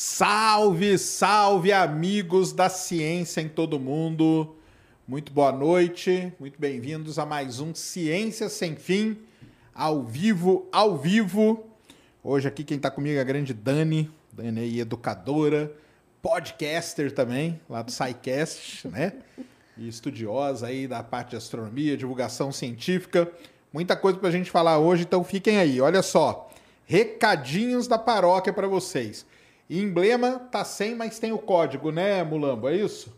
Salve, salve, amigos da ciência em todo mundo. Muito boa noite, muito bem-vindos a mais um Ciência Sem Fim, ao vivo, ao vivo. Hoje aqui quem está comigo é a grande Dani, Dani aí, educadora, podcaster também, lá do SciCast, né? E estudiosa aí da parte de astronomia, divulgação científica. Muita coisa para a gente falar hoje, então fiquem aí. Olha só, recadinhos da paróquia para vocês. Emblema tá sem, mas tem o código, né, Mulambo? É isso?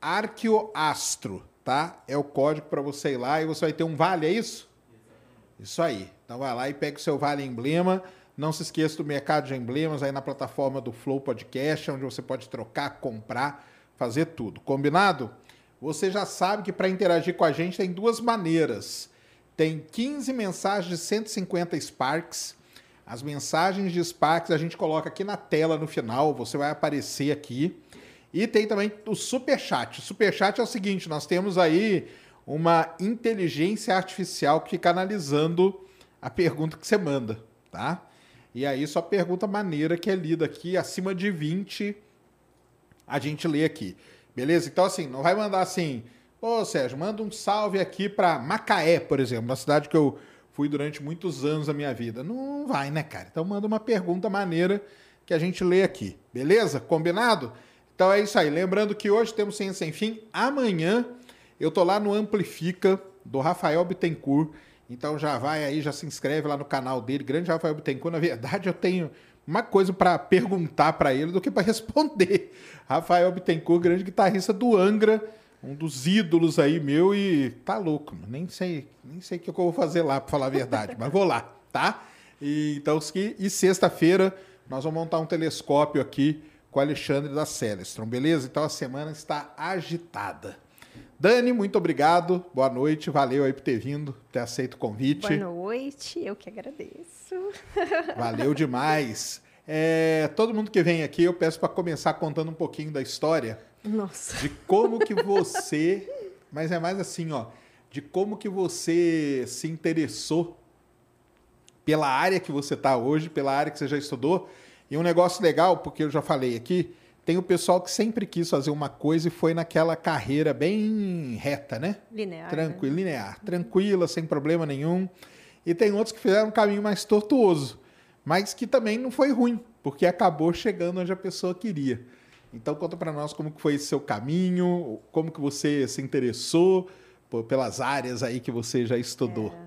Arqueoastro, tá? É o código para você ir lá e você vai ter um vale, é isso? Isso aí. Então vai lá e pega o seu vale emblema. Não se esqueça do mercado de emblemas aí na plataforma do Flow Podcast, onde você pode trocar, comprar, fazer tudo. Combinado? Você já sabe que para interagir com a gente tem duas maneiras. Tem 15 mensagens de 150 Sparks. As mensagens de Sparks a gente coloca aqui na tela no final, você vai aparecer aqui. E tem também o Super Chat. O Super Chat é o seguinte, nós temos aí uma inteligência artificial que fica analisando a pergunta que você manda, tá? E aí sua pergunta maneira que é lida aqui, acima de 20, a gente lê aqui. Beleza? Então assim, não vai mandar assim, ô Sérgio, manda um salve aqui para Macaé, por exemplo, uma cidade que eu fui durante muitos anos da minha vida. Não vai, né, cara? Então manda uma pergunta maneira que a gente lê aqui. Beleza? Combinado? Então é isso aí. Lembrando que hoje temos Ciência Sem Fim. Amanhã eu tô lá no Amplifica do Rafael Bittencourt. Então já vai aí, já se inscreve lá no canal dele, Grande Rafael Bittencourt. Na verdade, eu tenho uma coisa para perguntar para ele do que para responder. Rafael Bittencourt, grande guitarrista do Angra, um dos ídolos aí meu e tá louco, mano. nem sei, nem sei o que eu vou fazer lá para falar a verdade, mas vou lá, tá? E, então, e sexta-feira nós vamos montar um telescópio aqui com o Alexandre da Celestron, beleza? Então a semana está agitada. Dani, muito obrigado, boa noite, valeu aí por ter vindo, ter aceito o convite. Boa noite, eu que agradeço. Valeu demais. É, todo mundo que vem aqui, eu peço para começar contando um pouquinho da história Nossa. de como que você, mas é mais assim, ó, de como que você se interessou pela área que você está hoje, pela área que você já estudou. E um negócio legal, porque eu já falei aqui, tem o pessoal que sempre quis fazer uma coisa e foi naquela carreira bem reta, né? Linear. Tranquilo, linear, tranquila, sem problema nenhum. E tem outros que fizeram um caminho mais tortuoso, mas que também não foi ruim, porque acabou chegando onde a pessoa queria. Então conta para nós como que foi esse seu caminho, como que você se interessou pelas áreas aí que você já estudou. É.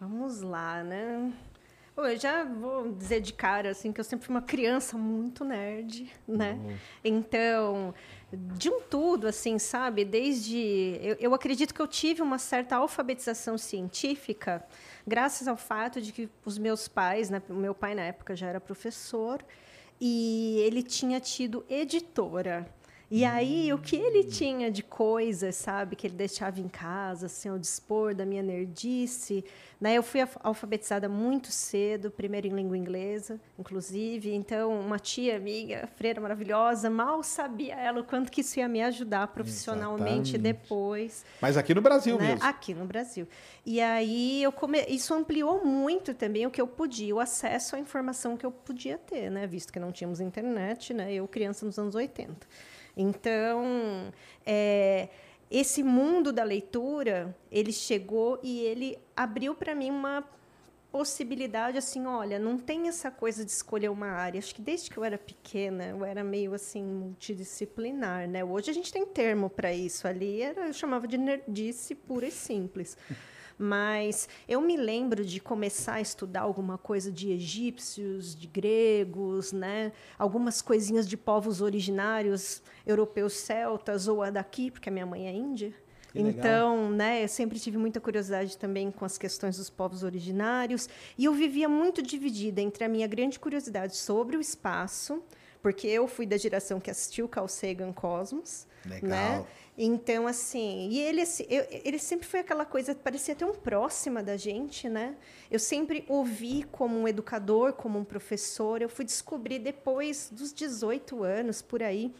Vamos lá, né? Bom, eu já vou dizer de cara assim que eu sempre fui uma criança muito nerd, né? Uhum. Então, de um tudo, assim, sabe? Desde. Eu, eu acredito que eu tive uma certa alfabetização científica, graças ao fato de que os meus pais, né? Meu pai na época já era professor, e ele tinha tido editora. E aí, o que ele tinha de coisas, sabe, que ele deixava em casa, assim, ao dispor da minha nerdice, né? Eu fui alfabetizada muito cedo, primeiro em língua inglesa, inclusive. Então, uma tia minha, freira maravilhosa, mal sabia ela o quanto que isso ia me ajudar profissionalmente Exatamente. depois. Mas aqui no Brasil né? mesmo. Aqui no Brasil. E aí eu come... isso ampliou muito também o que eu podia, o acesso à informação que eu podia ter, né? Visto que não tínhamos internet, né? Eu criança nos anos 80. Então, é, esse mundo da leitura, ele chegou e ele abriu para mim uma possibilidade assim, olha, não tem essa coisa de escolher uma área. Acho que desde que eu era pequena, eu era meio assim multidisciplinar, né? Hoje a gente tem termo para isso. Ali era, eu chamava de nerdice pura e simples. Mas eu me lembro de começar a estudar alguma coisa de egípcios, de gregos, né? Algumas coisinhas de povos originários europeus celtas ou a daqui, porque a minha mãe é índia. Que legal. Então, né, eu sempre tive muita curiosidade também com as questões dos povos originários. E eu vivia muito dividida entre a minha grande curiosidade sobre o espaço, porque eu fui da geração que assistiu Carl Sagan Cosmos. Legal. Né? Então, assim, e ele, assim, eu- ele sempre foi aquela coisa, parecia tão próxima da gente, né? Eu sempre ouvi como um educador, como um professor. Eu fui descobrir depois dos 18 anos, por aí,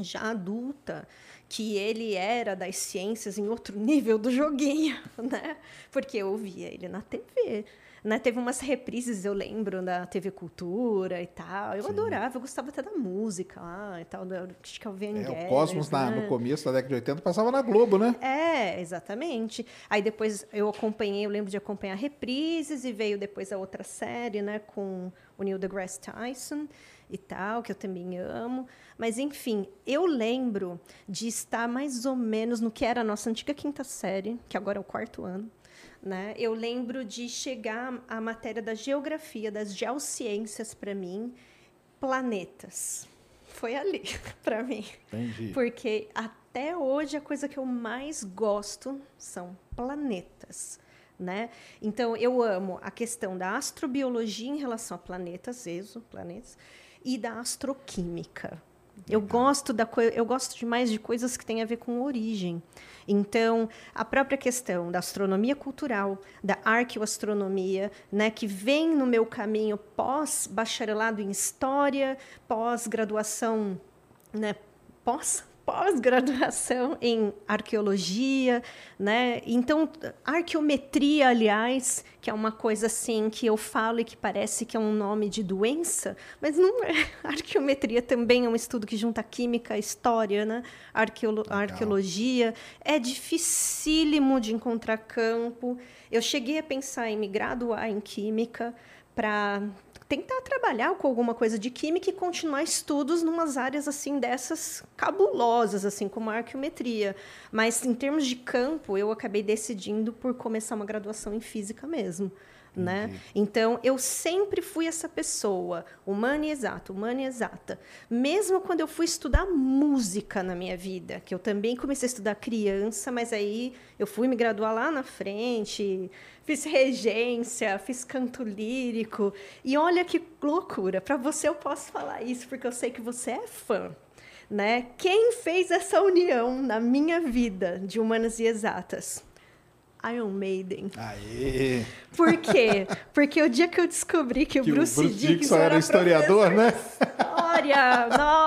já adulta, que ele era das ciências em outro nível do joguinho, né? Porque eu via ele na TV. Né? Teve umas reprises, eu lembro, da TV Cultura e tal. Eu adorava, eu gostava até da música lá e tal, da acho que é o Van É, o Cosmos, na- né? no começo da década de 80, passava na Globo, né? É, exatamente. Aí depois eu acompanhei, eu lembro de acompanhar reprises e veio depois a outra série, né, com o Neil deGrasse Tyson e tal, que eu também amo. Mas enfim, eu lembro de estar mais ou menos no que era a nossa antiga quinta série, que agora é o quarto ano. Né? Eu lembro de chegar à matéria da geografia, das geociências para mim, planetas. Foi ali para mim. Entendi. Porque até hoje a coisa que eu mais gosto são planetas. Né? Então, eu amo a questão da astrobiologia em relação a planetas, exoplanetas, e da astroquímica. Eu gosto da eu gosto demais de coisas que têm a ver com origem. Então, a própria questão da astronomia cultural, da arqueoastronomia, né, que vem no meu caminho pós bacharelado em história, pós graduação né, pós pós-graduação em arqueologia, né? Então, arqueometria, aliás, que é uma coisa assim que eu falo e que parece que é um nome de doença, mas não é. Arqueometria também é um estudo que junta química, história, né? Arqueolo arqueologia. É dificílimo de encontrar campo. Eu cheguei a pensar em me graduar em química para tentar trabalhar com alguma coisa de química e continuar estudos numas áreas assim dessas cabulosas assim como a arqueometria. Mas em termos de campo eu acabei decidindo por começar uma graduação em física mesmo né? Então, eu sempre fui essa pessoa, humana e exata, humana e exata. Mesmo quando eu fui estudar música na minha vida, que eu também comecei a estudar criança, mas aí eu fui me graduar lá na frente, fiz regência, fiz canto lírico. E olha que loucura, para você eu posso falar isso, porque eu sei que você é fã. Né? Quem fez essa união na minha vida de humanas e exatas? Iron Maiden. Aê! Por quê? Porque o dia que eu descobri que, Que o Bruce, o Bruce Dickinson Dickinson era historiador, né? História, nossa!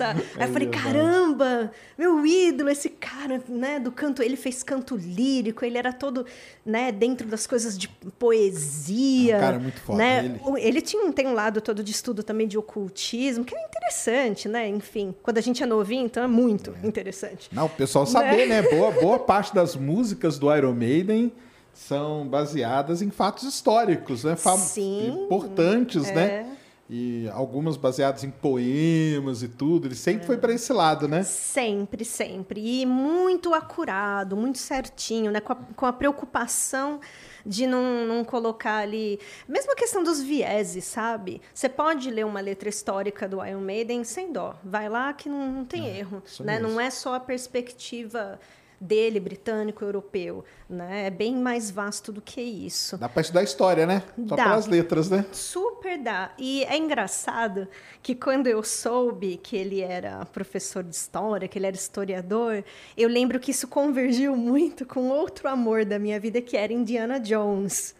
Aí eu falei, caramba, meu ídolo, esse cara, né, do canto, ele fez canto lírico, ele era todo, né, dentro das coisas de poesia. É um cara muito foda, né? ele. Ele tinha, tem um lado todo de estudo também de ocultismo, que é interessante, né? Enfim, quando a gente é novinho, então é muito interessante. Não, o pessoal saber, né? Boa, boa parte das músicas do Iron Maiden são baseadas em fatos históricos, né? Fam- Sim, importantes, é. né? E algumas baseadas em poemas e tudo. Ele sempre foi para esse lado, né? Sempre, sempre. E muito acurado, muito certinho, né? Com a, com a preocupação de não, não colocar ali. Mesmo a questão dos vieses, sabe? Você pode ler uma letra histórica do Iron Maiden sem dó. Vai lá que não, não tem erro. isso Né? Não é só a perspectiva dele, britânico, europeu. Né? É bem mais vasto do que isso. Dá para estudar história, né? Só Dá. pelas letras, né? Super dá. E é engraçado que quando eu soube que ele era professor de história, que ele era historiador, eu lembro que isso convergiu muito com outro amor da minha vida, que era Indiana Jones.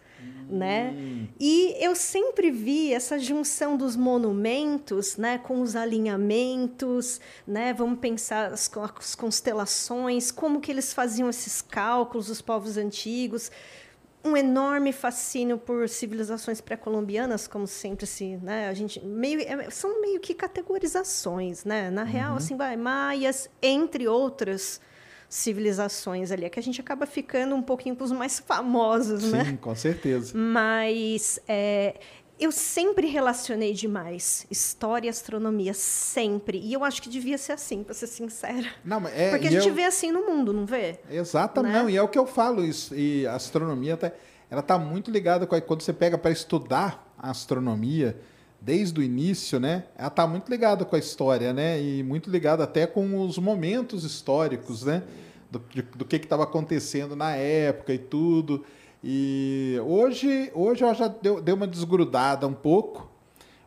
Né? E eu sempre vi essa junção dos monumentos, né, com os alinhamentos, né? Vamos pensar as, as constelações, como que eles faziam esses cálculos, os povos antigos um enorme fascínio por civilizações pré-colombianas, como sempre se, né, a gente meio é, são meio que categorizações, né? Na real, assim, vai maias, entre outras, civilizações ali. É que a gente acaba ficando um pouquinho com os mais famosos, Sim, né? Sim, com certeza. Mas é, eu sempre relacionei demais história e astronomia, sempre. E eu acho que devia ser assim, para ser sincera. Não, é, Porque a gente eu- vê assim no mundo, não vê? Exatamente, né? não, e é o que eu falo isso. E a astronomia tá, ela tá muito ligada com a- quando você pega para estudar a astronomia desde o início, né? Ela tá muito ligada com a história, né? E muito ligada até com os momentos históricos, né? Do, do que estava acontecendo na época e tudo. E hoje, hoje ela já deu, deu uma desgrudada um pouco,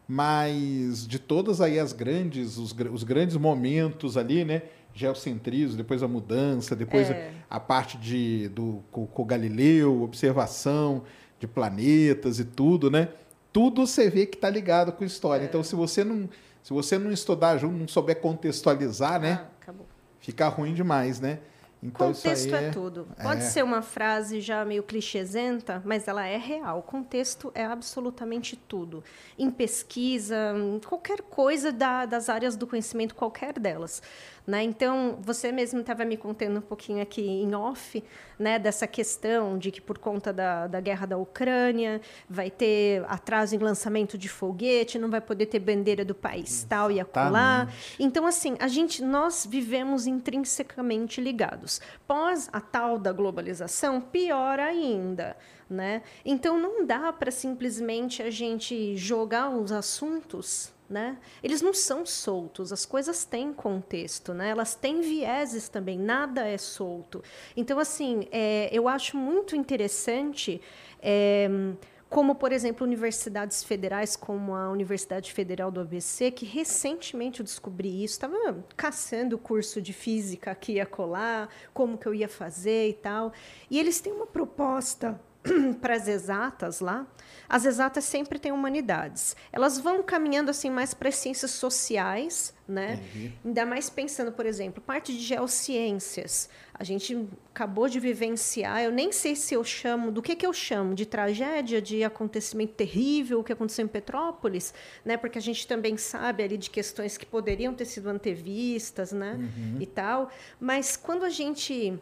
mas de todas aí as grandes, os, os grandes momentos ali, né? Geocentrismo, depois a mudança, depois É. a parte de, do, com, com o Galileu, observação de planetas e tudo, né? Tudo você vê que está ligado com história. É. Então, se você não, se você não estudar junto, não souber contextualizar, né? Ah, acabou. Fica ruim demais, né? Então, isso Contexto aí é, tudo. Pode é. ser uma frase já meio clichêsenta, mas ela é real. Contexto é absolutamente tudo. Em pesquisa, em qualquer coisa da- das áreas do conhecimento, qualquer delas. Né? Então, você mesmo estava me contando um pouquinho aqui em off né, dessa questão de que, por conta da, da guerra da Ucrânia, vai ter atraso em lançamento de foguete, não vai poder ter bandeira do país tal e acolá. Então, assim, a gente, nós vivemos intrinsecamente ligados. Pós a tal da globalização, pior ainda. Né? Então, não dá para simplesmente a gente jogar os assuntos né? Eles não são soltos, as coisas têm contexto, né? Elas têm vieses também, nada é solto. Então, assim, é, eu acho muito interessante é, como, por exemplo, universidades federais, como a Universidade Federal do ABC, que recentemente eu descobri isso, estava caçando o curso de física aqui e acolá, como que eu ia fazer e tal. E eles têm uma proposta para as exatas lá. As exatas sempre têm humanidades. Elas vão caminhando assim mais para as ciências sociais, né? Ainda mais pensando, por exemplo, parte de geociências. A gente acabou de vivenciar, eu nem sei se eu chamo, do que que eu chamo? De tragédia, de acontecimento terrível, o que aconteceu em Petrópolis, né? Porque a gente também sabe ali de questões que poderiam ter sido antevistas, né? E tal. Mas quando a gente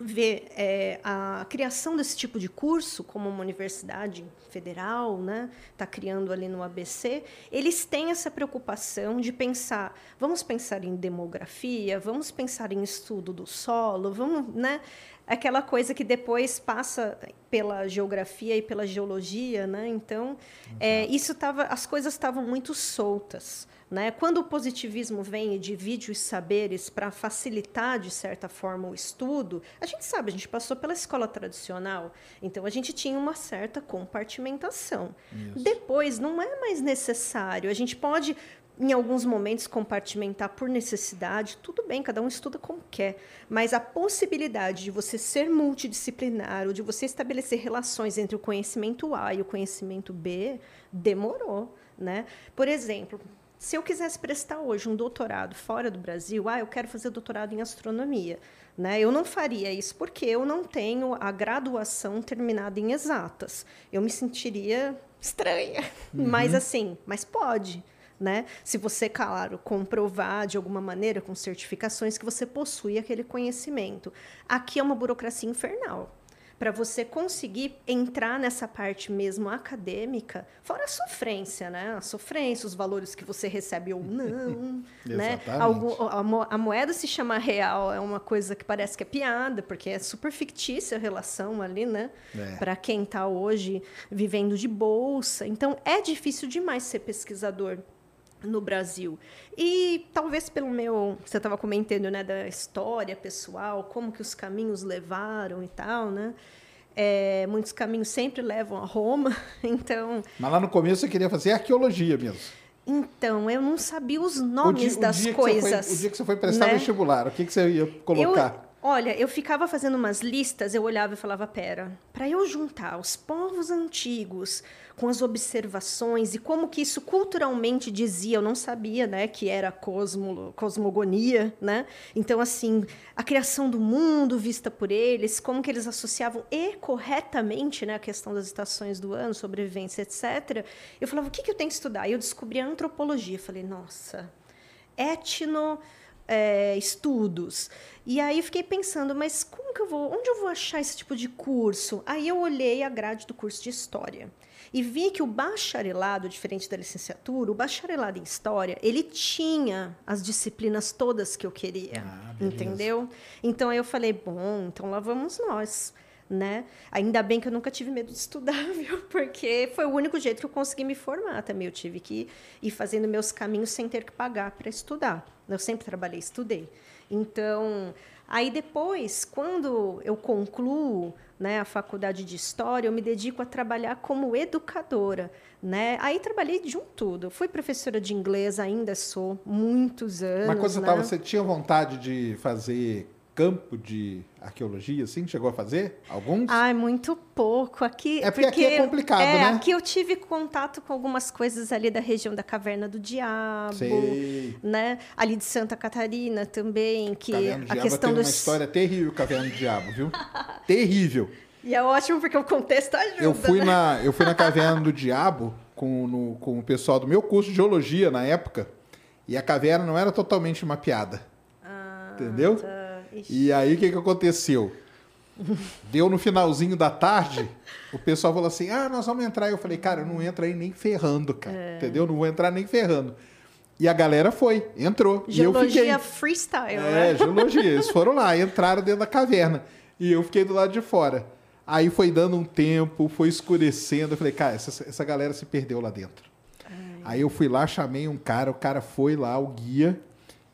ver é, a criação desse tipo de curso, como uma universidade federal né, está criando ali no ABC, eles têm essa preocupação de pensar, vamos pensar em demografia, vamos pensar em estudo do solo, vamos, né, aquela coisa que depois passa pela geografia e pela geologia, né? Então, é, isso tava, as coisas estavam muito soltas. Né? Quando o positivismo vem e divide os saberes para facilitar, de certa forma, o estudo, a gente sabe, a gente passou pela escola tradicional, então a gente tinha uma certa compartimentação. Depois, não é mais necessário, a gente pode, em alguns momentos, compartimentar por necessidade, tudo bem, cada um estuda como quer, mas a possibilidade de você ser multidisciplinar ou de você estabelecer relações entre o conhecimento A e o conhecimento B demorou. Né? Por exemplo, se eu quisesse prestar hoje um doutorado fora do Brasil, ah, eu quero fazer doutorado em astronomia. Né? Eu não faria isso porque eu não tenho a graduação terminada em exatas. Eu me sentiria estranha. Mas assim, mas pode. Né? Se você, claro, comprovar de alguma maneira com certificações que você possui aquele conhecimento. Aqui é uma burocracia infernal para você conseguir entrar nessa parte mesmo acadêmica, fora a sofrência, né? A sofrência, os valores que você recebe ou não, né? Exatamente. Algum, a, mo- a moeda se chama real é uma coisa que parece que é piada, porque é super fictícia a relação ali, né? É. Para quem está hoje vivendo de bolsa. Então, é difícil demais ser pesquisador no Brasil. E talvez pelo meu, você estava comentando, né, da história pessoal, como que os caminhos levaram e tal, né? É, muitos caminhos sempre levam a Roma, então, Mas lá no começo você queria fazer arqueologia mesmo. então eu não sabia os O nomes dia- das você foi- coisas. o dia que você foi prestar né? vestibular, o que, que você ia colocar? Eu, olha, eu ficava fazendo umas listas, eu olhava e falava, pera, para eu juntar os povos antigos com as observações e como que isso culturalmente dizia, eu não sabia, né, que era cosmo, cosmogonia, né? Então assim, a criação do mundo vista por eles, como que eles associavam e corretamente, né, a questão das estações do ano, sobrevivência, etc. Eu falava, o que que eu tenho que estudar? E eu descobri a antropologia, falei, nossa, etno é, estudos. E aí fiquei pensando, mas como que eu vou, onde eu vou achar esse tipo de curso? Aí eu olhei a grade do curso de história e vi que o bacharelado, diferente da licenciatura, o bacharelado em história, ele tinha as disciplinas todas que eu queria, Ah, entendeu? Então aí eu falei, bom, então lá vamos nós. Né? Ainda bem que eu nunca tive medo de estudar, viu? Porque foi o único jeito que eu consegui me formar também. Eu tive que ir fazendo meus caminhos sem ter que pagar para estudar. Eu sempre trabalhei, estudei. Então, aí depois, quando eu concluo né, a faculdade de História, eu me dedico a trabalhar como educadora. Né? Aí trabalhei de um tudo. Fui professora de inglês, ainda sou, muitos anos. Mas quando você, né? tava, você tinha vontade de fazer campo de arqueologia, assim? Chegou a fazer? Alguns? Ai, muito pouco. Aqui, É porque aqui é complicado, é, né? Aqui eu tive contato com algumas coisas ali da região da Caverna do Diabo, Sei. né? Ali de Santa Catarina também, que Caverna do a questão tem dos uma história terrível, Caverna do Diabo, viu? terrível. E é ótimo porque o contexto ajuda. Eu fui né? na, eu fui na Caverna do Diabo com, no- com o pessoal do meu curso de geologia na época, e a caverna não era totalmente mapeada. entendeu? tá. Ixi. E aí o que, que aconteceu? Deu no finalzinho da tarde, o pessoal falou assim: ah, nós vamos entrar. Eu falei, cara, eu não entro aí nem ferrando, cara. É. Entendeu? Não vou entrar nem ferrando. E a galera foi, entrou. e eu fiquei. Geologia freestyle, É, né? geologia. Eles foram lá, entraram dentro da caverna. E eu fiquei do lado de fora. Aí foi dando um tempo, foi escurecendo. Eu falei, cara, essa, essa galera se perdeu lá dentro. Aí eu fui lá, chamei um cara, o cara foi lá, o guia,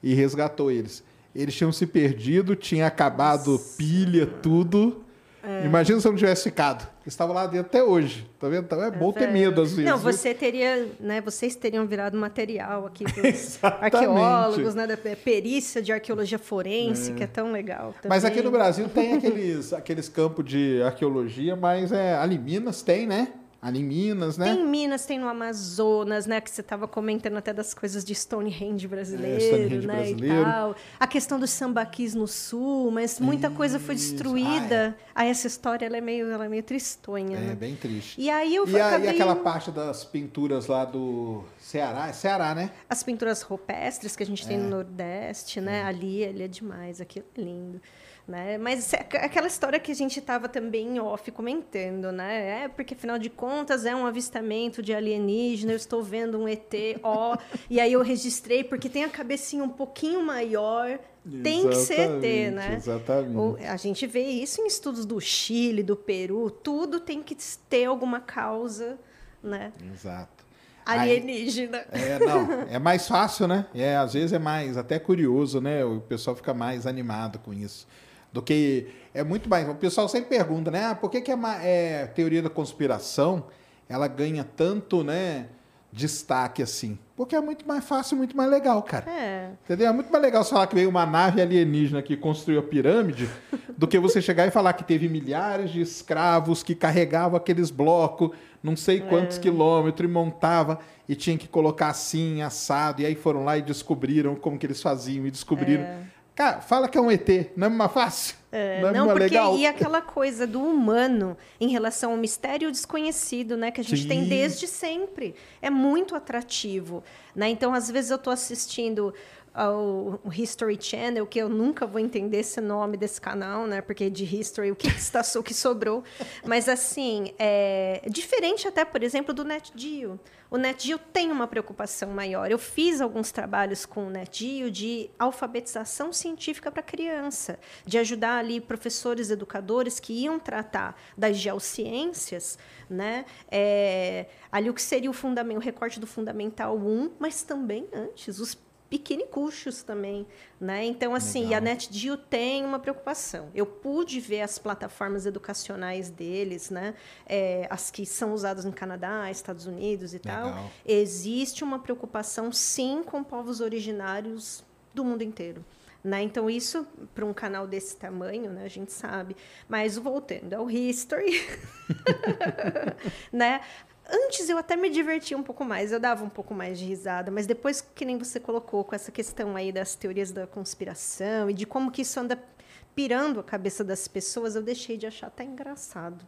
e resgatou eles. Eles tinham se perdido, tinha acabado pilha, tudo. É. Imagina se eu não tivesse ficado. Eles estavam lá dentro até hoje. Tá vendo? Então é bom ter medo às vezes. Não, você teria, né? Vocês teriam virado material aqui para arqueólogos, né? Da perícia de arqueologia forense, que é tão legal. Mas também. aqui no Brasil tem aqueles, aqueles campos de arqueologia, mas é, ali Minas tem, né? Ali em Minas, né? Tem em Minas, tem no Amazonas, né? Que você estava comentando até das coisas de Stonehenge brasileiro, É, Stonehenge né? brasileiro. E tal. A questão dos sambaquis no sul, mas muita coisa foi Isso. destruída. Aí essa história ela é meio, ela é meio tristonha, É, né? bem triste. E aí eu E, a- e acabei... aquela parte das pinturas lá do Ceará? É Ceará, né? As pinturas rupestres que a gente tem É. no Nordeste, né? Ali, ali é demais, aquilo é lindo. Né? Mas aqu- aquela história que a gente estava também em off comentando, né? É porque, afinal de contas, é um avistamento de alienígena, eu estou vendo um ET, ó. e aí eu registrei, porque tem a cabecinha um pouquinho maior, tem que ser ET, Exatamente, né? Exatamente. A gente vê isso em estudos do Chile, do Peru, tudo tem que ter alguma causa, né? Exato. Aí- Alienígena. É, não, é mais fácil, né? É, às vezes é mais até curioso, né? O pessoal fica mais animado com isso. Do que. É muito mais. O pessoal sempre pergunta, né? Ah, por que, que a ma- é, teoria da conspiração ela ganha tanto, né? Destaque assim? Porque é muito mais fácil, muito mais legal, cara. É. Entendeu? É muito mais legal você falar que veio uma nave alienígena que construiu a pirâmide do que você chegar e falar que teve milhares de escravos que carregavam aqueles blocos, não sei quantos quilômetros, e montava e tinha que colocar assim, assado, e aí foram lá e descobriram como que eles faziam e descobriram. Cara, fala que é um ET, não é mais fácil? É, não é não, porque legal? e aquela coisa do humano em relação ao mistério desconhecido, né, que a gente tem Sim. desde sempre, é muito atrativo, né? Então, às vezes eu estou assistindo ao History Channel, que eu nunca vou entender esse nome desse canal, né? Porque de history o que está o que sobrou, mas assim, é diferente até, por exemplo, do NetGeo. O NetGeo tem uma preocupação maior. Eu fiz alguns trabalhos com o NetGeo de alfabetização científica para criança, de ajudar ali professores, educadores que iam tratar das geociências, né? É, ali o que seria o, fundamento, o recorte do Fundamental 1, mas também antes, os pequenicuchos também, né? Então, assim, Legal. e a NetGeo tem uma preocupação. Eu pude ver as plataformas educacionais deles, né? É, as que são usadas no Canadá, Estados Unidos e tal. Legal. Existe uma preocupação, sim, com povos originários do mundo inteiro. Né? Então, isso, para um canal desse tamanho, né, a gente sabe. Mas, voltando ao History, né? Antes eu até me divertia um pouco mais, eu dava um pouco mais de risada, mas depois que nem você colocou com essa questão aí das teorias da conspiração e de como que isso anda pirando a cabeça das pessoas, eu deixei de achar até engraçado.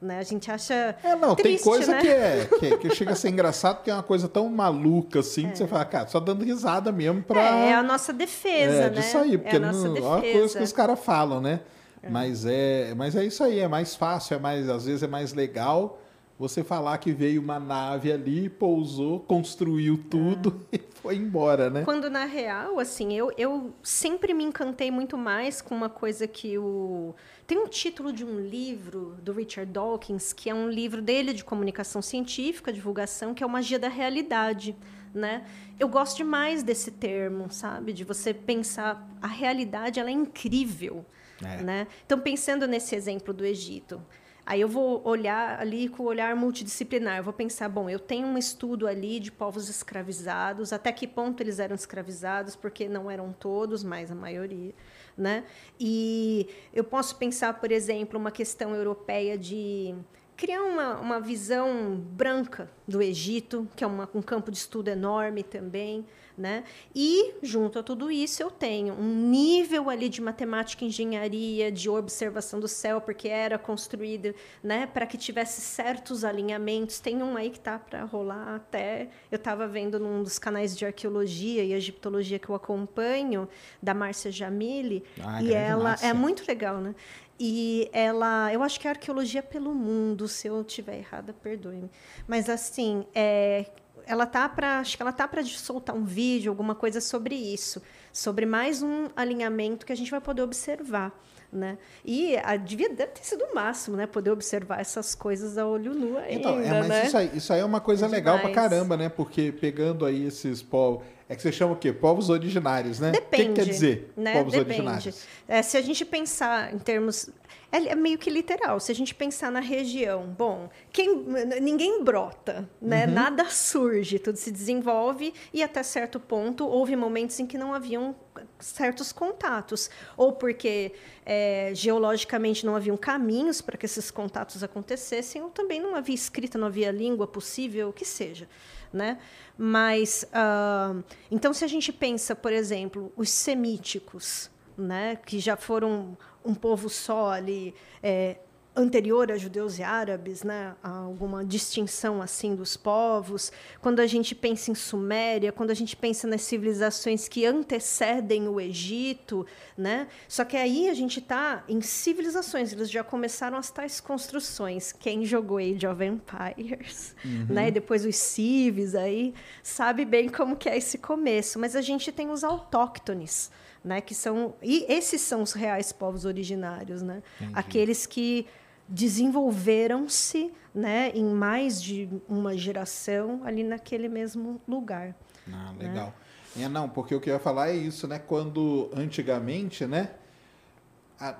Né? A gente acha. É, não, triste, tem coisa né? que, é, que, que chega a ser engraçado, que é uma coisa tão maluca assim, que você fala, cara, só dando risada mesmo pra. É, é a nossa defesa, É, né? disso aí, porque é a não, defesa. olha a coisa que os caras falam, né? Mas, é, mas é isso aí, é mais fácil, é mais, às vezes é mais legal você falar que veio uma nave ali, pousou, construiu tudo e foi embora, né? Quando na real, assim, eu, eu sempre me encantei muito mais com uma coisa que o. Tem um título de um livro do Richard Dawkins, que é um livro dele de comunicação científica, divulgação, que é o Magia da Realidade. Né? Eu gosto demais desse termo, sabe? De você pensar a realidade, ela é incrível, É. né? Então pensando nesse exemplo do Egito, Aí eu vou olhar ali com o olhar multidisciplinar. Eu vou pensar, bom, eu tenho um estudo ali de povos escravizados, até que ponto eles eram escravizados, porque não eram todos, mas a maioria, né? E eu posso pensar, por exemplo, uma questão europeia de criar uma, uma visão branca do Egito, que é uma, um campo de estudo enorme também, né? E junto a tudo isso eu tenho um nível ali de matemática, engenharia, de observação do céu, porque era construído, né, para que tivesse certos alinhamentos. Tem um aí que tá para rolar até. Eu estava vendo num dos canais de arqueologia e egiptologia que eu acompanho, da Márcia Jamili, Ah, e ela Márcia. é muito legal, né? E ela, eu acho que é arqueologia pelo mundo, se eu estiver errada, perdoe-me. Mas assim, é, ela tá para, acho que ela tá para soltar um vídeo, alguma coisa sobre isso, sobre mais um alinhamento que a gente vai poder observar, né? E a, devia deve ter sido o máximo, né? Poder observar essas coisas a olho nu ainda, Então, é, mas né? isso, aí, isso aí é uma coisa É legal pra demais. caramba, né? Porque pegando aí esses povos. É que você chama o quê? Povos originários, né? Depende. O que, que quer dizer né? povos Depende. originários? É, se a gente pensar em termos. É é meio que literal. Se a gente pensar na região, bom, quem, ninguém brota, né? Uhum. Nada surge, tudo se desenvolve e até certo ponto houve momentos em que não haviam certos contatos, ou porque é, geologicamente não haviam caminhos para que esses contatos acontecessem, ou também não havia escrita, não havia língua possível, o que seja, né? Mas ah, então, se a gente pensa, por exemplo, os semíticos, né, que já foram um povo só ali, é, anterior a judeus e árabes, né, alguma distinção assim dos povos. Quando a gente pensa em Suméria, quando a gente pensa nas civilizações que antecedem o Egito, né? Só que aí a gente está em civilizações, eles já começaram as tais construções. Quem jogou Age of Empires, né? E depois os civis aí, sabe bem como que é esse começo. Mas a gente tem os autóctones, né? Que são e esses são os reais povos originários, né? Aqueles que desenvolveram-se, né? Em mais de uma geração ali naquele mesmo lugar. Ah, Né? legal. É, não, porque o que eu ia falar é isso, né? Quando antigamente, né?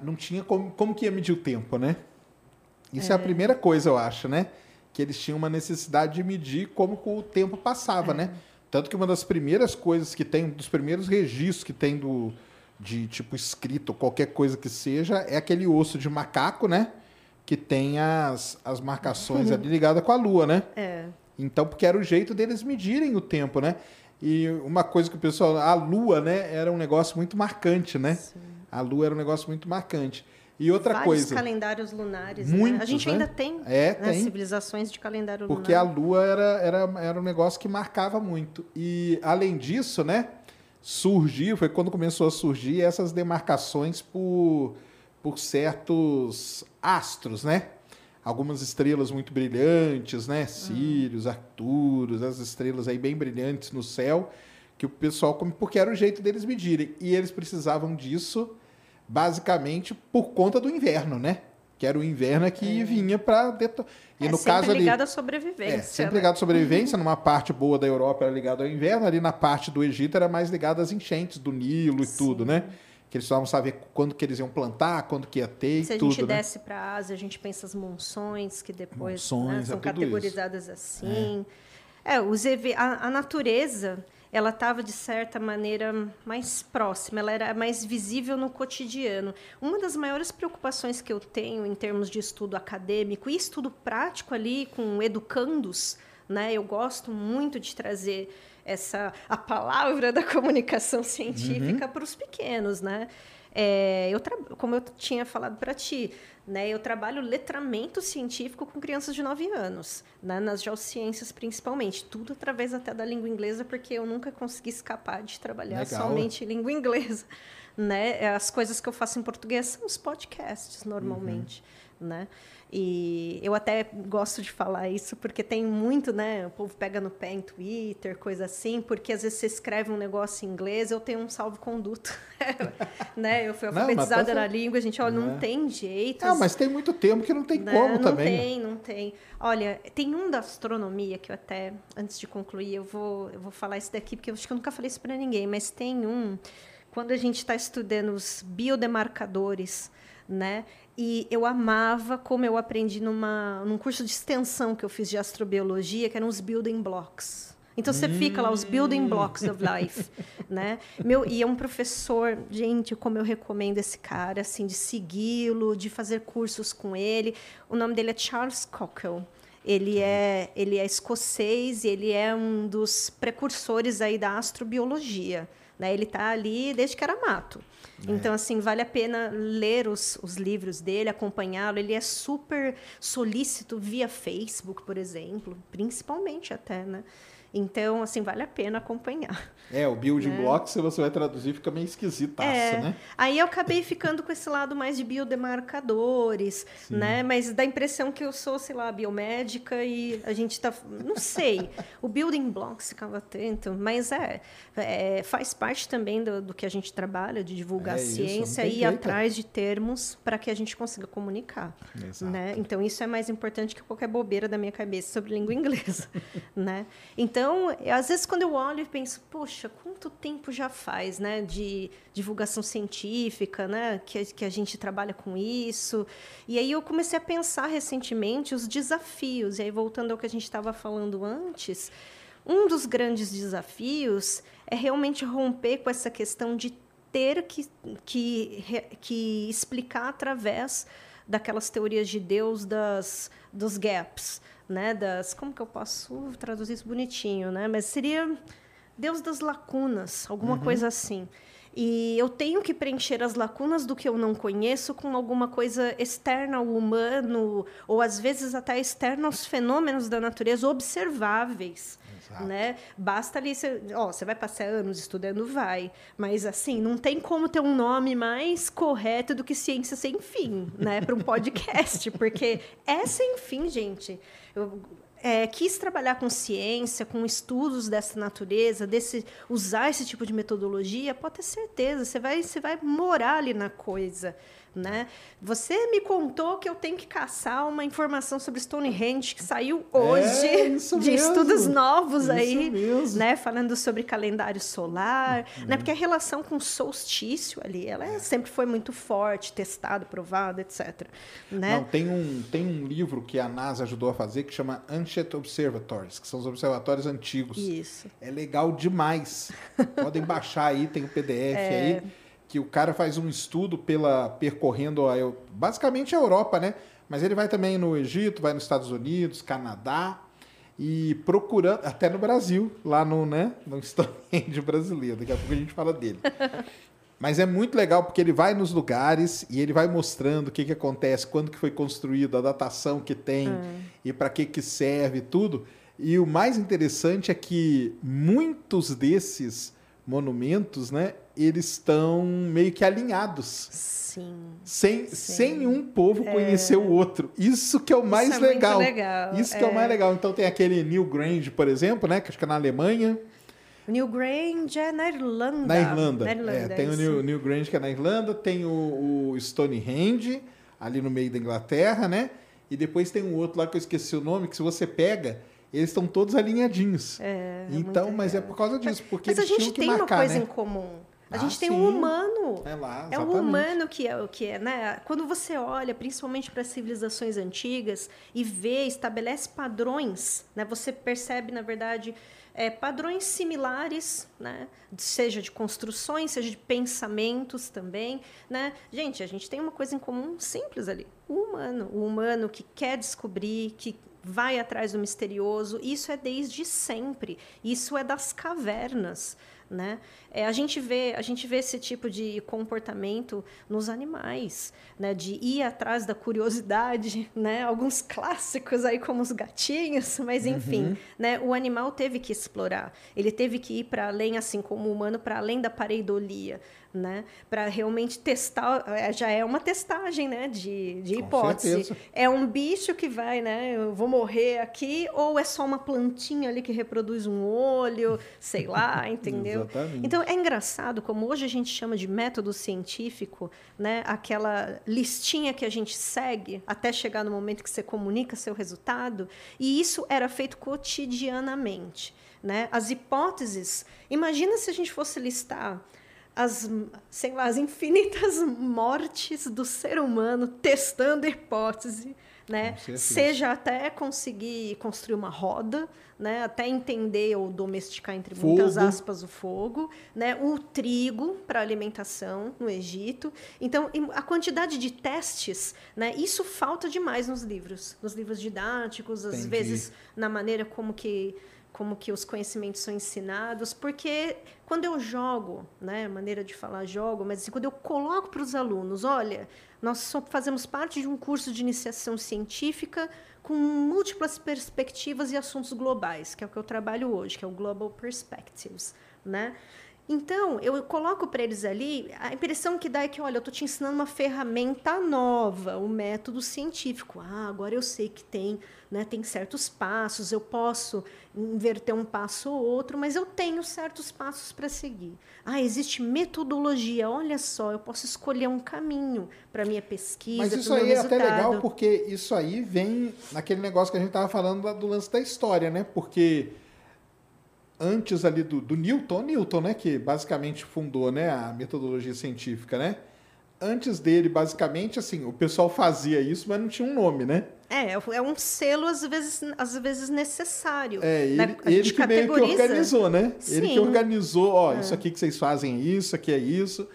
não tinha como, como que ia medir o tempo, né? Isso é. a primeira coisa, eu acho, né? Que eles tinham uma necessidade de medir como que o tempo passava, né? Tanto que uma das primeiras coisas que tem, um dos primeiros registros que tem do, de tipo escrito, qualquer coisa que seja, é aquele osso de macaco, né? Que tem as, as marcações ali ligadas com a lua, né? É. Então, porque era o jeito deles medirem o tempo, né? E uma coisa que o pessoal. A lua, né? Era um negócio muito marcante, né? A lua era um negócio muito marcante. E outra Vários coisa. calendários lunares. né? A Muitos, gente né? ainda tem, É, né, tem. civilizações de calendário Porque a lunar. lua era, era, era um negócio que marcava muito. E, além disso, né? Surgiu, foi quando começou a surgir essas demarcações por, por certos astros, né? Algumas estrelas muito brilhantes, né? Sírios, Arcturus, as estrelas aí bem brilhantes no céu, que o pessoal, come- porque era o jeito deles medirem. E eles precisavam disso, basicamente, por conta do inverno, né? Que era o inverno é que vinha para detonar. E é no sempre caso ali. ligado à sobrevivência. É, sempre né? ligado à sobrevivência. Numa parte boa da Europa era ligado ao inverno, ali na parte do Egito era mais ligado às enchentes do Nilo e tudo, né? Que eles precisavam saber quando que eles iam plantar, quando que ia ter Se a e tudo, gente né? desce para a Ásia, a gente pensa as monções, que depois Monções, né, é são isso. categorizadas assim. É, os eve- a, a natureza, ela estava, de certa maneira, mais próxima, ela era mais visível no cotidiano. Uma das maiores preocupações que eu tenho em termos de estudo acadêmico e estudo prático ali com educandos, né? Eu gosto muito de trazer essa a palavra da comunicação científica Uhum. para os pequenos, né? é, eu como eu tinha falado para ti, né, eu trabalho letramento científico com crianças de 9 anos, né, nas geociências principalmente, tudo através até da língua inglesa, porque eu nunca consegui escapar de trabalhar Legal. somente língua inglesa. Né? As coisas que eu faço em português são os podcasts, normalmente. Uhum. Né? E eu até gosto de falar isso porque tem muito, né? O povo pega no pé em Twitter, coisa assim, porque às vezes você escreve um negócio em inglês, eu tenho um salvo-conduto. né? Eu fui alfabetizada não, tá na língua, a gente, olha, não, não é. tem jeito. Não, mas tem muito tempo que não tem né? como não também. Não tem, não tem. Olha, tem um da astronomia que eu até, antes de concluir, eu vou, eu vou falar isso daqui, porque eu acho que eu nunca falei isso para ninguém, mas tem um. Quando a gente está estudando os biodemarcadores, né? E eu amava como eu aprendi numa, num curso de extensão que eu fiz de astrobiologia, que eram os building blocks. Então você hum. fica lá, os building blocks of life, né? Meu, e é um professor, gente, como eu recomendo esse cara, assim, de segui-lo, de fazer cursos com ele. O nome dele é Charles Cockle. Ele é, ele é escocês e ele é um dos precursores aí da astrobiologia. Né? Ele está ali desde que era mato. É. Então, assim, vale a pena ler os, os livros dele, acompanhá-lo. Ele é super solícito via Facebook, por exemplo, principalmente até, né? Então, assim, vale a pena acompanhar. É, o building né? block, se você vai traduzir, fica meio esquisitaço, é. né? Aí eu acabei ficando com esse lado mais de biodemarcadores, Sim. né? Mas dá a impressão que eu sou, sei lá, biomédica e a gente tá... Não sei. o building blocks ficava atento, mas é, é faz parte também do, do, que a gente trabalha, de divulgar é ciência e ir atrás de termos para que a gente consiga comunicar, Exato. né? Então, isso é mais importante que qualquer bobeira da minha cabeça sobre língua inglesa, né? Então, às vezes, quando eu olho e penso, poxa, quanto tempo já faz, né, de divulgação científica, né, que, que a gente trabalha com isso. E aí eu comecei a pensar recentemente os desafios. E aí, voltando ao que a gente estava falando antes, um dos grandes desafios é realmente romper com essa questão de ter que, que, que explicar através daquelas teorias de Deus das, dos gaps, né? Das como que eu posso traduzir isso bonitinho, né? Mas seria Deus das lacunas, alguma uhum. coisa assim. E eu tenho que preencher as lacunas do que eu não conheço com alguma coisa externa ao humano, ou às vezes até externa aos fenômenos da natureza observáveis. Né? Basta ali, você, ó, você vai passar anos estudando, vai. Mas assim, não tem como ter um nome mais correto do que ciência sem fim, né? Para um podcast, porque é sem fim, gente. Eu, é, quis trabalhar com ciência, com estudos dessa natureza, desse, usar esse tipo de metodologia, pode ter certeza, você vai, você vai morar ali na coisa. Né? Você me contou que eu tenho que caçar uma informação sobre Stonehenge que saiu hoje é, de mesmo. estudos novos isso aí, mesmo. né? Falando sobre calendário solar, uhum. né? Porque a relação com o solstício ali, ela é, sempre foi muito forte, testado, provado, etc. Né? Não, tem um tem um livro que a NASA ajudou a fazer que chama Ancient Observatories, que são os observatórios antigos. Isso. É legal demais. Podem baixar aí, tem o PDF é... aí que o cara faz um estudo pela percorrendo a, basicamente a Europa, né? Mas ele vai também no Egito, vai nos Estados Unidos, Canadá e procurando até no Brasil, lá no, né, no Stonehenge brasileiro. Daqui a pouco a gente fala dele. Mas é muito legal porque ele vai nos lugares e ele vai mostrando o que, que acontece, quando que foi construído, a datação que tem hum. e para que, que serve tudo. E o mais interessante é que muitos desses monumentos, né, eles estão meio que alinhados. Sim. Sem, sim. sem um povo é... conhecer o outro. Isso que é o mais Isso é legal. legal. Isso que é. é. o mais legal. Então tem aquele New Grange, por exemplo, né, que acho que é na Alemanha. New Grange é na Irlanda. Na Irlanda. Na Irlanda é, tem o New, New Grange que é na Irlanda, tem o, o Stonehenge ali no meio da Inglaterra, né? E depois tem um outro lá que eu esqueci o nome, que se você pega, eles estão todos alinhadinhos. É, então, mas é por causa disso, porque mas eles a gente tem uma coisa né? em comum. A ah, gente tem sim. um humano. É lá, É o humano que é o que é, né? Quando você olha, principalmente para as civilizações antigas e vê, estabelece padrões, né? Você percebe, na verdade, é, padrões similares, né? Seja de construções, seja de pensamentos também, né? Gente, a gente tem uma coisa em comum simples ali: o humano, o humano que quer descobrir, que vai atrás do misterioso. Isso é desde sempre. Isso é das cavernas. Né? É, a, gente vê, a gente vê esse tipo de comportamento nos animais, né? de ir atrás da curiosidade, né? alguns clássicos aí como os gatinhos, mas enfim, uhum. né? o animal teve que explorar, ele teve que ir para além, assim como o humano, para além da pareidolia né? Para realmente testar, é, já é uma testagem, né? De, de hipótese. Certeza. É um bicho que vai, né? Eu vou morrer aqui, ou é só uma plantinha ali que reproduz um olho, sei lá, entendeu? Exatamente. Então é engraçado como hoje a gente chama de método científico, né? Aquela listinha que a gente segue até chegar no momento que você comunica seu resultado, e isso era feito cotidianamente. Né? As hipóteses. Imagina se a gente fosse listar as, sei lá, as infinitas mortes do ser humano testando hipótese, né? Seja até conseguir construir uma roda, né? Até entender ou domesticar entre fogo. muitas aspas o fogo, né? O trigo para alimentação no Egito. Então, a quantidade de testes, né? Isso falta demais nos livros, nos livros didáticos, às Entendi. vezes na maneira como que como que os conhecimentos são ensinados, porque quando eu jogo, né, maneira de falar jogo, mas assim, quando eu coloco para os alunos, olha, nós só fazemos parte de um curso de iniciação científica com múltiplas perspectivas e assuntos globais, que é o que eu trabalho hoje, que é o Global Perspectives, né? Então, eu coloco para eles ali, a impressão que dá é que, olha, eu estou te ensinando uma ferramenta nova, o um método científico. Ah, agora eu sei que tem, né, tem certos passos, eu posso inverter um passo ou outro, mas eu tenho certos passos para seguir. Ah, existe metodologia, olha só, eu posso escolher um caminho para minha pesquisa. Mas isso aí é até legal, porque isso aí vem naquele negócio que a gente estava falando do lance da história, né? Porque antes ali do, do Newton, Newton, né, que basicamente fundou, né, a metodologia científica, né? Antes dele, basicamente, assim, o pessoal fazia isso, mas não tinha um nome, né? É, é um selo às vezes, às vezes necessário. É, ele, né? ele que meio que organizou, né? Sim. Ele que organizou, ó, é. isso aqui que vocês fazem é isso, aqui é isso.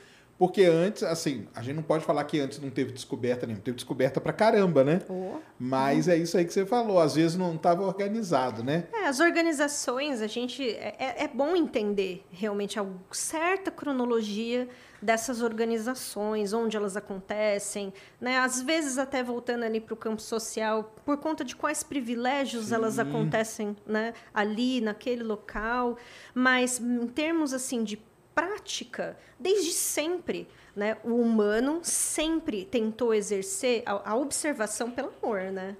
Porque antes, assim, a gente não pode falar que antes não teve descoberta nenhuma, teve descoberta pra caramba, né? Oh. Mas é isso aí que você falou, às vezes não estava organizado, né? É, as organizações, a gente. É, é, é bom entender realmente a certa cronologia dessas organizações, onde elas acontecem, né? Às vezes até voltando ali para o campo social, por conta de quais privilégios Sim. elas acontecem, né? Ali naquele local, mas em termos assim de prática desde sempre. Né? O humano sempre tentou exercer a, a observação pelo amor, né?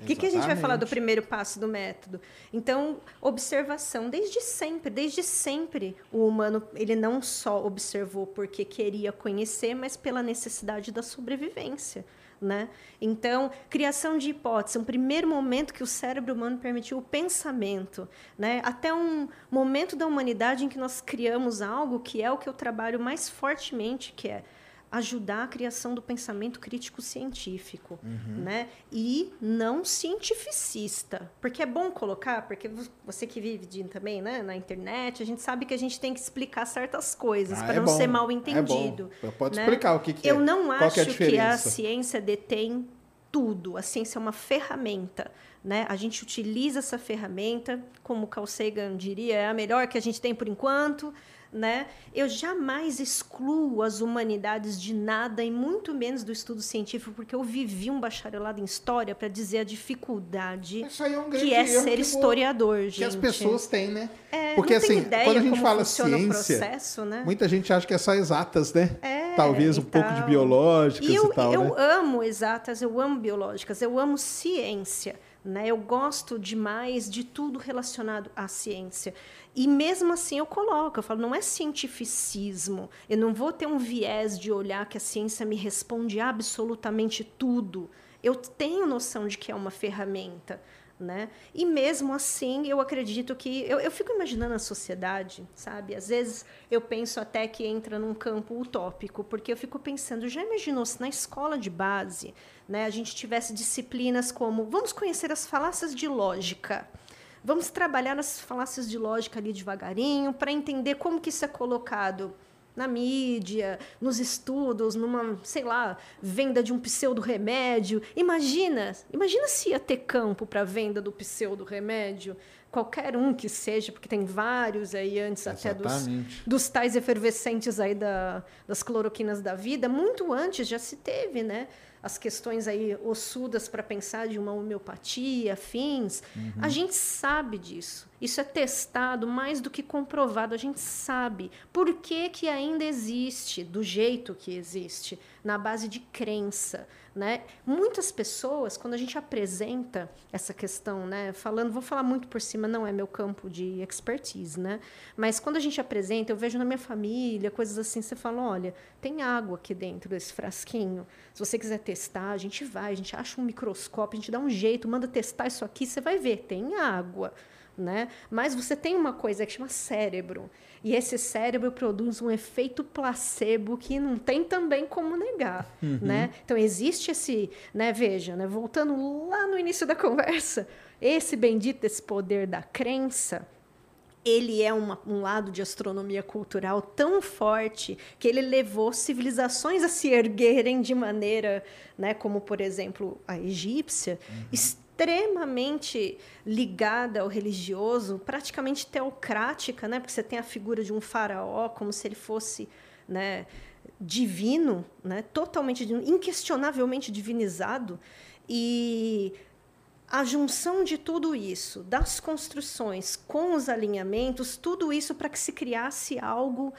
O que, que, a gente vai falar do primeiro passo do método? Então, observação desde sempre, desde sempre o humano ele não só observou porque queria conhecer, mas pela necessidade da sobrevivência. Né? Então, criação de hipótese, um primeiro momento que o cérebro humano permitiu o pensamento, né? até um momento da humanidade em que nós criamos algo que é o que eu trabalho mais fortemente, que é ajudar a criação do pensamento crítico científico, uhum. né? E não cientificista, porque é bom colocar, porque você que vive de, também, né, na internet, a gente sabe que a gente tem que explicar certas coisas ah, para é não bom. ser mal entendido. É Pode né? explicar o que, que Eu é. não Qual acho é a que a ciência detém tudo. A ciência é uma ferramenta. Né? A gente utiliza essa ferramenta, como Carl Sagan diria, é a melhor que a gente tem por enquanto né? Eu jamais excluo as humanidades de nada e muito menos do estudo científico, porque eu vivi um bacharelado em história para dizer a dificuldade é um que é ser que historiador, gente. Que as pessoas têm, né? É, porque assim, quando a gente fala ciência, processo, né? muita gente acha que é só exatas, né? É, Talvez um pouco de biológicas e, eu, e tal, eu né? amo exatas, eu amo biológicas, eu amo ciência. Né? Eu gosto demais de tudo relacionado à ciência. E mesmo assim eu coloco, eu falo, não é cientificismo. Eu não vou ter um viés de olhar que a ciência me responde absolutamente tudo. Eu tenho noção de que é uma ferramenta. Né? E mesmo assim, eu acredito que. Eu, eu fico imaginando a sociedade, sabe? Às vezes eu penso até que entra num campo utópico, porque eu fico pensando, já imaginou se na escola de base né, a gente tivesse disciplinas como vamos conhecer as falácias de lógica. Vamos trabalhar nas falácias de lógica ali devagarinho para entender como que isso é colocado na mídia, nos estudos, numa, sei lá, venda de um pseudo remédio. Imagina, imagina se ia ter campo para venda do pseudo remédio qualquer um que seja, porque tem vários aí antes até dos, dos tais efervescentes aí da, das cloroquinas da vida, muito antes já se teve, né? As questões aí ossudas para pensar de uma homeopatia, fins. Uhum. A gente sabe disso. Isso é testado mais do que comprovado. A gente sabe por que, que ainda existe do jeito que existe, na base de crença. Né? Muitas pessoas, quando a gente apresenta essa questão, né, falando, vou falar muito por cima, não é meu campo de expertise, né? Mas quando a gente apresenta, eu vejo na minha família, coisas assim, você fala, olha, tem água aqui dentro desse frasquinho. Se você quiser testar, a gente vai, a gente acha um microscópio, a gente dá um jeito, manda testar isso aqui, você vai ver, tem água. Né? Mas você tem uma coisa que chama cérebro. E esse cérebro produz um efeito placebo que não tem também como negar, uhum. né? Então existe esse, né, veja, né, voltando lá no início da conversa, esse bendito esse poder da crença, ele é uma, um lado de astronomia cultural tão forte que ele levou civilizações a se erguerem de maneira, né, como por exemplo a egípcia, uhum. Extremamente ligada ao religioso, praticamente teocrática, né, porque você tem a figura de um faraó como se ele fosse, né, divino, né, totalmente inquestionavelmente divinizado. E a junção de tudo isso, das construções com os alinhamentos, tudo isso para que se criasse algo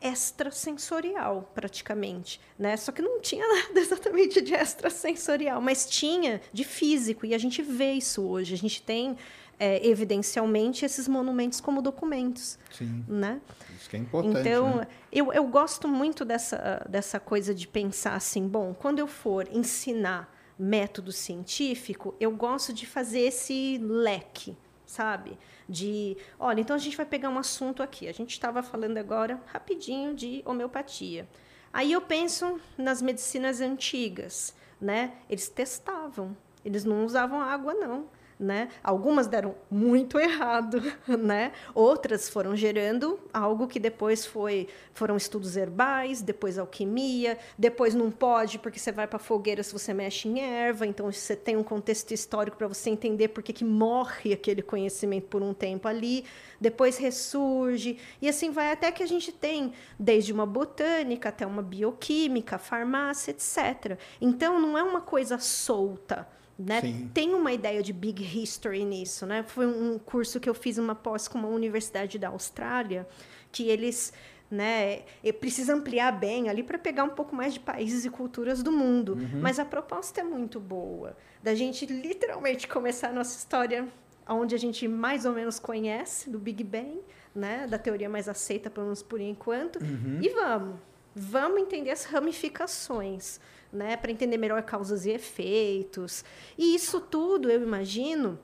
extrasensorial, praticamente, né? Só que não tinha nada exatamente de extrasensorial, mas tinha de físico e a gente vê isso hoje. A gente tem é, evidencialmente esses monumentos como documentos, Sim. né? Isso que é importante. Então, né? eu, eu gosto muito dessa dessa coisa de pensar assim, bom, quando eu for ensinar método científico, eu gosto de fazer esse leque, sabe? De, olha, então a gente vai pegar um assunto aqui. A gente estava falando agora rapidinho de homeopatia. Aí eu penso nas medicinas antigas, né? Eles testavam, eles não usavam água não né? Algumas deram muito errado, né? Outras foram gerando algo que depois foi foram estudos herbais, depois alquimia, depois não pode porque você vai para fogueira se você mexe em erva, então você tem um contexto histórico para você entender por que, que morre aquele conhecimento por um tempo ali, depois ressurge e assim vai até que a gente tem desde uma botânica até uma bioquímica, farmácia, etc. Então não é uma coisa solta né? Tem uma ideia de big history nisso, né? Foi um curso que eu fiz uma pós com uma universidade da Austrália, que eles né? Precisa ampliar bem ali para pegar um pouco mais de países e culturas do mundo. Uhum. Mas a proposta é muito boa. Da gente literalmente começar a nossa história onde a gente mais ou menos conhece, do Big Bang, né? Da teoria mais aceita, pelo menos por enquanto. Uhum. E vamos. Vamos entender as ramificações né, para entender melhor causas e efeitos. E isso tudo, eu imagino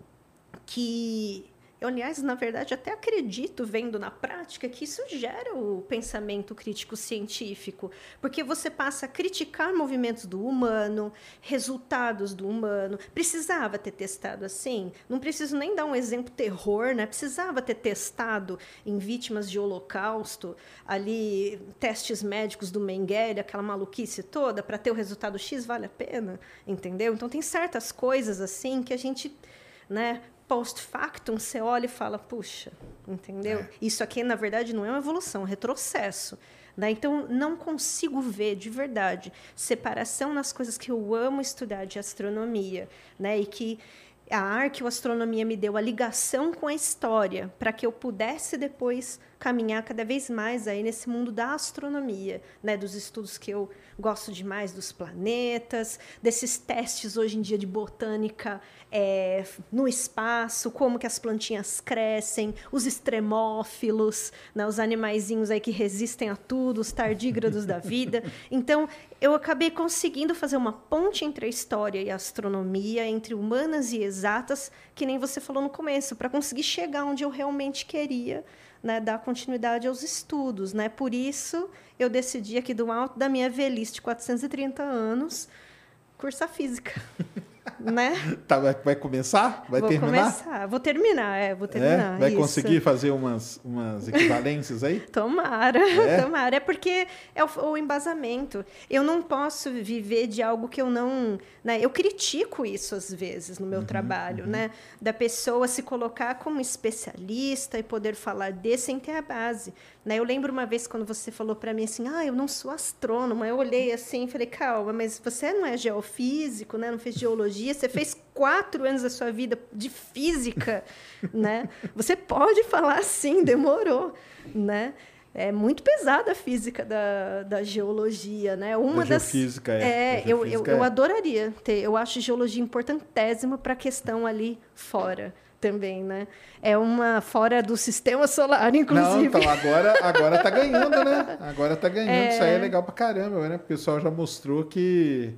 que eu, aliás, na verdade, até acredito, vendo na prática, que isso gera o pensamento crítico científico, porque você passa a criticar movimentos do humano, resultados do humano. Precisava ter testado assim? Não preciso nem dar um exemplo terror, né? Precisava ter testado em vítimas de holocausto, ali, testes médicos do Mengele, aquela maluquice toda, para ter o resultado X, vale a pena? Entendeu? Então, tem certas coisas assim que a gente. Né, post factum, você olha e fala, puxa, entendeu? É. Isso aqui, na verdade, não é uma evolução, é um retrocesso. Né? Então, não consigo ver de verdade separação nas coisas que eu amo estudar de astronomia, né? E que a arqueoastronomia me deu a ligação com a história para que eu pudesse depois caminhar cada vez mais aí nesse mundo da astronomia, né? Dos estudos que eu gosto demais dos planetas, desses testes hoje em dia de botânica é, no espaço, como que as plantinhas crescem, os extremófilos, né, os animaizinhos aí que resistem a tudo, os tardígrados da vida. Então, eu acabei conseguindo fazer uma ponte entre a história e a astronomia, entre humanas e exatas, que nem você falou no começo, para conseguir chegar onde eu realmente queria, né, dar continuidade aos estudos. Né? Por isso, eu decidi aqui do alto da minha velhice de 430 anos cursar física. né? Tá, vai, vai começar? Vai vou terminar? começar. Vou terminar, é, vou É? terminar. Vai isso. conseguir fazer umas, umas equivalências aí? Tomara, É? tomara. É porque é o, o embasamento. Eu não posso viver de algo que eu não. Né? Eu critico isso às vezes no meu Uhum, trabalho, né? Da pessoa se colocar como especialista e poder falar de sem ter a base. Né? Eu lembro uma vez quando você falou para mim assim: ah, eu não sou astrônoma. Eu olhei assim e falei: calma, mas você não é geofísico, né? não fez geologia, você fez quatro anos da sua vida de física, né? Você pode falar assim, demorou, né? É muito pesada a física da, da geologia, né? Uma Da das geofísica, é. é, Da eu, eu, geofísica, eu é. adoraria ter. Eu acho geologia importantésima para a questão ali fora também, né? É uma fora do sistema solar, Não, inclusive. então agora, agora tá ganhando, né? Agora tá ganhando. Isso aí é legal pra caramba, né? Porque o pessoal já mostrou que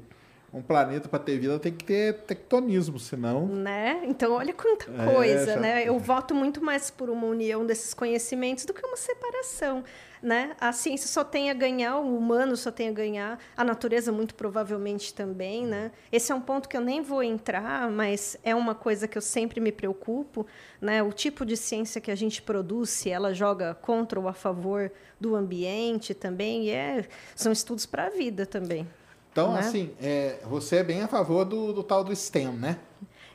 um planeta para ter vida tem que ter tectonismo, senão. Né? Então, olha quanta É, coisa, já- né? Eu voto muito mais por uma união desses conhecimentos do que uma separação, né? A ciência só tem a ganhar, o humano só tem a ganhar, a natureza muito provavelmente também, né? Esse é um ponto que eu nem vou entrar, mas é uma coisa que eu sempre me preocupo, né? O tipo de ciência que a gente produz, se ela joga contra ou a favor do ambiente também, e é, são estudos para a vida também. Então, Né? assim, é, você é bem a favor do, do tal do STEM, né?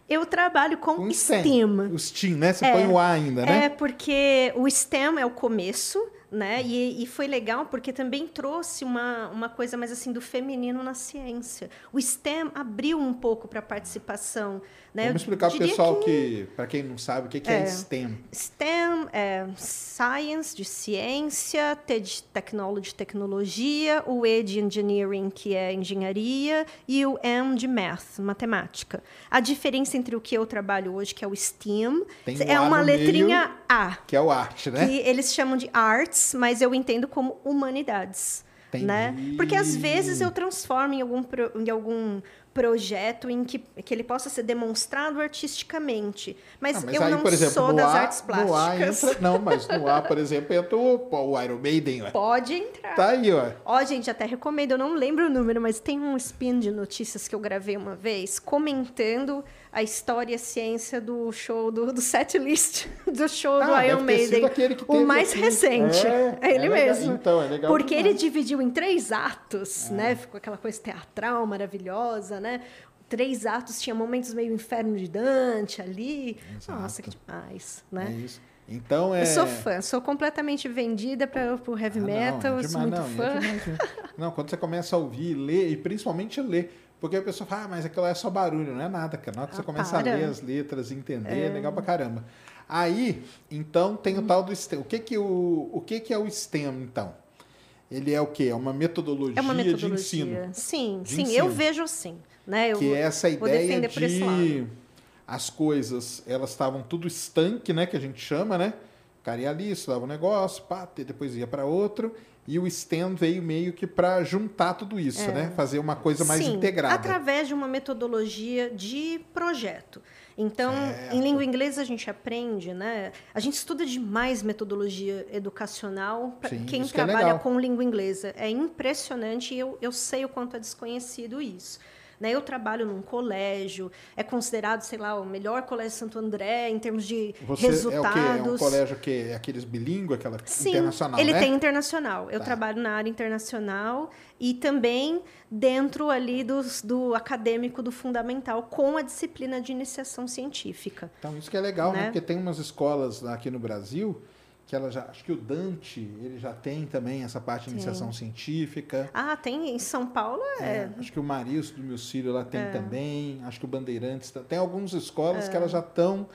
Eu trabalho com, Com STEM. O STEM, né? Você põe o A ainda, né? É, porque o STEM é o começo, né? E, e foi legal porque também trouxe uma, uma coisa mais assim do feminino na ciência. O STEM abriu um pouco para a participação. Né? Vamos explicar pro diria pessoal que, para quem não sabe, o que, que é, É. STEM. STEM é Science, de ciência, T de Technology, tecnologia, o E de Engineering, que é engenharia, e o M de Math, matemática. A diferença entre o que eu trabalho hoje, que é o STEAM, Tem é uma letrinha meio. A. Que é o arte, né? Que eles chamam de arts, mas eu entendo como humanidades. Entendi. Né? Porque às vezes eu transformo em algum, pro- em algum projeto em que, que ele possa ser demonstrado artisticamente. Mas, Ah, mas eu aí, não exemplo, sou das A, artes plásticas. entra, não, mas no A, por exemplo, entra o, o Iron Maiden, ó. Pode entrar. Tá aí, ó. Ó, gente, até recomendo, eu não lembro o número, mas tem um spin de notícias que eu gravei uma vez comentando a história e a ciência do show, do, do set list do show do Ah, Iron ter sido Maiden. o mais aqui. recente. É, É, ele é mesmo. Então, é legal Porque demais. É. ele dividiu em três atos, né? Ficou aquela coisa teatral maravilhosa, né? Três atos, tinha momentos meio inferno de Dante ali. Nossa, que demais, É né? isso. Então é. Eu sou fã, sou completamente vendida para o heavy Ah, não, metal, é eu sou demais, muito não, é fã. demais, né? Não, quando você começa a ouvir, ler, e principalmente ler. Porque a pessoa fala, ah, mas aquilo é só barulho, não é nada, cara. Na hora que você Ah, começa a para. ler as letras, entender, é legal pra caramba. Aí, então, tem o tal do STEM. O que que, o, o que que é o STEM, então? Ele é o quê? É uma metodologia, É uma metodologia. de ensino. Sim, De sim, ensino. eu vejo assim. Né? Eu que é essa ideia de as coisas, elas estavam tudo estanque, né, que a gente chama, né? O cara ia ali, estudava um negócio, pá, depois ia para outro, e o STEM veio meio que para juntar tudo isso, né? Fazer uma coisa mais É. Sim, integrada. através de uma metodologia de projeto. Então, Certo. em língua inglesa a gente aprende, né? A gente estuda demais metodologia educacional para quem isso que é trabalha com língua inglesa. É impressionante e eu, eu sei o quanto é desconhecido isso. Né? Eu trabalho num colégio, é considerado, sei lá, o melhor colégio de Santo André em termos de Você resultados. é o quê? É um colégio que é aqueles bilíngue, aquela Sim, internacional, ele né? tem internacional. Eu Tá. trabalho na área internacional e também dentro ali dos, do acadêmico do fundamental com a disciplina de iniciação científica. Então, isso que é legal, né? Né? Porque tem umas escolas aqui no Brasil que ela já, acho que o Dante, ele já tem também essa parte de iniciação científica. Ah, tem em São Paulo é, É, acho que o Marisco do meu filho lá tem também. Acho que o Bandeirantes tem algumas escolas que elas já estão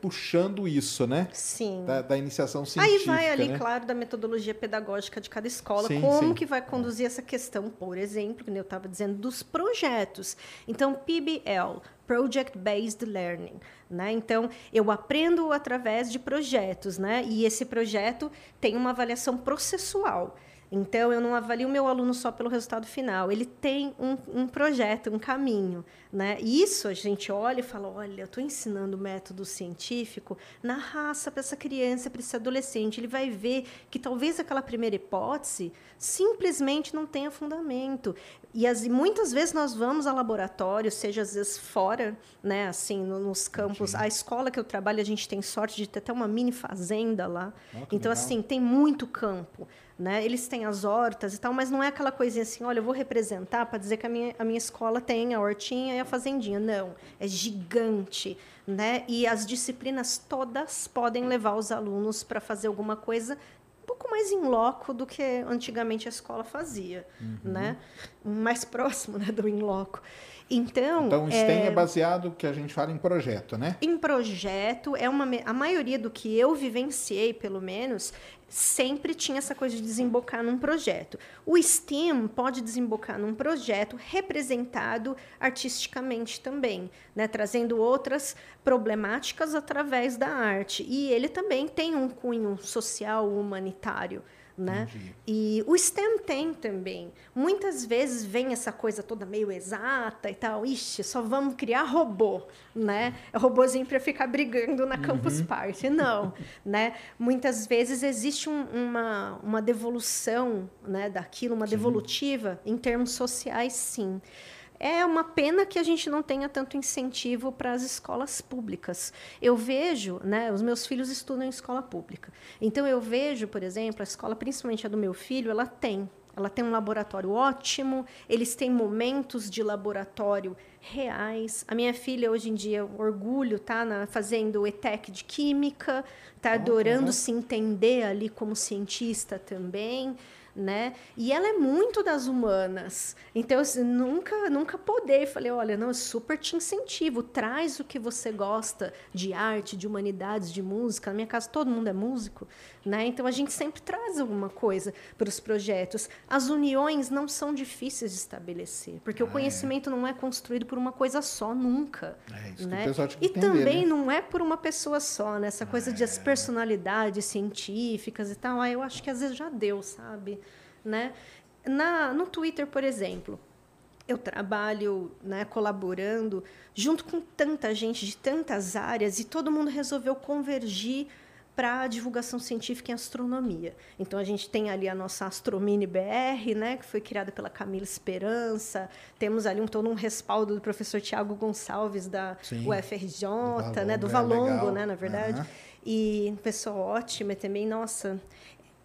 puxando isso, né? sim. Da, da iniciação Aí científica. vai ali, né? claro, da metodologia pedagógica de cada escola, Sim, como sim. que vai conduzir essa questão, por exemplo, que eu estava dizendo, dos projetos. Então, PBL, Project Based Learning, né? Então, eu aprendo através de projetos, né? E esse projeto tem uma avaliação processual. Então, eu não avalio o meu aluno só pelo resultado final. Ele tem um, um projeto, um caminho. Né? E isso a gente olha e fala: olha, eu estou ensinando o método científico na raça para essa criança, para esse adolescente. Ele vai ver que talvez aquela primeira hipótese simplesmente não tenha fundamento. E as, muitas vezes nós vamos a laboratório, seja às vezes fora, né, assim, no, nos campos. Sim. A escola que eu trabalho, a gente tem sorte de ter até uma mini fazenda lá. Oh, então, legal. assim, tem muito campo. Né? Eles têm as hortas e tal, mas não é aquela coisinha assim, olha, eu vou representar para dizer que a minha, a minha escola tem a hortinha e a fazendinha. Não, é gigante. Né? E as disciplinas todas podem levar os alunos para fazer alguma coisa um pouco mais em loco do que antigamente a escola fazia, uhum. né? Mais próximo né, do in loco. Então, então o STEM é, é baseado que a gente fala em projeto, né? Em projeto é uma a maioria do que eu vivenciei, pelo menos, sempre tinha essa coisa de desembocar num projeto. O STEM pode desembocar num projeto representado artisticamente também, né, trazendo outras problemáticas através da arte. E ele também tem um cunho social humanitário né? E o STEM tem também. Muitas vezes vem essa coisa toda meio exata e tal. Ixi, só vamos criar robô, né? É robôzinho para ficar brigando na Campus uhum. Party. Não, né? Muitas vezes existe um, uma, uma devolução né, daquilo, uma sim. devolutiva em termos sociais, sim. É uma pena que a gente não tenha tanto incentivo para as escolas públicas. Eu vejo, né, os meus filhos estudam em escola pública. Então eu vejo, por exemplo, a escola, principalmente a do meu filho, ela tem ela tem um laboratório ótimo, eles têm momentos de laboratório reais. A minha filha, hoje em dia, orgulho, tá na, fazendo ETEC de Química, tá adorando se entender ali como cientista também né? E ela é muito das humanas. Então, eu nunca, nunca poder. Falei, olha, não, eu super te incentivo. Traz o que você gosta de arte, de humanidades, de música. Na minha casa, todo mundo é músico, né? Então, a gente sempre traz alguma coisa para os projetos. As uniões não são difíceis de estabelecer, porque ah, o conhecimento é. não é construído por uma coisa só, nunca. É isso né? que o E entender, também né? não é por uma pessoa só, né? Essa coisa de as é. personalidades científicas e tal. Ah, eu acho que às vezes já deu, sabe? Né? Na, no Twitter, por exemplo, eu trabalho né, colaborando junto com tanta gente de tantas áreas e todo mundo resolveu convergir para a divulgação científica em astronomia. Então a gente tem ali a nossa Astromini BR, né, que foi criada pela Camila Esperança. Temos ali um todo um respaldo do professor Tiago Gonçalves da Sim, UFRJ, do Valongo, né, do Valongo, é né, na verdade. Uhum. E pessoa ótima também, nossa,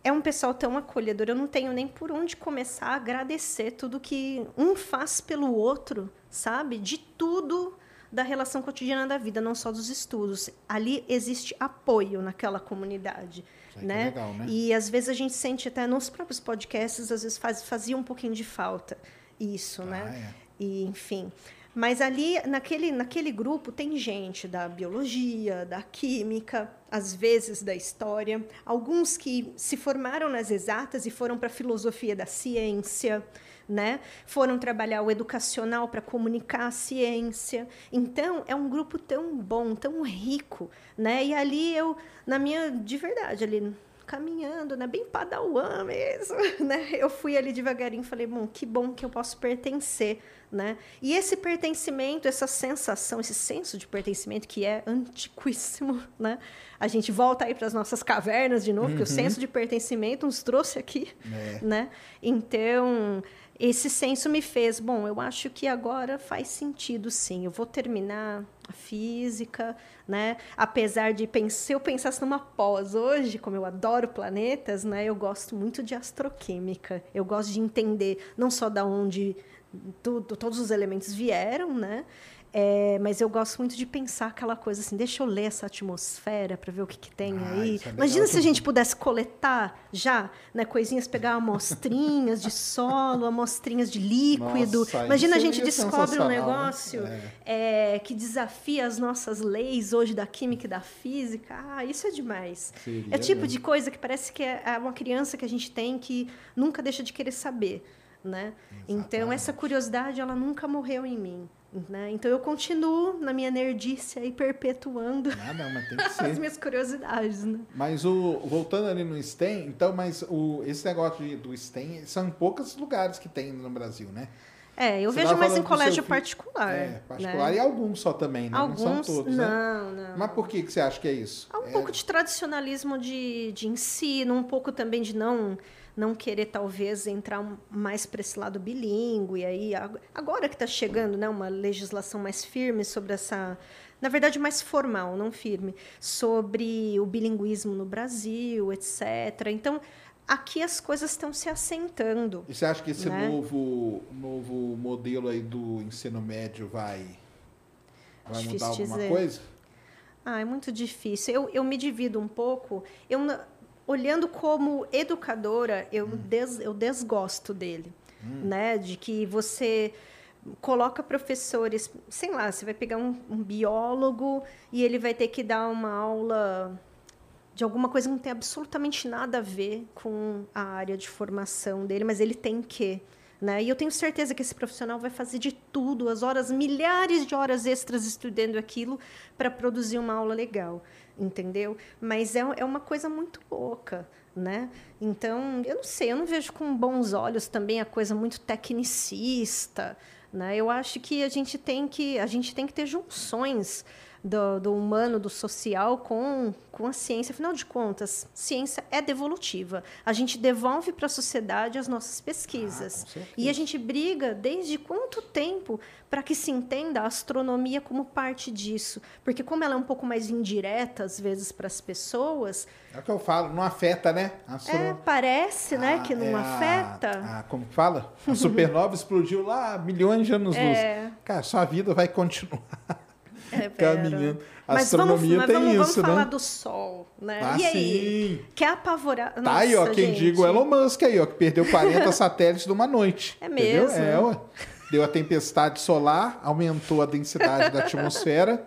é um pessoal tão acolhedor. Eu não tenho nem por onde começar a agradecer tudo que um faz pelo outro, sabe? De tudo da relação cotidiana da vida, não só dos estudos. Ali existe apoio naquela comunidade. Né? Legal, né? E às vezes a gente sente até nos próprios podcasts, às vezes faz, fazia um pouquinho de falta isso, né? ah, né? É. E, enfim. Mas ali, naquele, naquele grupo, tem gente da biologia, da química, às vezes da história, alguns que se formaram nas exatas e foram para a filosofia da ciência, né? Foram trabalhar o educacional para comunicar a ciência. Então, é um grupo tão bom, tão rico, né? E ali eu, na minha, de verdade, ali caminhando, né? Bem padawan mesmo, né? Eu fui ali devagarinho, falei, bom, que bom que eu posso pertencer, né? E esse pertencimento, essa sensação, esse senso de pertencimento que é antiquíssimo, né? A gente volta aí para as nossas cavernas de novo, uhum. que o senso de pertencimento nos trouxe aqui, é. né? Então, esse senso me fez, bom, eu acho que agora faz sentido sim. Eu vou terminar a física, né? Apesar de se eu pensasse numa pós hoje, como eu adoro planetas, né? Eu gosto muito de astroquímica. Eu gosto de entender não só da onde tudo, todos os elementos vieram, né? É, mas eu gosto muito de pensar aquela coisa assim, deixa eu ler essa atmosfera para ver o que, que tem ah, aí. É Imagina se a gente pudesse coletar já, né, coisinhas, pegar amostrinhas de solo, amostrinhas de líquido. Nossa, Imagina a gente descobre um negócio é. É, que desafia as nossas leis hoje da química e da física. Ah, isso é demais. Seria é tipo mesmo. de coisa que parece que é uma criança que a gente tem que nunca deixa de querer saber né? Então essa curiosidade ela nunca morreu em mim, Né? Então eu continuo na minha nerdice aí perpetuando Ah, as minhas curiosidades. Né? Mas o voltando ali no STEM, então, mas o, esse negócio de- do STEM são poucos lugares que tem no Brasil, né? É, eu Você vejo mais em colégio particular. É, particular né? e alguns só também, né? não são Alguns, todos, né? não, não. Mas por que, que você acha que é isso? Há um É- pouco de tradicionalismo de, de ensino, um pouco também de não não querer talvez entrar mais para esse lado bilíngue. Aí ag- agora que está chegando, né, uma legislação mais firme sobre essa, na verdade mais formal, não firme, sobre o bilinguismo no Brasil, etc. Então aqui as coisas estão se assentando. E você acha que esse né? novo, novo modelo aí do ensino médio vai, vai Difícil mudar alguma dizer. coisa? Ah, é muito difícil. Eu, eu me divido um pouco. Eu, olhando como educadora, eu, des, eu desgosto dele. Né? De que você coloca professores, sei lá, você vai pegar um, um biólogo e ele vai ter que dar uma aula de alguma coisa que não tem absolutamente nada a ver com a área de formação dele, mas ele tem que. Né? E eu tenho certeza que esse profissional vai fazer de tudo, as horas, milhares de horas extras estudando aquilo para produzir uma aula legal, entendeu? Mas é, é uma coisa muito louca, né? Então, eu não sei, eu não vejo com bons olhos também a coisa muito tecnicista, né? Eu acho que a gente tem que a gente tem que ter junções do, do humano, do social com, com a ciência. Afinal de contas, ciência é devolutiva. A gente devolve para a sociedade as nossas pesquisas. Ah, e a gente briga desde quanto tempo para que se entenda a astronomia como parte disso? Porque como ela é um pouco mais indireta, às vezes, para as pessoas, É o que eu falo, não afeta, né? A é, astro- parece né, Ah, que não é a- afeta. a- como que fala? A supernova explodiu lá milhões de anos-luz. É. Cara, sua vida vai continuar É, caminhando. A Mas astronomia vamos, mas tem vamos, isso, vamos falar né? do Sol, né? Ah, e aí? sim. Quer apavorar? Tá aí, ó, quem diga o Elon Musk aí, ó, que perdeu 40 satélites numa noite. É entendeu? mesmo? É, ué. Deu a tempestade solar, aumentou a densidade da atmosfera,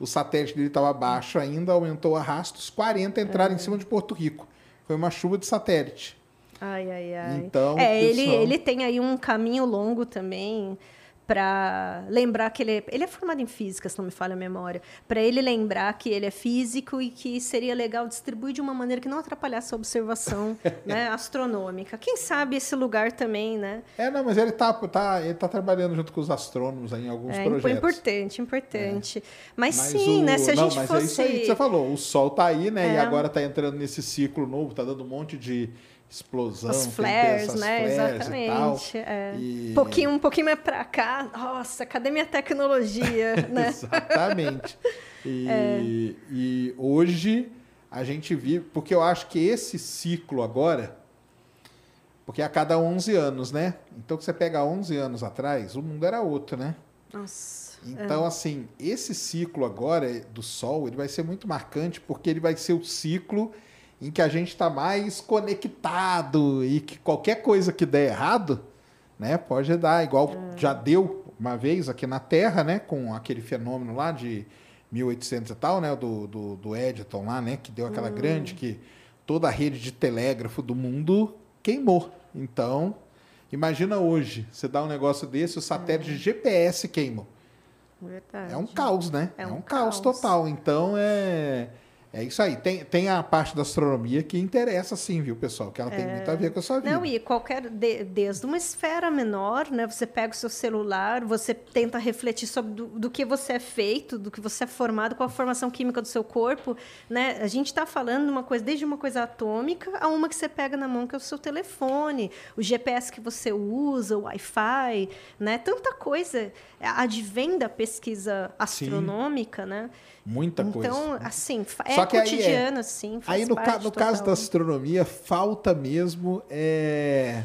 o satélite dele estava baixo ainda, aumentou o arrasto, os 40 entraram em cima de Porto Rico. Foi uma chuva de satélite. Ai, ai, ai. Então, é, ele, pessoal- ele tem aí um caminho longo também para lembrar que ele é, ele é formado em física, se não me falha a memória, para ele lembrar que ele é físico e que seria legal distribuir de uma maneira que não atrapalhasse a observação né, astronômica. Quem sabe esse lugar também, né? É, não, mas ele tá, tá, ele tá trabalhando junto com os astrônomos aí em alguns É projetos. importante, importante. Mas, Mas sim, o- né? Se a não, gente mas fosse é isso aí que você falou. O Sol tá aí, né? E É. agora tá entrando nesse ciclo novo, tá dando um monte de explosão. Os tem flares, essas né? flares. Exatamente. é. E- Um pouquinho, um pouquinho mais para cá. Nossa, cadê minha tecnologia, né? Exatamente. E, É. e hoje a gente vive. Porque eu acho que esse ciclo agora. Porque é a cada 11 anos, né? Então, que você pega 11 anos atrás, o mundo era outro, né? Nossa. Então, assim, esse ciclo agora do Sol, ele vai ser muito marcante, porque ele vai ser o ciclo em que a gente está mais conectado e que qualquer coisa que der errado, né, pode dar, igual já deu uma vez aqui na Terra, né, com aquele fenômeno lá de 1800 e tal, né, do, do, do Edison lá, né, que deu aquela grande, que toda a rede de telégrafo do mundo queimou. Então, imagina hoje, você dá um negócio desse, o satélite de GPS queimam. Verdade. É um caos, né? É É um um, caos. caos. total. Então é. É isso aí. Tem, tem a parte da astronomia que interessa sim, viu, pessoal? Que ela tem muito a ver com a sua vida. Não, e qualquer, de- desde uma esfera menor, né? Você pega o seu celular, você tenta refletir sobre do, do que você é feito, do que você é formado, qual a formação química do seu corpo, né? A gente está falando uma coisa, desde uma coisa atômica a uma que você pega na mão, que é o seu telefone, o GPS que você usa, o Wi-Fi, né? Tanta coisa advém da pesquisa astronômica, né? Muita coisa. Então, assim, é Só que aí é- cotidiano, assim, Aí no, ca- no caso da astronomia, falta mesmo é,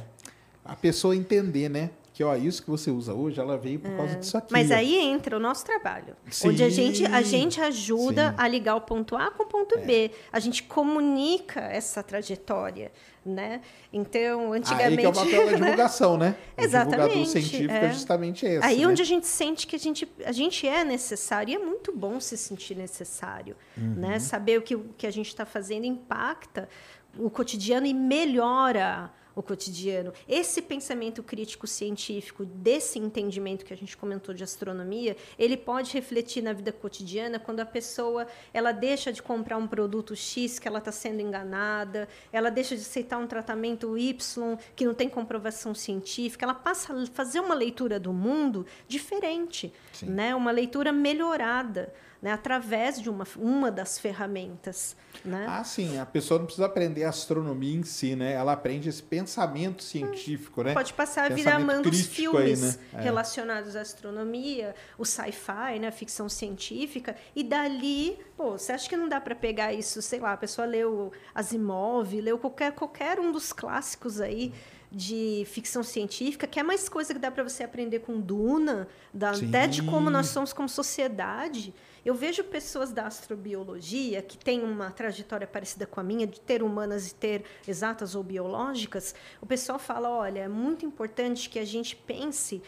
a pessoa entender, né? Que ó, isso que você usa hoje, ela veio por causa disso aqui. É. Mas ó. aí entra o nosso trabalho, Sim, onde a gente, a gente ajuda sim. É. a ligar o ponto A com o ponto B. A gente comunica essa trajetória, né? Então, antigamente... Aí que é o papel da né? divulgação, né? O divulgador Exatamente, científico é, é. justamente esse. Aí né? onde a gente sente que a gente, a gente é necessário, e é muito bom se sentir necessário, Uhum. né? Saber o que, o que a gente está fazendo impacta o cotidiano e melhora o cotidiano. Esse pensamento crítico científico, desse entendimento que a gente comentou de astronomia, ele pode refletir na vida cotidiana quando a pessoa ela deixa de comprar um produto X que ela está sendo enganada, ela deixa de aceitar um tratamento Y que não tem comprovação científica, ela passa a fazer uma leitura do mundo diferente, né? uma leitura melhorada né, através de uma, uma das ferramentas. Né? Ah, sim, a pessoa não precisa aprender astronomia em si, né? Ela aprende esse pensamento científico, né? Pode passar a vida amando os filmes aí, né? relacionados à astronomia, o sci-fi, né, a ficção científica, e dali, pô, você acha que não dá para pegar isso, sei lá, a pessoa leu Asimov, leu qualquer, qualquer um dos clássicos aí, de ficção científica, que é mais coisa que dá para você aprender com Duna, da, até de como nós somos como sociedade. Eu vejo pessoas da astrobiologia que têm uma trajetória parecida com a minha, de ter humanas e ter exatas ou biológicas. O pessoal fala: olha, é muito importante que a gente pense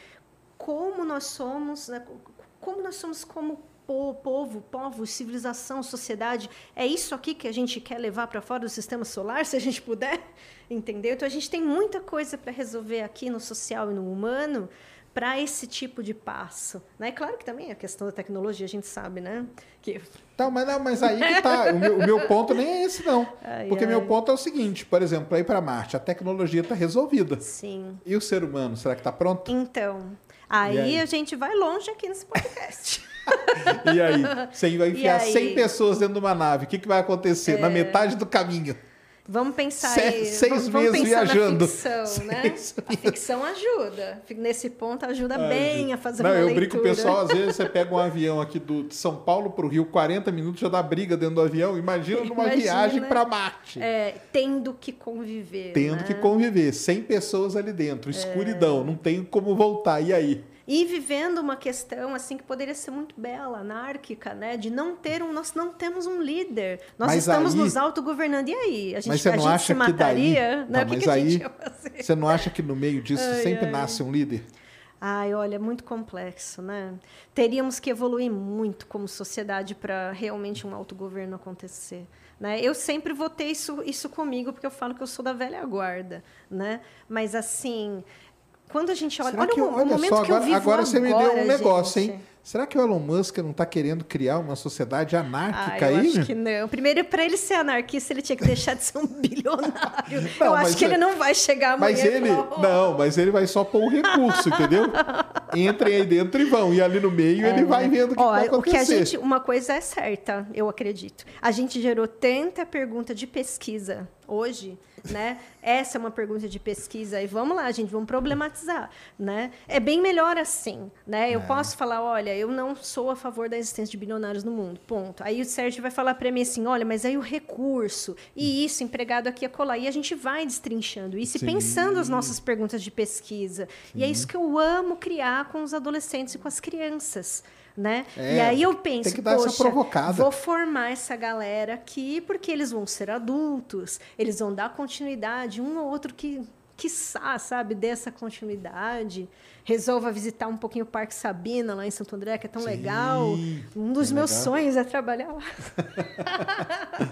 como nós somos, né, como nós somos como povo, povo, civilização, sociedade. É isso aqui que a gente quer levar para fora do sistema solar, se a gente puder, entendeu? Então a gente tem muita coisa para resolver aqui no social e no humano para esse tipo de passo. Né? Claro que também a questão da tecnologia, a gente sabe, né? Que... Tá, mas, não, mas aí que tá. O meu, o meu, ponto nem é esse, não. Ai, Porque ai. meu ponto é o seguinte, por exemplo, para ir para Marte, a tecnologia está resolvida. Sim. E o ser humano, será que está pronto? Então, aí, aí, a gente vai longe aqui nesse podcast. e aí? Você vai enfiar 100 pessoas dentro de uma nave, o que, que vai acontecer? É... Na metade do caminho. Vamos pensar Se, aí, seis vamos, meses vamos viajando. ficção, né? A ficção ajuda. Nesse ponto ajuda bem a fazer Não, uma eu leitura. brinco com o pessoal, às vezes você pega um avião aqui do, de São Paulo para o Rio, 40 minutos já dá briga dentro do avião. Imagina numa Imagina, viagem para Marte. É, tendo que conviver. Tendo né? que conviver. 100 pessoas ali dentro, escuridão, é... não tem como voltar. E aí? E vivendo uma questão assim que poderia ser muito bela, anárquica, né? De não ter um, nós não temos um líder, nós mas estamos aí, nos autogovernando. E aí, a gente, mas você não a acha se mataria? Que daí, né? Não, o que, que aí? Você não acha que no meio disso ai, sempre ai. nasce um líder? Ai, olha, é muito complexo, né? Teríamos que evoluir muito como sociedade para realmente um autogoverno acontecer. Né? Eu sempre votei isso, isso comigo, porque eu falo que eu sou da velha guarda. Né? Mas, assim, quando a gente olha. Será olha que, o, olha momento só, que eu agora, agora você me deu um negócio, gente. hein? Será que o Elon Musk não está querendo criar uma sociedade anárquica ah, eu aí? Eu acho que não. Primeiro, para ele ser anarquista, ele tinha que deixar de ser um bilionário. Não, eu acho que ele não vai chegar amanhã. Mas ele, não, mas ele vai só pôr o recurso, entendeu? Entrem aí dentro e vão. E ali no meio é. ele vai vendo o que Ó, vai acontecer. O que a gente, uma coisa é certa, eu acredito. A gente gerou tanta pergunta de pesquisa hoje né? Essa é uma pergunta de pesquisa e vamos lá, gente, vamos problematizar, né? É bem melhor assim, né? Eu é. posso falar, olha, eu não sou a favor da existência de bilionários no mundo, ponto. Aí o Sérgio vai falar para mim assim, olha, mas aí o recurso e isso empregado aqui a colar e a gente vai destrinchando isso Sim. e pensando as nossas perguntas de pesquisa. Sim. E é isso que eu amo criar com os adolescentes e com as crianças né? É, e aí eu penso, tem que dar essa provocada. vou formar essa galera aqui porque eles vão ser adultos, eles vão dar continuidade, um ou outro que quiçá, sabe, dessa continuidade, resolva visitar um pouquinho o Parque Sabina lá em Santo André, que é tão Sim, legal. Um dos é meus legal. sonhos é trabalhar lá.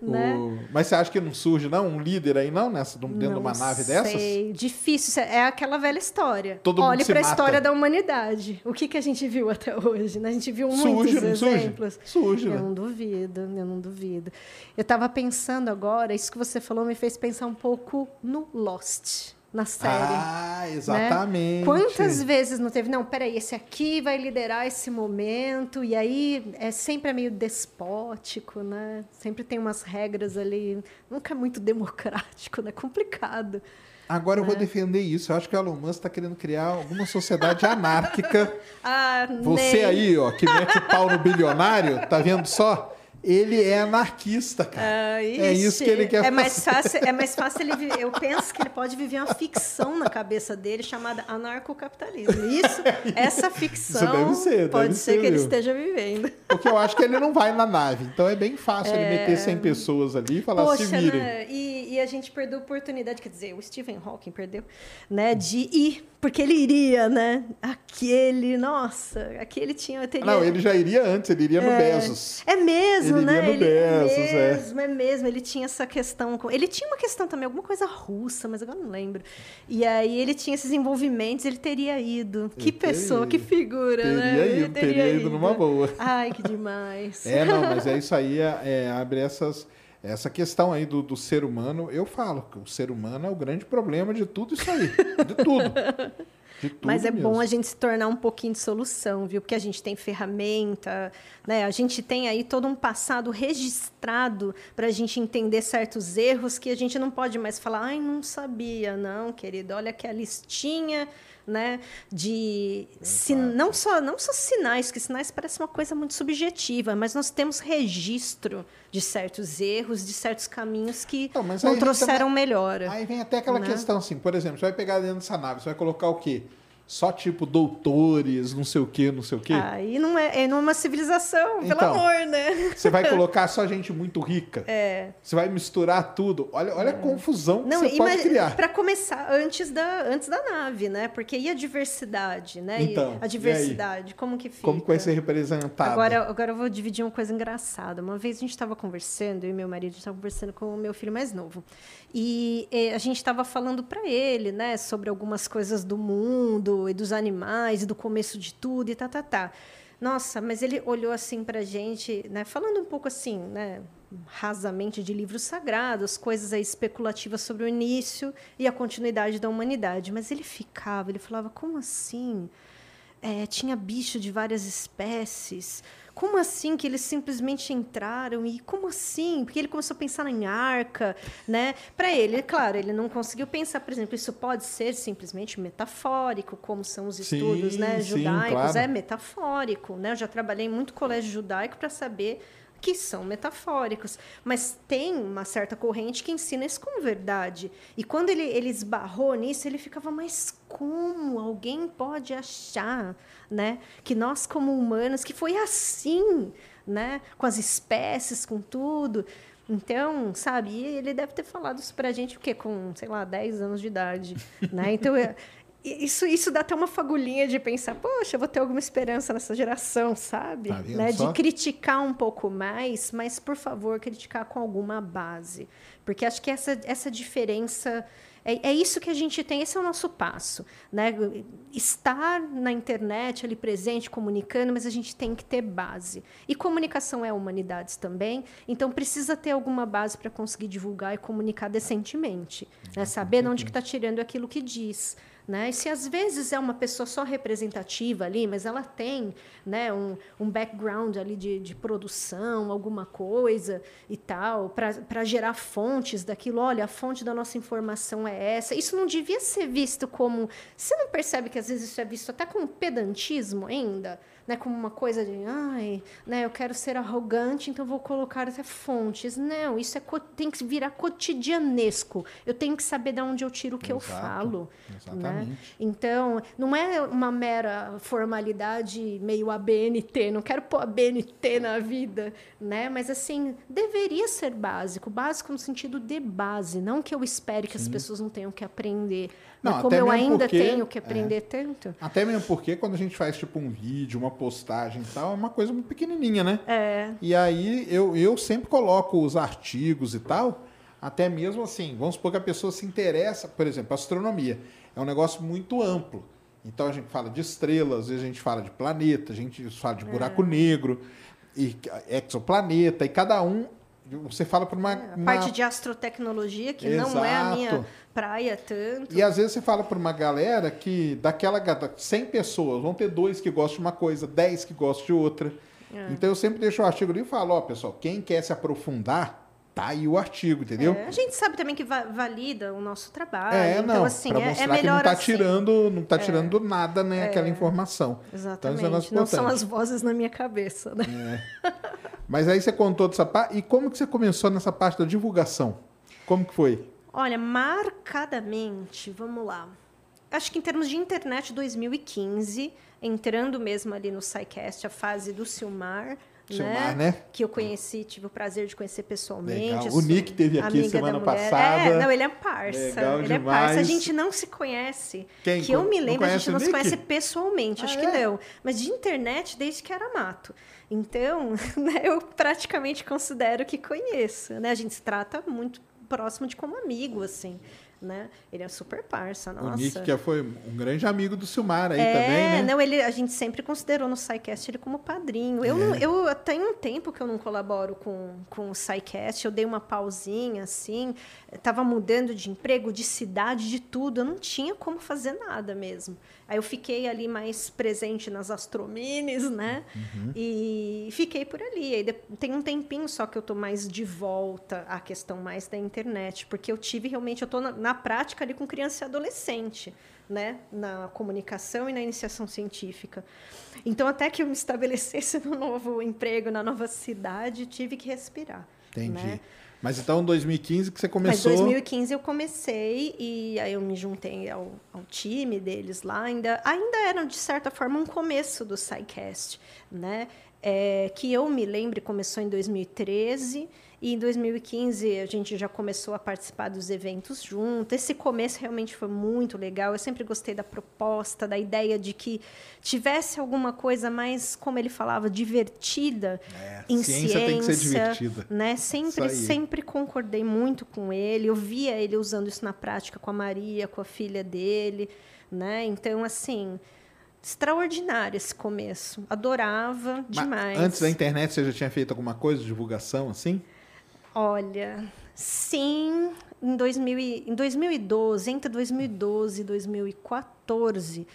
Né? O... Mas você acha que não surge, não? Um líder aí, não? Nessa, dentro não de uma nave sei. dessas? Difícil. É aquela velha história. Todo Olhe para a história da humanidade. O que, que a gente viu até hoje? Né? A gente viu muitos surge, exemplos. Surge, eu né? não duvido, eu não duvido. Eu estava pensando agora, isso que você falou me fez pensar um pouco no Lost na série. Ah, né? exatamente. Né? Quantas vezes não teve? Não, peraí, esse aqui vai liderar esse momento, e aí é sempre meio despótico, né? Sempre tem umas regras ali, nunca é muito democrático, né? Complicado. Agora eu vou né? defender isso. Eu acho que o Elon Musk está querendo criar alguma sociedade anárquica. ah, Você nem. aí, ó, que mete o pau no bilionário, tá vendo só? Ele é anarquista, cara. Ah, é isso que ele quer é mais Fácil, é mais fácil ele viver. Eu penso que ele pode viver uma ficção na cabeça dele chamada anarcocapitalismo. Isso, essa ficção isso ser, pode ser, ser que ele esteja vivendo. Porque eu acho que ele não vai na nave. Então é bem fácil é... ele meter 100 pessoas ali e falar Poxa, se virem. Né? E, e a gente perdeu a oportunidade, quer dizer, o Stephen Hawking perdeu, né, de ir, porque ele iria, né? Aquele, nossa, aquele tinha. Teria... Não, ele já iria antes, ele iria no Bezos. É mesmo, Ele né? iria no ele é é. mesmo, é mesmo. Ele tinha essa questão. Com... Ele tinha uma questão também, alguma coisa russa, mas agora não lembro. E aí ele tinha esses envolvimentos, ele teria ido. Que teria pessoa, que ido. figura, né? Teria Ele ido, teria ido numa boa. Ai, que demais. É, não, mas é isso aí, é, é, abre essas, essa questão aí do, do ser humano. Eu falo que o ser humano é o grande problema de tudo isso aí. De tudo. Mas é mesmo. bom a gente se tornar um pouquinho de solução, viu? Porque a gente tem ferramenta, né? A gente tem aí todo um passado registrado para a gente entender certos erros que a gente não pode mais falar, ai, não sabia, não, querido. Olha aqui a listinha, né? De sin... não só não só sinais, que sinais parece uma coisa muito subjetiva, mas nós temos registro de certos erros, de certos caminhos que Então, não trouxeram também- melhora. Aí vem até aquela né? questão assim, por exemplo, você vai pegar dentro dessa nave, você vai colocar o quê? Só tipo doutores, não sei o quê, não sei o quê. Aí não é, é numa civilização, pelo Então. amor, né? Você vai colocar só gente muito rica. É. Você vai misturar tudo. Olha, olha a confusão que você pode criar. para começar antes da antes da nave, né? Porque e a diversidade, né? E Então, e a diversidade, como que fica? Como que vai ser representado? Agora, agora eu vou dividir uma coisa engraçada. Uma vez a gente estava conversando, eu e meu marido, a gente estava conversando com o meu filho mais novo. E eh, a gente estava falando para ele, né, sobre algumas coisas do mundo e dos animais e do começo de tudo e tá, tá, tá. Nossa, mas ele olhou assim para a gente, né, falando um pouco assim, né, rasamente de livros sagrados, coisas aí especulativas sobre o início e a continuidade da humanidade. Mas ele ficava, ele falava, como assim? É, tinha bicho de várias espécies. Como assim que eles simplesmente entraram? E como assim? Porque ele começou a pensar em arca, né? Para ele, claro, ele não conseguiu pensar, por exemplo, isso pode ser simplesmente metafórico, como são os Sim, estudos, né, sim, judaicos, claro. é metafórico, né? Eu já trabalhei em muito colégio judaico para saber que são metafóricos, mas tem uma certa corrente que ensina isso como verdade. E quando ele, ele esbarrou nisso, ele ficava, mas como alguém pode achar, né, que nós como humanos, que foi assim, né, com as espécies, com tudo. Então, sabe, ele deve ter falado isso pra gente, o quê? Com, sei lá, 10 anos de idade, né? Então, isso, isso dá até uma fagulhinha de pensar, poxa, eu vou ter alguma esperança nessa geração, sabe? Tá né? De criticar um pouco mais, mas, por favor, criticar com alguma base. Porque acho que essa, essa diferença... É, é isso que a gente tem, esse é o nosso passo. Né? Estar na internet, ali presente, comunicando, mas a gente tem que ter base. E comunicação é humanidades também, então precisa ter alguma base para conseguir divulgar e comunicar decentemente. Né? Saber de onde está tirando aquilo que diz. Né? E se às vezes é uma pessoa só representativa ali, mas ela tem né, um, um background ali de, de produção, alguma coisa e tal, para gerar fontes daquilo, olha, a fonte da nossa informação é essa. Isso não devia ser visto como. Você não percebe que às vezes isso é visto até como pedantismo ainda? Né, como uma coisa de, ai, né, eu quero ser arrogante, então vou colocar até fontes. Não, isso é, tem que virar cotidianesco. Eu tenho que saber de onde eu tiro o que eu Exato, falo. exatamente. Né? Então, não é uma mera formalidade meio ABNT, não quero pôr ABNT na vida, né? Mas assim, deveria ser básico, básico no sentido de base, não que eu espere que as pessoas não tenham que aprender. Não, como eu ainda porque- tenho que é. aprender tanto. Até mesmo porque quando a gente faz tipo um vídeo, uma postagem e tal, é uma coisa muito pequenininha, né? É. E aí eu, eu sempre coloco os artigos e tal, até mesmo assim, vamos supor que a pessoa se interessa, por exemplo, astronomia. É um negócio muito amplo. Então a gente fala de estrelas, às vezes a gente fala de planeta, a gente fala de buraco É. negro, e exoplaneta, e cada um. Você fala por uma. A uma- parte de astrotecnologia, que não é a minha Exato. praia tanto. E às vezes você fala para uma galera que daquela ga- 100 pessoas, vão ter dois que gostam de uma coisa, 10 que gostam de outra. É. Então eu sempre deixo o artigo ali e falo, ó, pessoal, quem quer se aprofundar, tá aí o artigo, entendeu? É, a gente sabe também que va- valida o nosso trabalho. É, então, não, assim, para é, mostrar é que não tá assim. É. tirando, não tá tirando do nada, né, aquela informação. Então, Exatamente. negócio não são as vozes na minha cabeça, né? Mas aí você contou dessa parte, e como que você começou nessa parte da divulgação? Como que foi? Olha, marcadamente, vamos lá. Acho que em termos de internet 2015, entrando mesmo ali no SciCast, a fase do Silmar, Silmar, né? Que eu conheci, tive o prazer de conhecer pessoalmente. Legal. O Nick teve aqui amiga semana da mulher. passada. É, não, ele é parça. Legal ele é demais. parça. A gente não se conhece. Quem? Que eu me lembro, a gente não se conhece pessoalmente, Ah, acho que é? não. Mas de internet, desde que era mato. Então, né, eu praticamente considero que conheço. Né? A gente se trata muito próximo de como amigo, assim. Né? Ele é super parça, nossa. O Nick, que foi um grande amigo do Silmar aí É, também, né? não, ele, a gente sempre considerou no SciCast ele como padrinho. Eu, É. não, eu tenho um tempo que eu não colaboro com, com o SciCast, eu dei uma pausinha, assim, estava mudando de emprego, de cidade, de tudo, eu não tinha como fazer nada mesmo. Aí eu fiquei ali mais presente nas Astromines, né? Uhum. E fiquei por ali. Aí tem um tempinho só que eu tô mais de volta à questão mais da internet, porque eu tive realmente, eu tô na, na prática ali com criança e adolescente, né? Na comunicação e na iniciação científica. Então, até que eu me estabelecesse no novo emprego, na nova cidade, tive que respirar. Entendi. né? Mas então, em 2015 que você Mas começou... em 2015 eu comecei e aí eu me juntei ao, ao time deles lá. Ainda, ainda era, de certa forma, um começo do SciCast, né? É, que eu me lembre começou em 2013 e em 2015 a gente já começou a participar dos eventos junto. Esse começo realmente foi muito legal. Eu sempre gostei da proposta, da ideia de que tivesse alguma coisa mais, como ele falava, divertida É, em ciência ciência, tem que ser divertida. né? Sempre, sempre concordei muito com ele. Eu via ele usando isso na prática com a Maria, com a filha dele, né? Então, assim, extraordinário esse começo. Adorava Mas demais. Antes da internet, você já tinha feito alguma coisa de divulgação, assim? Olha, sim, em, 2000 e- em 2012, entre 2012 e 2014,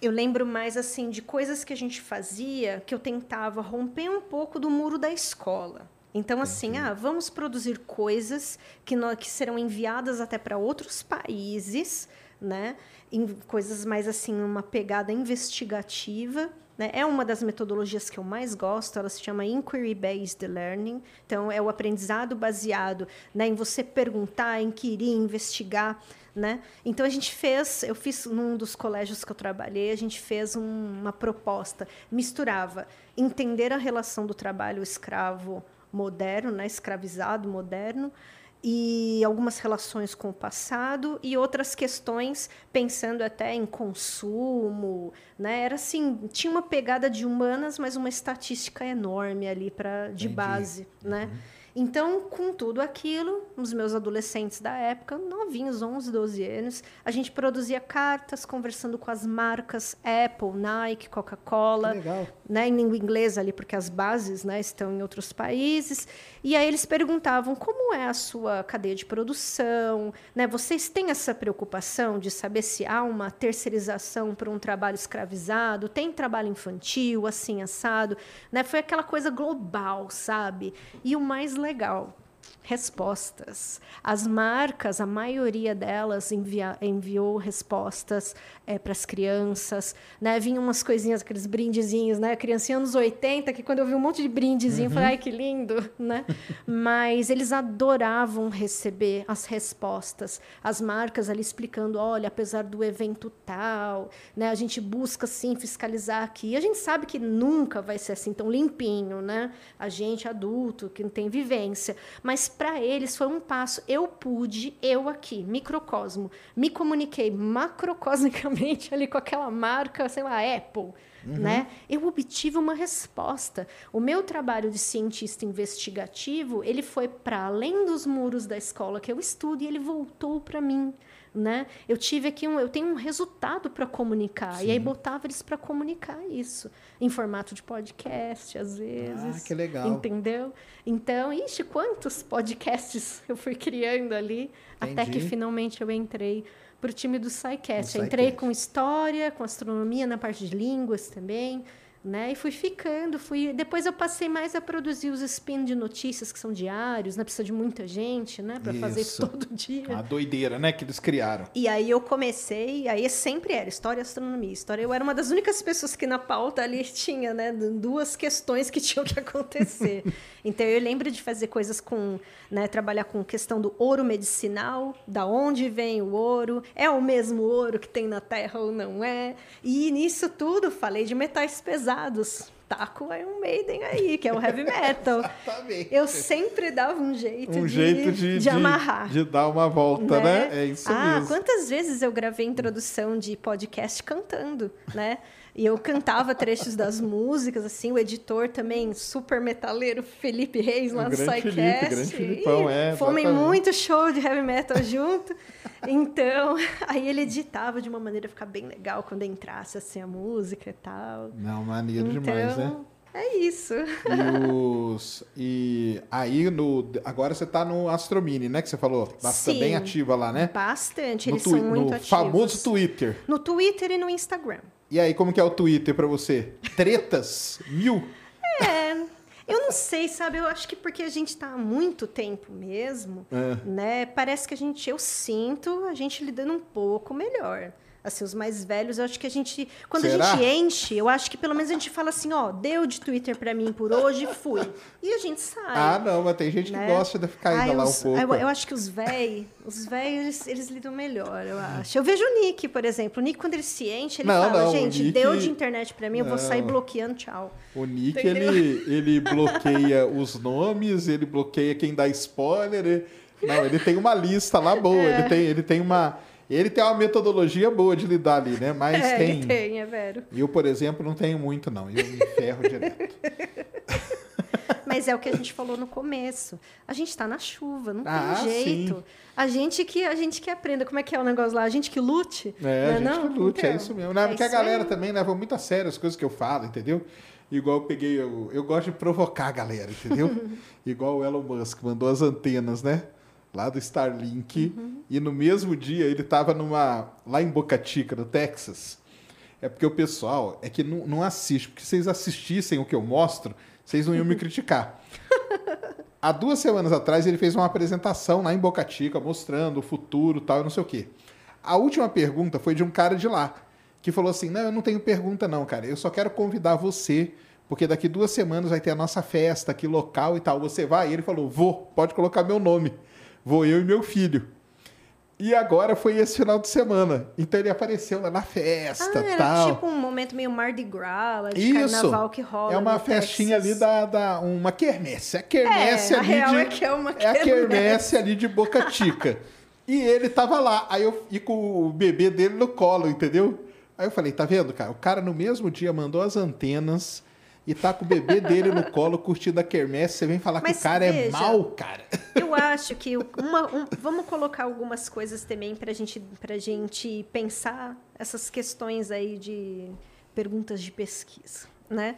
eu lembro mais assim de coisas que a gente fazia que eu tentava romper um pouco do muro da escola. Então, assim, ah, vamos produzir coisas que, nó- que serão enviadas até para outros países, né? Em coisas mais assim, uma pegada investigativa. Né? É uma das metodologias que eu mais gosto, ela se chama Inquiry Based Learning. Então, é o aprendizado baseado né, em você perguntar, inquirir, investigar. Né? Então, a gente fez, eu fiz num dos colégios que eu trabalhei, a gente fez um- uma proposta, misturava entender a relação do trabalho escravo moderno, né, escravizado moderno, e algumas relações com o passado e outras questões pensando até em consumo, né? Era assim, tinha uma pegada de humanas, mas uma estatística enorme ali para de Entendi. base, né? Então, com tudo aquilo, os meus adolescentes da época, novinhos, 11, 12 anos, a gente produzia cartas conversando com as marcas Apple, Nike, Coca-Cola, né, em língua inglesa ali, porque as bases né, estão em outros países. E aí eles perguntavam como é a sua cadeia de produção, né? Vocês têm essa preocupação de saber se há uma terceirização para um trabalho escravizado? Tem trabalho infantil, assim, assado? Né? Foi aquela coisa global, sabe? E o mais legal, respostas. As marcas, a maioria delas envia, enviou respostas para as crianças, né? Vinham umas coisinhas, aqueles brindezinhos, né? Criancinha anos 80, que quando eu vi um monte de brindezinho, eu falei, ai, que lindo, né? Mas eles adoravam receber as respostas. As marcas ali explicando, olha, apesar do evento tal, né? A gente busca, sim, fiscalizar aqui. A gente sabe que nunca vai ser assim tão limpinho, né? A gente adulto, que não tem vivência. Mas para eles foi um passo. Eu pude, eu aqui, microcosmo, me comuniquei macrocosmicamente ali com aquela marca, sei lá, Apple. Né? Eu obtive uma resposta. O meu trabalho de cientista investigativo, ele foi para além dos muros da escola que eu estudo e ele voltou para mim, né? Eu tive aqui um, eu tenho um resultado para comunicar e aí botava eles para comunicar isso em formato de podcast às vezes. Ah, que legal. Entendeu? Então, ixi, quantos podcasts eu fui criando ali até que Entendi. finalmente eu entrei para o time do SciCast. Entrei com história, com astronomia na parte de línguas também, né? E fui ficando, fui. Depois eu passei mais a produzir os spin de notícias que são diários, né? Precisa de muita gente, né? Para fazer Isso. todo dia. Uma doideira, né? Que eles criaram. E aí eu comecei, aí sempre era história e astronomia. História, eu era uma das únicas pessoas que na pauta ali tinha, né, duas questões que tinham que acontecer. então eu lembro de fazer coisas com, né, trabalhar com questão do ouro medicinal, da onde vem o ouro, é o mesmo ouro que tem na Terra ou não é? E nisso tudo falei de metais pesados. Tá com o Iron Maiden aí, que é o heavy metal. Exatamente. Eu sempre dava um jeito, Um de, jeito de, de amarrar. de dar uma volta, né? É isso ah, mesmo. quantas vezes eu gravei introdução de podcast cantando, né? E eu cantava trechos das músicas, assim, o editor também, super metaleiro, Felipe Reis, lá O no grande SciCast. Filipão, é, Fomos muito show de heavy metal junto. Então, aí ele editava de uma maneira ficar bem legal quando entrasse, assim, a música e tal. Não, maneiro então, demais, né? é isso. E, os, e aí, no, agora você tá no Astromini, né? Que você falou. Tá Sim. bem ativa lá, né? Bastante, No, eles twi- são muito no ativos. famoso Twitter. No Twitter e no Instagram. E aí, como que é o Twitter pra você? Tretas? Mil? É, eu não sei, sabe? Eu acho que porque a gente está há muito tempo mesmo, É. né? Parece que a gente, eu sinto a gente lidando um pouco melhor. Assim, os mais velhos, eu acho que a gente. Quando Será? a gente enche, eu acho que pelo menos a gente fala assim, ó, deu de Twitter pra mim por hoje, fui. E a gente sai. Ah, não, mas tem gente que né? gosta de ficar ainda Ai, lá um os- pouco. Eu, eu acho que os velhos, os velhos, eles, eles lidam melhor, eu acho. Eu vejo o Nick, por exemplo. O Nick, quando ele se enche, ele Não, fala, não, gente, Nick- deu de internet pra mim, eu vou sair Não. bloqueando, tchau. O Nick, Entendeu? ele, ele bloqueia os nomes, ele bloqueia quem dá spoiler. ele- Não, ele tem uma lista lá boa, É. ele, tem, ele tem uma. Ele tem uma metodologia boa de lidar ali, né? Mas é, tem. ele tem, é vero. Eu, por exemplo, não tenho muito, não. Eu me ferro direto. Mas é o que a gente falou no começo. A gente está na chuva, não Ah, tem jeito. sim. A gente que a gente que aprenda. Como é que é o negócio lá? A gente que lute? É, a Não gente não? que lute, é Então, isso mesmo. Não, é porque a galera aí. também leva muito a sério as coisas que eu falo, entendeu? Igual eu peguei, eu, eu gosto de provocar a galera, entendeu? Igual o Elon Musk mandou as antenas, né? Lá do Starlink. Uhum. E no mesmo dia ele tava numa. lá em Boca Chica, no Texas. É porque o pessoal é que não, não assiste. Porque se vocês assistissem o que eu mostro, vocês não iam me criticar. Há duas semanas atrás ele fez uma apresentação lá em Boca Chica, mostrando o futuro tal, e não sei o quê. A última pergunta foi de um cara de lá, que falou assim: Não, eu não tenho pergunta, não, cara. Eu só quero convidar você, porque daqui duas semanas vai ter a nossa festa aqui local e tal. Você vai? E ele falou: Vou, pode colocar meu nome. Vou eu e meu filho. E agora foi esse final de semana. Então ele apareceu lá na festa Ah, era tal. tipo um momento meio Mardi Gras, lá de Isso. carnaval que rola. É uma festinha Texas. ali da, da uma quermesse. A quermesse É, a ali real de é que é uma a quermesse. quermesse ali de Boca Chica. e ele tava lá, aí eu e com o bebê dele no colo, entendeu? Aí eu falei, tá vendo, cara? O cara no mesmo dia mandou as antenas e tá com o bebê dele no colo curtindo a quermesse. Você vem falar que Mas o cara é veja, mal, cara. Eu acho que uma, um- vamos colocar algumas coisas também para gente, a gente pensar essas questões aí de perguntas de pesquisa, né?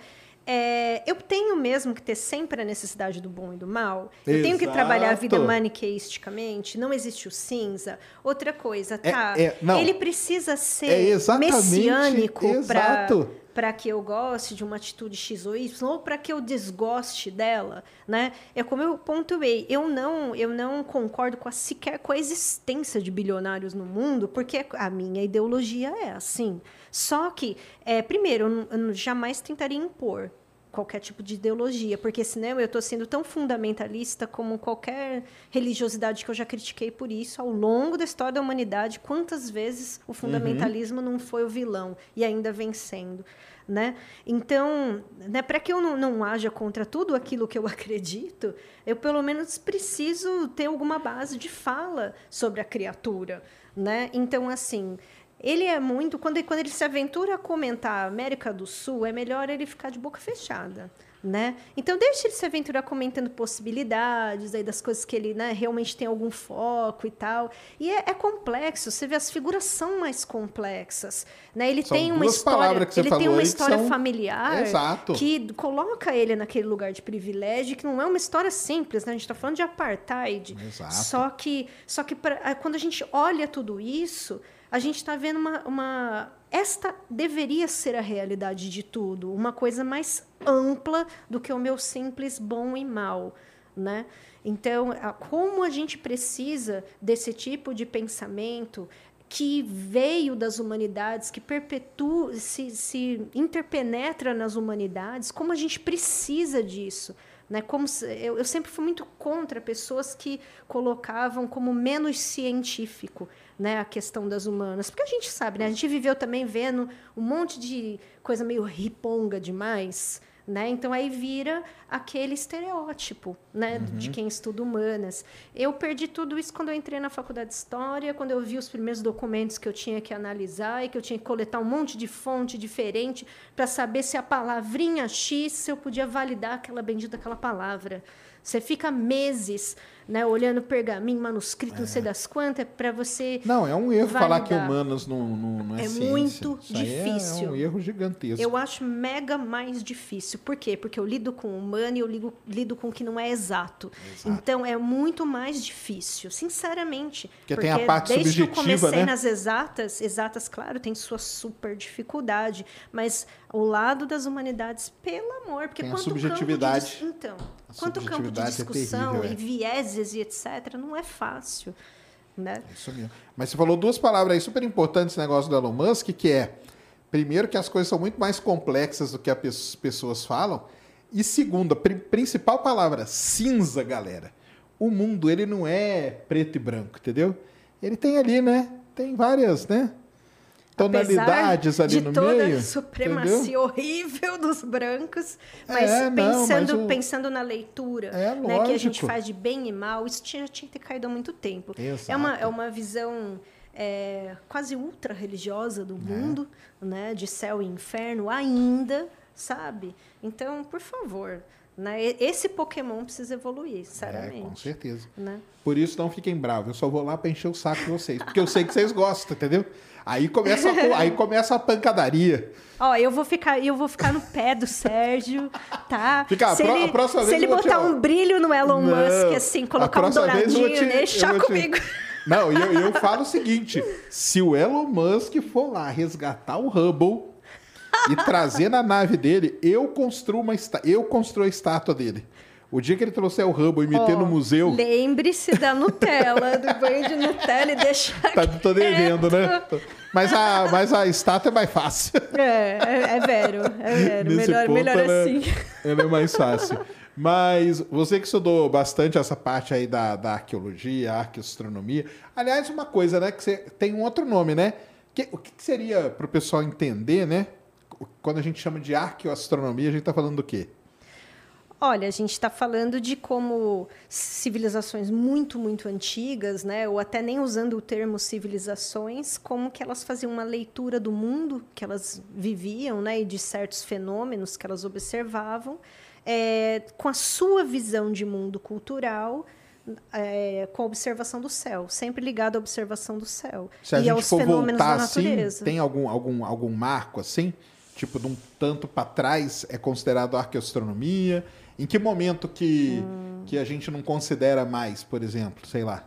É, eu tenho mesmo que ter sempre a necessidade do bom e do mal. Eu tenho que trabalhar a vida Exato. maniqueisticamente. Não existe o cinza. Outra coisa, É- tá? é- não. Ele precisa ser É exatamente- messiânico para exato. Para que eu goste de uma atitude X ou Y, ou para que eu desgoste dela, né? É como eu pontuei, eu não, eu não concordo com a sequer com a existência de bilionários no mundo, porque a minha ideologia é assim. Só que, é, primeiro, eu, eu jamais tentaria impor qualquer tipo de ideologia, porque senão eu estou sendo tão fundamentalista como qualquer religiosidade que eu já critiquei por isso ao longo da história da humanidade. Quantas vezes o fundamentalismo não foi o vilão e ainda vencendo, né? Então, né, para que eu não, não haja contra tudo aquilo que eu acredito, eu pelo menos preciso ter alguma base de fala sobre a criatura, né? Então, assim, ele é muito. Quando, quando ele se aventura a comentar América do Sul, é melhor ele ficar de boca fechada. Né? Então, deixa ele se aventurar comentando possibilidades aí das coisas que ele né, realmente tem algum foco e tal. E é, é complexo, você vê, as figuras são mais complexas. Né? Ele São tem uma história, ele tem uma história são- familiar Exato. que coloca ele naquele lugar de privilégio, que não é uma história simples, né? A gente está falando de apartheid. Exato. Só que, só que pra, quando a gente olha tudo isso, a gente está vendo uma, uma. Esta deveria ser a realidade de tudo, uma coisa mais ampla do que o meu simples bom e mal. Né? Então, como a gente precisa desse tipo de pensamento que veio das humanidades, que perpetua, se, se interpenetra nas humanidades, como a gente precisa disso. Né? Como se- eu, eu sempre fui muito contra pessoas que colocavam como menos científico né, a questão das humanas. Porque a gente sabe, né? a gente viveu também vendo um monte de coisa meio riponga demais. Né? Então aí vira aquele estereótipo né, Uhum. de quem estuda humanas. Eu perdi tudo isso quando eu entrei na faculdade de História, quando eu vi os primeiros documentos que eu tinha que analisar e que eu tinha que coletar um monte de fonte diferente para saber se a palavrinha X, se eu podia validar aquela bendita aquela palavra. Você fica meses né, olhando pergaminho, manuscrito, não sei das quantas, para você Não, é um erro falar que Validar. humanos não, não, não é, É ciência. muito Isso é- difícil. É, um erro gigantesco. Eu acho mega mais difícil. Por quê? Porque eu lido com o humano e eu lido, lido com o que não é exato. Então é muito mais difícil, sinceramente. Porque tem a parte desde que eu subjetiva, comecei né? nas exatas, exatas, claro, tem sua super dificuldade, mas o lado das humanidades, pelo amor, porque Tem a quanto subjetividade. campo de, então, A quanto campo de é discussão terrível, é. e vieses e etc, não é fácil, né? Isso mesmo. Mas você falou duas palavras aí super importantes esse negócio do Elon Musk, que é, primeiro, que as coisas são muito mais complexas do que as pessoas falam. E segundo, a pri- principal palavra, cinza, galera. O mundo, ele não é preto e branco, entendeu? Ele tem ali, né? Tem várias, né? Tonalidades Apesar ali de no toda meio. a supremacia entendeu? horrível dos brancos, mas É, não, pensando, mas o- pensando na leitura, É, né, que a gente faz de bem e mal, isso tinha, tinha que ter caído há muito tempo. Exato. É uma, é uma visão é, quase ultra religiosa do É. mundo, né, de céu e inferno ainda, sabe? Então, por favor, né, esse Pokémon precisa evoluir, É, sinceramente. com certeza. né? Por isso não fiquem bravos. Eu só vou lá pra encher o saco de vocês. Porque eu sei que vocês gostam, entendeu? Aí começa a, aí começa a pancadaria. Ó, eu vou ficar, eu vou ficar no pé do Sérgio, tá? Fica, a se ele, próxima se vez ele vou te- botar um brilho no Elon Não, Musk, assim, colocar um douradinho te- nele, chá vou te- comigo. Não, e eu, eu falo o seguinte: se o Elon Musk for lá resgatar o Hubble e trazer na nave dele, eu construo uma eu construo a estátua dele. O dia que ele trouxer o Hubble e meter Ó, no museu, Lembre-se da Nutella, do banho de Nutella e deixar tá, tô devendo, né? Mas a, mas a estátua é mais fácil. É, é, é vero, é vero. Nesse Melhor, ponto, melhor ela- assim. Ela é mais fácil. Mas você que estudou bastante essa parte aí da, da arqueologia, arqueoastronomia. Aliás, uma coisa, né? Que você tem um outro nome, né? Que- o que, que seria para o pessoal entender, né? Quando a gente chama de arqueoastronomia, a gente está falando do quê? Olha, a gente está falando de como civilizações muito, muito antigas, né, ou até nem usando o termo civilizações, como que elas faziam uma leitura do mundo que elas viviam, né, e de certos fenômenos que elas observavam, é, com a sua visão de mundo cultural, é, com a observação do céu, sempre ligado à observação do céu Se a e gente aos for fenômenos voltar da assim, natureza. tem algum, algum, algum marco assim? Tipo, de um tanto para trás é considerado arqueoastronomia? Em que momento que, Hum. que a gente não considera mais, por exemplo? Sei lá.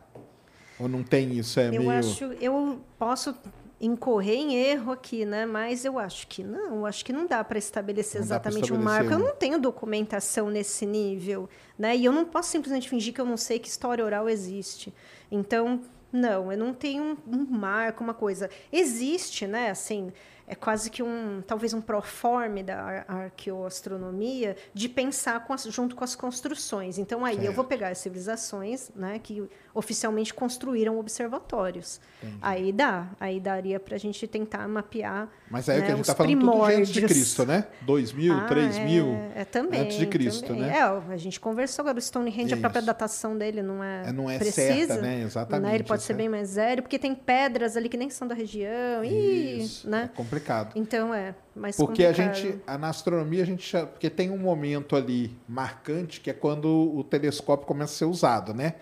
Ou não tem isso? É Eu meio... acho, eu posso incorrer em erro aqui, né? Mas eu acho que não, eu acho que não dá para estabelecer Não exatamente um estabelecer marco. Eu um. não tenho documentação nesse nível, né? E eu não posso simplesmente fingir que eu não sei que história oral existe. Então, não, eu não tenho um, um marco, uma coisa. Existe, né? Assim, é quase que um, talvez um proforme da ar- arqueoastronomia de pensar com as- junto com as construções. Então, aí eu vou pegar as civilizações, né, que oficialmente construíram observatórios. Aí dá, aí daria para a gente tentar mapear. Mas aí o né, que a gente os está falando tudo de antes de. Cristo, né? 2000, Ah, 3000 é, é também, antes de Cristo, também. né? É, a gente conversou agora, o Stonehenge, a própria Isso. datação dele não é, É, não é precisa. certa, né? Exatamente, Ele pode isso ser é. bem mais velho, porque tem pedras ali que nem são da região. E, Isso, é né? complicado. Então é mais Porque a complicado. gente, a- na astronomia, a gente porque tem um momento ali marcante que é quando o telescópio começa a ser usado, né?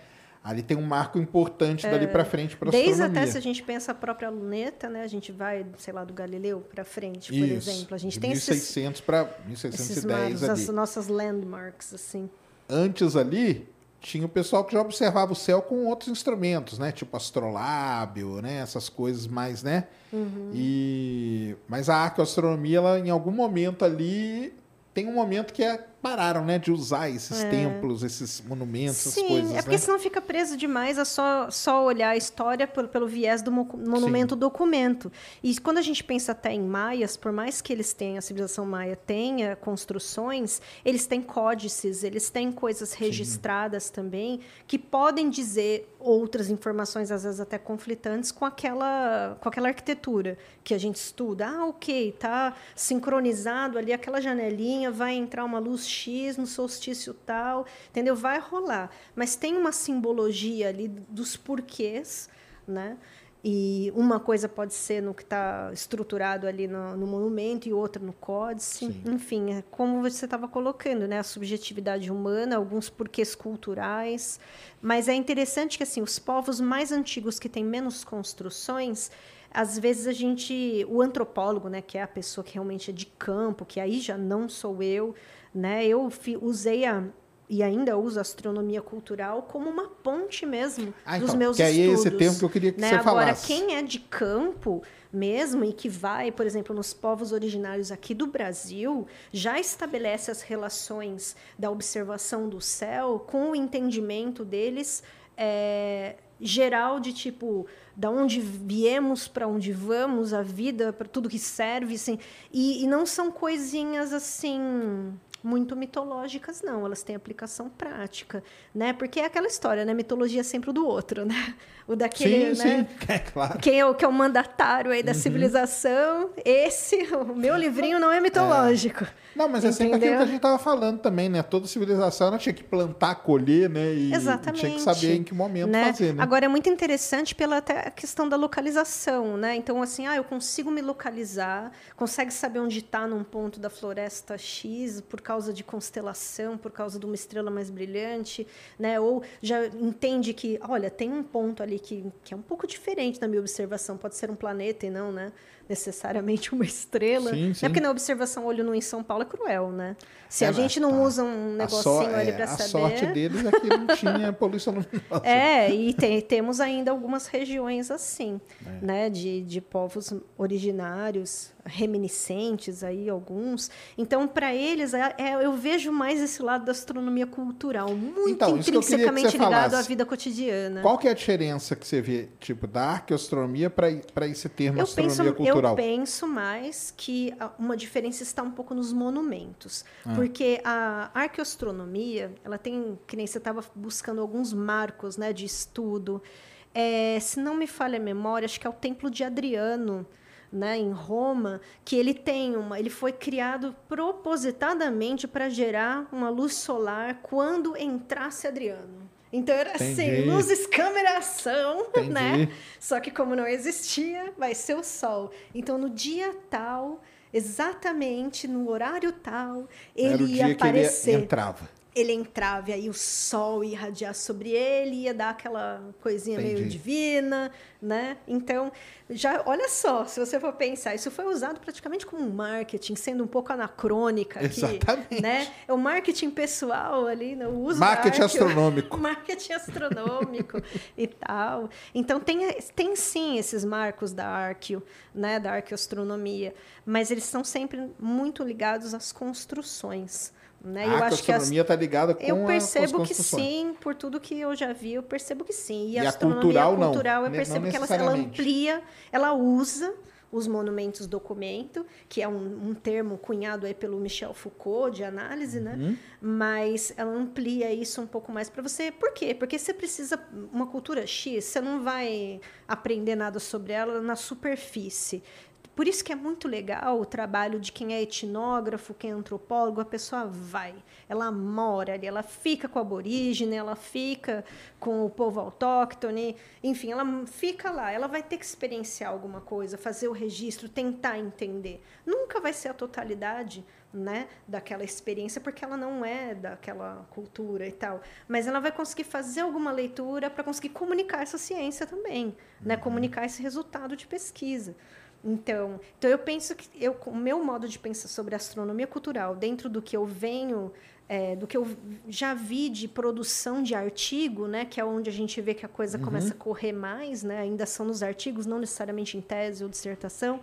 Ali tem um marco importante dali para frente para É. Desde até se a gente pensa a própria luneta, né? A gente vai, sei lá, do Galileu para frente, por Isso, exemplo. A gente de tem esses, 1600 para esses 1610 marcos, ali. as nossas landmarks, assim. Antes ali tinha o pessoal que já observava o céu com outros instrumentos, né? Tipo astrolábio, né? Essas coisas mais, né? Uhum. E mas a arqueoastronomia, ela em algum momento ali tem um momento que é pararam, né, de usar esses templos, esses monumentos, essas É. Sim, coisas, é porque né? senão fica preso demais a só, só olhar a história pelo, pelo viés do mo- monumento documento. E quando a gente pensa até em maias, por mais que eles tenham, a civilização maia tenha construções, eles têm códices, eles têm coisas registradas também, que podem dizer outras informações, às vezes até conflitantes, com aquela, com aquela arquitetura que a gente estuda. Ah, ok, tá sincronizado ali aquela janelinha, vai entrar uma luz X no solstício tal, entendeu? Vai rolar. Mas tem uma simbologia ali dos porquês, né? E uma coisa pode ser no que está estruturado ali no, no monumento e outra no códice. Sim. Enfim, é como você estava colocando, né? A subjetividade humana, alguns porquês culturais. Mas é interessante que assim, os povos mais antigos que têm menos construções, às vezes a gente, o antropólogo, né, que é a pessoa que realmente é de campo, que aí já não sou eu, né? Eu usei a e ainda uso a astronomia cultural como uma ponte mesmo Ah, dos então, meus que aí é esse estudos. termo que eu queria que né? você Agora, falasse. quem é de campo mesmo e que vai, por exemplo, nos povos originários aqui do Brasil, já estabelece as relações da observação do céu com o entendimento deles é, geral de tipo da onde viemos para onde vamos a vida para tudo que serve assim, e, e não são coisinhas assim muito mitológicas não elas têm aplicação prática né porque é aquela história né mitologia é sempre o do outro né o daquele Sim, né sim, é claro. quem é o, que é o mandatário aí da Uhum. civilização, esse, o meu livrinho não é mitológico. Não, mas é sempre aquilo que a gente estava falando também, né? Toda civilização ela tinha que plantar, colher, né? E, Exatamente. e tinha que saber em que momento né? fazer, né? Agora é muito interessante pela até a questão da localização, né? Então assim, ah, eu consigo me localizar, consegue saber onde está num ponto da floresta X por causa de constelação, por causa de uma estrela mais brilhante, né? Ou já entende que, olha, tem um ponto ali que, que é um pouco diferente da minha observação, pode ser um planeta e não, né? Necessariamente uma estrela. Sim, sim. Porque na observação olho nu em São Paulo é cruel, né? Se É, a gente não tá. usa um A negocinho ali é, para A saber. sorte deles é que não tinha poluição luminosa. É, e tem- temos ainda algumas regiões assim, É. né, de, de povos originários, reminiscentes aí alguns. Então, para eles, é- é- eu vejo mais esse lado da astronomia cultural, muito Então, que que intrinsecamente você ligado à vida cotidiana. Qual que é a diferença que você vê, tipo, da arqueoastronomia para esse termo Eu astronomia penso, cultural? Eu penso mais que uma diferença está um pouco nos monumentos. Ah. Porque a arqueoastronomia, ela tem, que nem você estava buscando alguns marcos né, de estudo. É, se não me falha a memória, acho que é o Templo de Adriano, né, em Roma, que ele tem uma, ele foi criado propositadamente para gerar uma luz solar quando entrasse Adriano. Então era Entendi. assim, luzes, câmera, ação, Entendi. né? Só que como não existia, vai ser o sol. Então no dia tal, exatamente no horário tal, ele ia que ele aparecer entrava. Ele entrava e aí o sol ia irradiar sobre ele, ia dar aquela coisinha meio Entendi. divina, né? Então, já olha só, se você for pensar, isso foi usado praticamente como marketing, sendo um pouco anacrônica aqui, Exatamente. né? É o marketing pessoal ali, né? o uso Marketing arqueo- astronômico. marketing astronômico e tal. Então tem, tem sim esses marcos da arqueo, né, da arqueoastronomia, mas eles são sempre muito ligados às construções. Né? A arqueoastronomia está ligada com Eu a- com percebo que sim, por tudo que eu já vi, eu percebo que sim. E, E a a astronomia cultural, não, cultural, eu né? percebo Não que ela, ela amplia, ela usa os monumentos documento, que é um, um termo cunhado aí pelo Michel Foucault de análise, Uhum. né? Mas ela amplia isso um pouco mais para você. Por quê? Porque você precisa uma cultura X, você não vai aprender nada sobre ela na superfície. Por isso que é muito legal o trabalho de quem é etnógrafo, quem é antropólogo, a pessoa vai, ela mora ali, ela fica com o aborígene, ela fica com o povo autóctone, enfim, ela fica lá, ela vai ter que experienciar alguma coisa, fazer o registro, tentar entender. Nunca vai ser a totalidade, né, daquela experiência, porque ela não é daquela cultura e tal, mas ela vai conseguir fazer alguma leitura para conseguir comunicar essa ciência também, né, comunicar esse resultado de pesquisa. Então, então eu penso que eu, o meu modo de pensar sobre astronomia cultural, dentro do que eu venho, é, do que eu já vi de produção de artigo, né, que é onde a gente vê que a coisa começa a correr mais, né, ainda são nos artigos, não necessariamente em tese ou dissertação,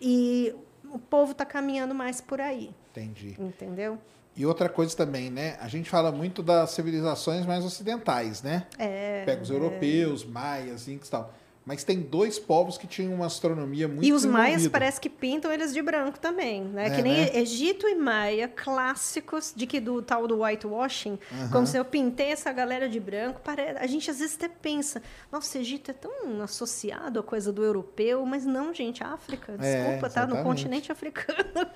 e o povo está caminhando mais por aí, Entendi. entendeu? E outra coisa também, né? A gente fala muito das civilizações mais ocidentais, né? É. Pega os europeus, maias, incas e tal. Mas tem dois povos que tinham uma astronomia muito E os maias parece que pintam eles de branco também, né? É, que nem né? Egito e Maia, clássicos de que do tal do whitewashing, como se eu pintei essa galera de branco. Pare... A gente às vezes até pensa, nossa, Egito é tão associado à coisa do europeu, mas não, gente, África, É, desculpa, tá? No continente africano.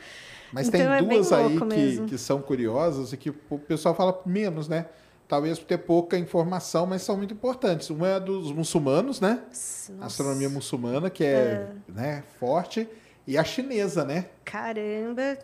Mas Então tem é bem duas aí louco que, que são curiosas e que o pessoal fala menos, né? Talvez por ter pouca informação, mas são muito importantes. Uma é dos muçulmanos, né? A Nossa, astronomia muçulmana, que é, Né, forte. E a chinesa, né? Caramba.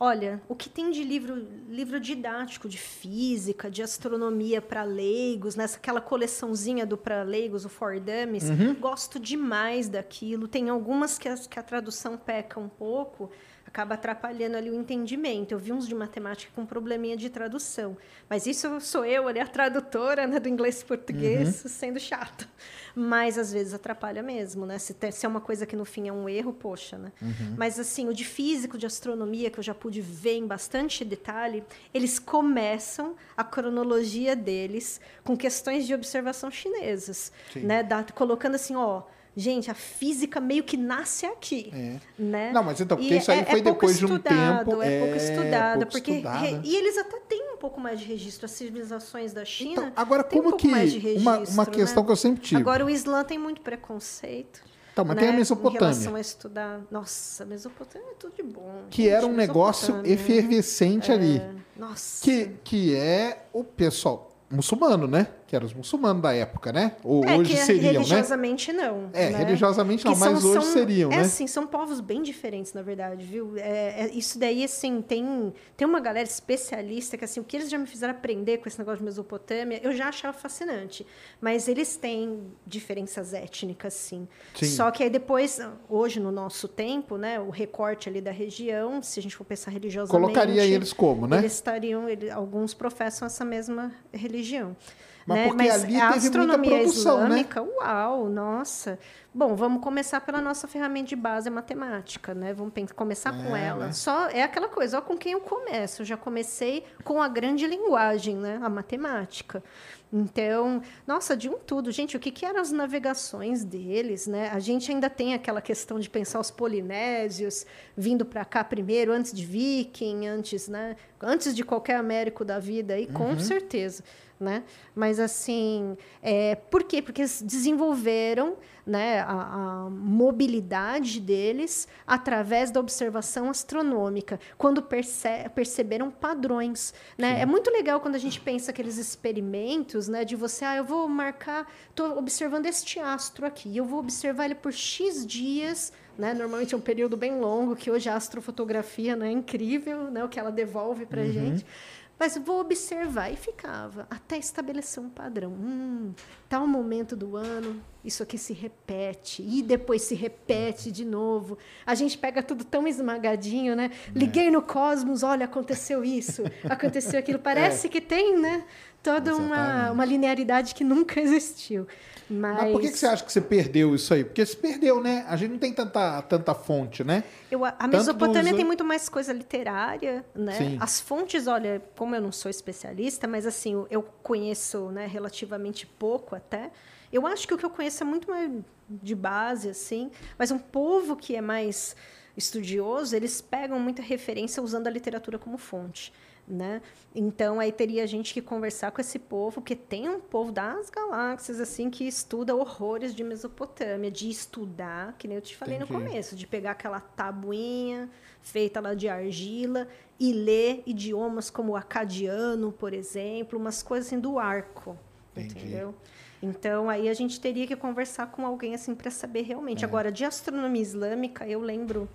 Olha, o que tem de livro, livro didático de física, de astronomia para leigos, nessa aquela coleçãozinha do para leigos, o For Dummies, Uhum. gosto demais daquilo. Tem algumas que, as- que a tradução peca um pouco, acaba atrapalhando ali o entendimento. Eu vi uns de matemática com probleminha de tradução, mas isso sou eu ali a tradutora né, do inglês para português, Uhum. sendo chata. Mas às vezes atrapalha mesmo, né? Se, te- se é uma coisa que no fim é um erro, poxa, né? Uhum. Mas assim, o de físico, de astronomia, que eu já pude ver em bastante detalhe, eles começam a cronologia deles com questões de observação chinesas, Sim. né? Da- colocando assim, ó, gente, a física meio que nasce aqui, É. né? Não, mas então, porque E isso aí foi pouco depois de um tempo, É pouco é, estudado, pouco porque estudado. re- e eles até têm um pouco mais de registro. As civilizações da China Então, agora, têm um como pouco que. mais de registro, uma, uma questão né? que eu sempre tive. Agora o Islã tem muito preconceito. Então, mas né, tem a Em Mesopotâmia. relação a estudar. Nossa, Mesopotâmia é tudo de bom. Que gente, era um negócio efervescente ali. É, Nossa. Que, que é o pessoal muçulmano, né? Que eram os muçulmanos da época, né? Ou é, hoje que seriam, né? religiosamente não. É, né? religiosamente não, Que mas são- hoje são- seriam, é né? assim, são povos bem diferentes, na verdade, viu? É, é- isso daí, assim, tem, tem uma galera especialista que, assim, o que eles já me fizeram aprender com esse negócio de Mesopotâmia, eu já achava fascinante. Mas eles têm diferenças étnicas, sim. Sim. Só que aí depois, hoje, no nosso tempo, né, o recorte ali da região, se a gente for pensar religiosamente... Colocaria eles como, né? Eles estariam, ele- alguns professam essa mesma religião. Mas né? porque ali a teve muita astronomia produção, né? islâmica, uau, nossa. Bom, vamos começar pela nossa ferramenta de base, a matemática, né? Vamos começar com É, ela. né? Só é aquela coisa, ó, com quem eu começo. Eu já comecei com a grande linguagem, né? A matemática. Então, nossa, de um tudo, gente, o que, que eram as navegações deles, né? A gente ainda tem aquela questão de pensar os polinésios vindo para cá primeiro, antes de Viking, antes, né? Antes de qualquer Américo da vida aí, com Uhum. certeza, né? Mas assim, é, por quê? Porque eles desenvolveram, né, a, a mobilidade deles através da observação astronômica, quando perce- perceberam padrões, né? É muito legal quando a gente pensa aqueles experimentos, né, de você, ah, eu vou marcar, estou observando este astro aqui, eu vou observar ele por x dias né? Normalmente é um período bem longo, que hoje a astrofotografia né, é incrível, né, o que ela devolve para a Uhum. gente. Mas vou observar e ficava até estabelecer um padrão. Hum, tal momento do ano, isso aqui se repete e depois se repete de novo. A gente pega tudo tão esmagadinho, né? É. Liguei no cosmos, olha, aconteceu isso, aconteceu aquilo. Parece que tem, né? Toda uma, É. Uma linearidade que nunca existiu. Mas, Mas por que, que você acha que você perdeu isso aí? Porque se perdeu, né? A gente não tem tanta, tanta fonte, né? Eu, a Tanto Mesopotâmia dos- tem muito mais coisa literária, né? Sim. As fontes, olha, como eu não sou especialista, mas assim, eu- eu conheço, né, relativamente pouco até. Eu acho que o que eu conheço é muito mais de base, assim, mas um povo que é mais estudioso, eles pegam muita referência usando a literatura como fonte. Né? Então aí teria a gente que conversar com esse povo, porque tem um povo das galáxias assim que estuda horrores de Mesopotâmia, de estudar, que nem eu te falei Entendi. no começo, de pegar aquela tabuinha feita lá de argila e ler idiomas como o acadiano, por exemplo, umas coisas assim do arco, Entendi. entendeu? Então aí a gente teria que conversar com alguém assim para saber realmente. É. Agora de astronomia islâmica, eu lembro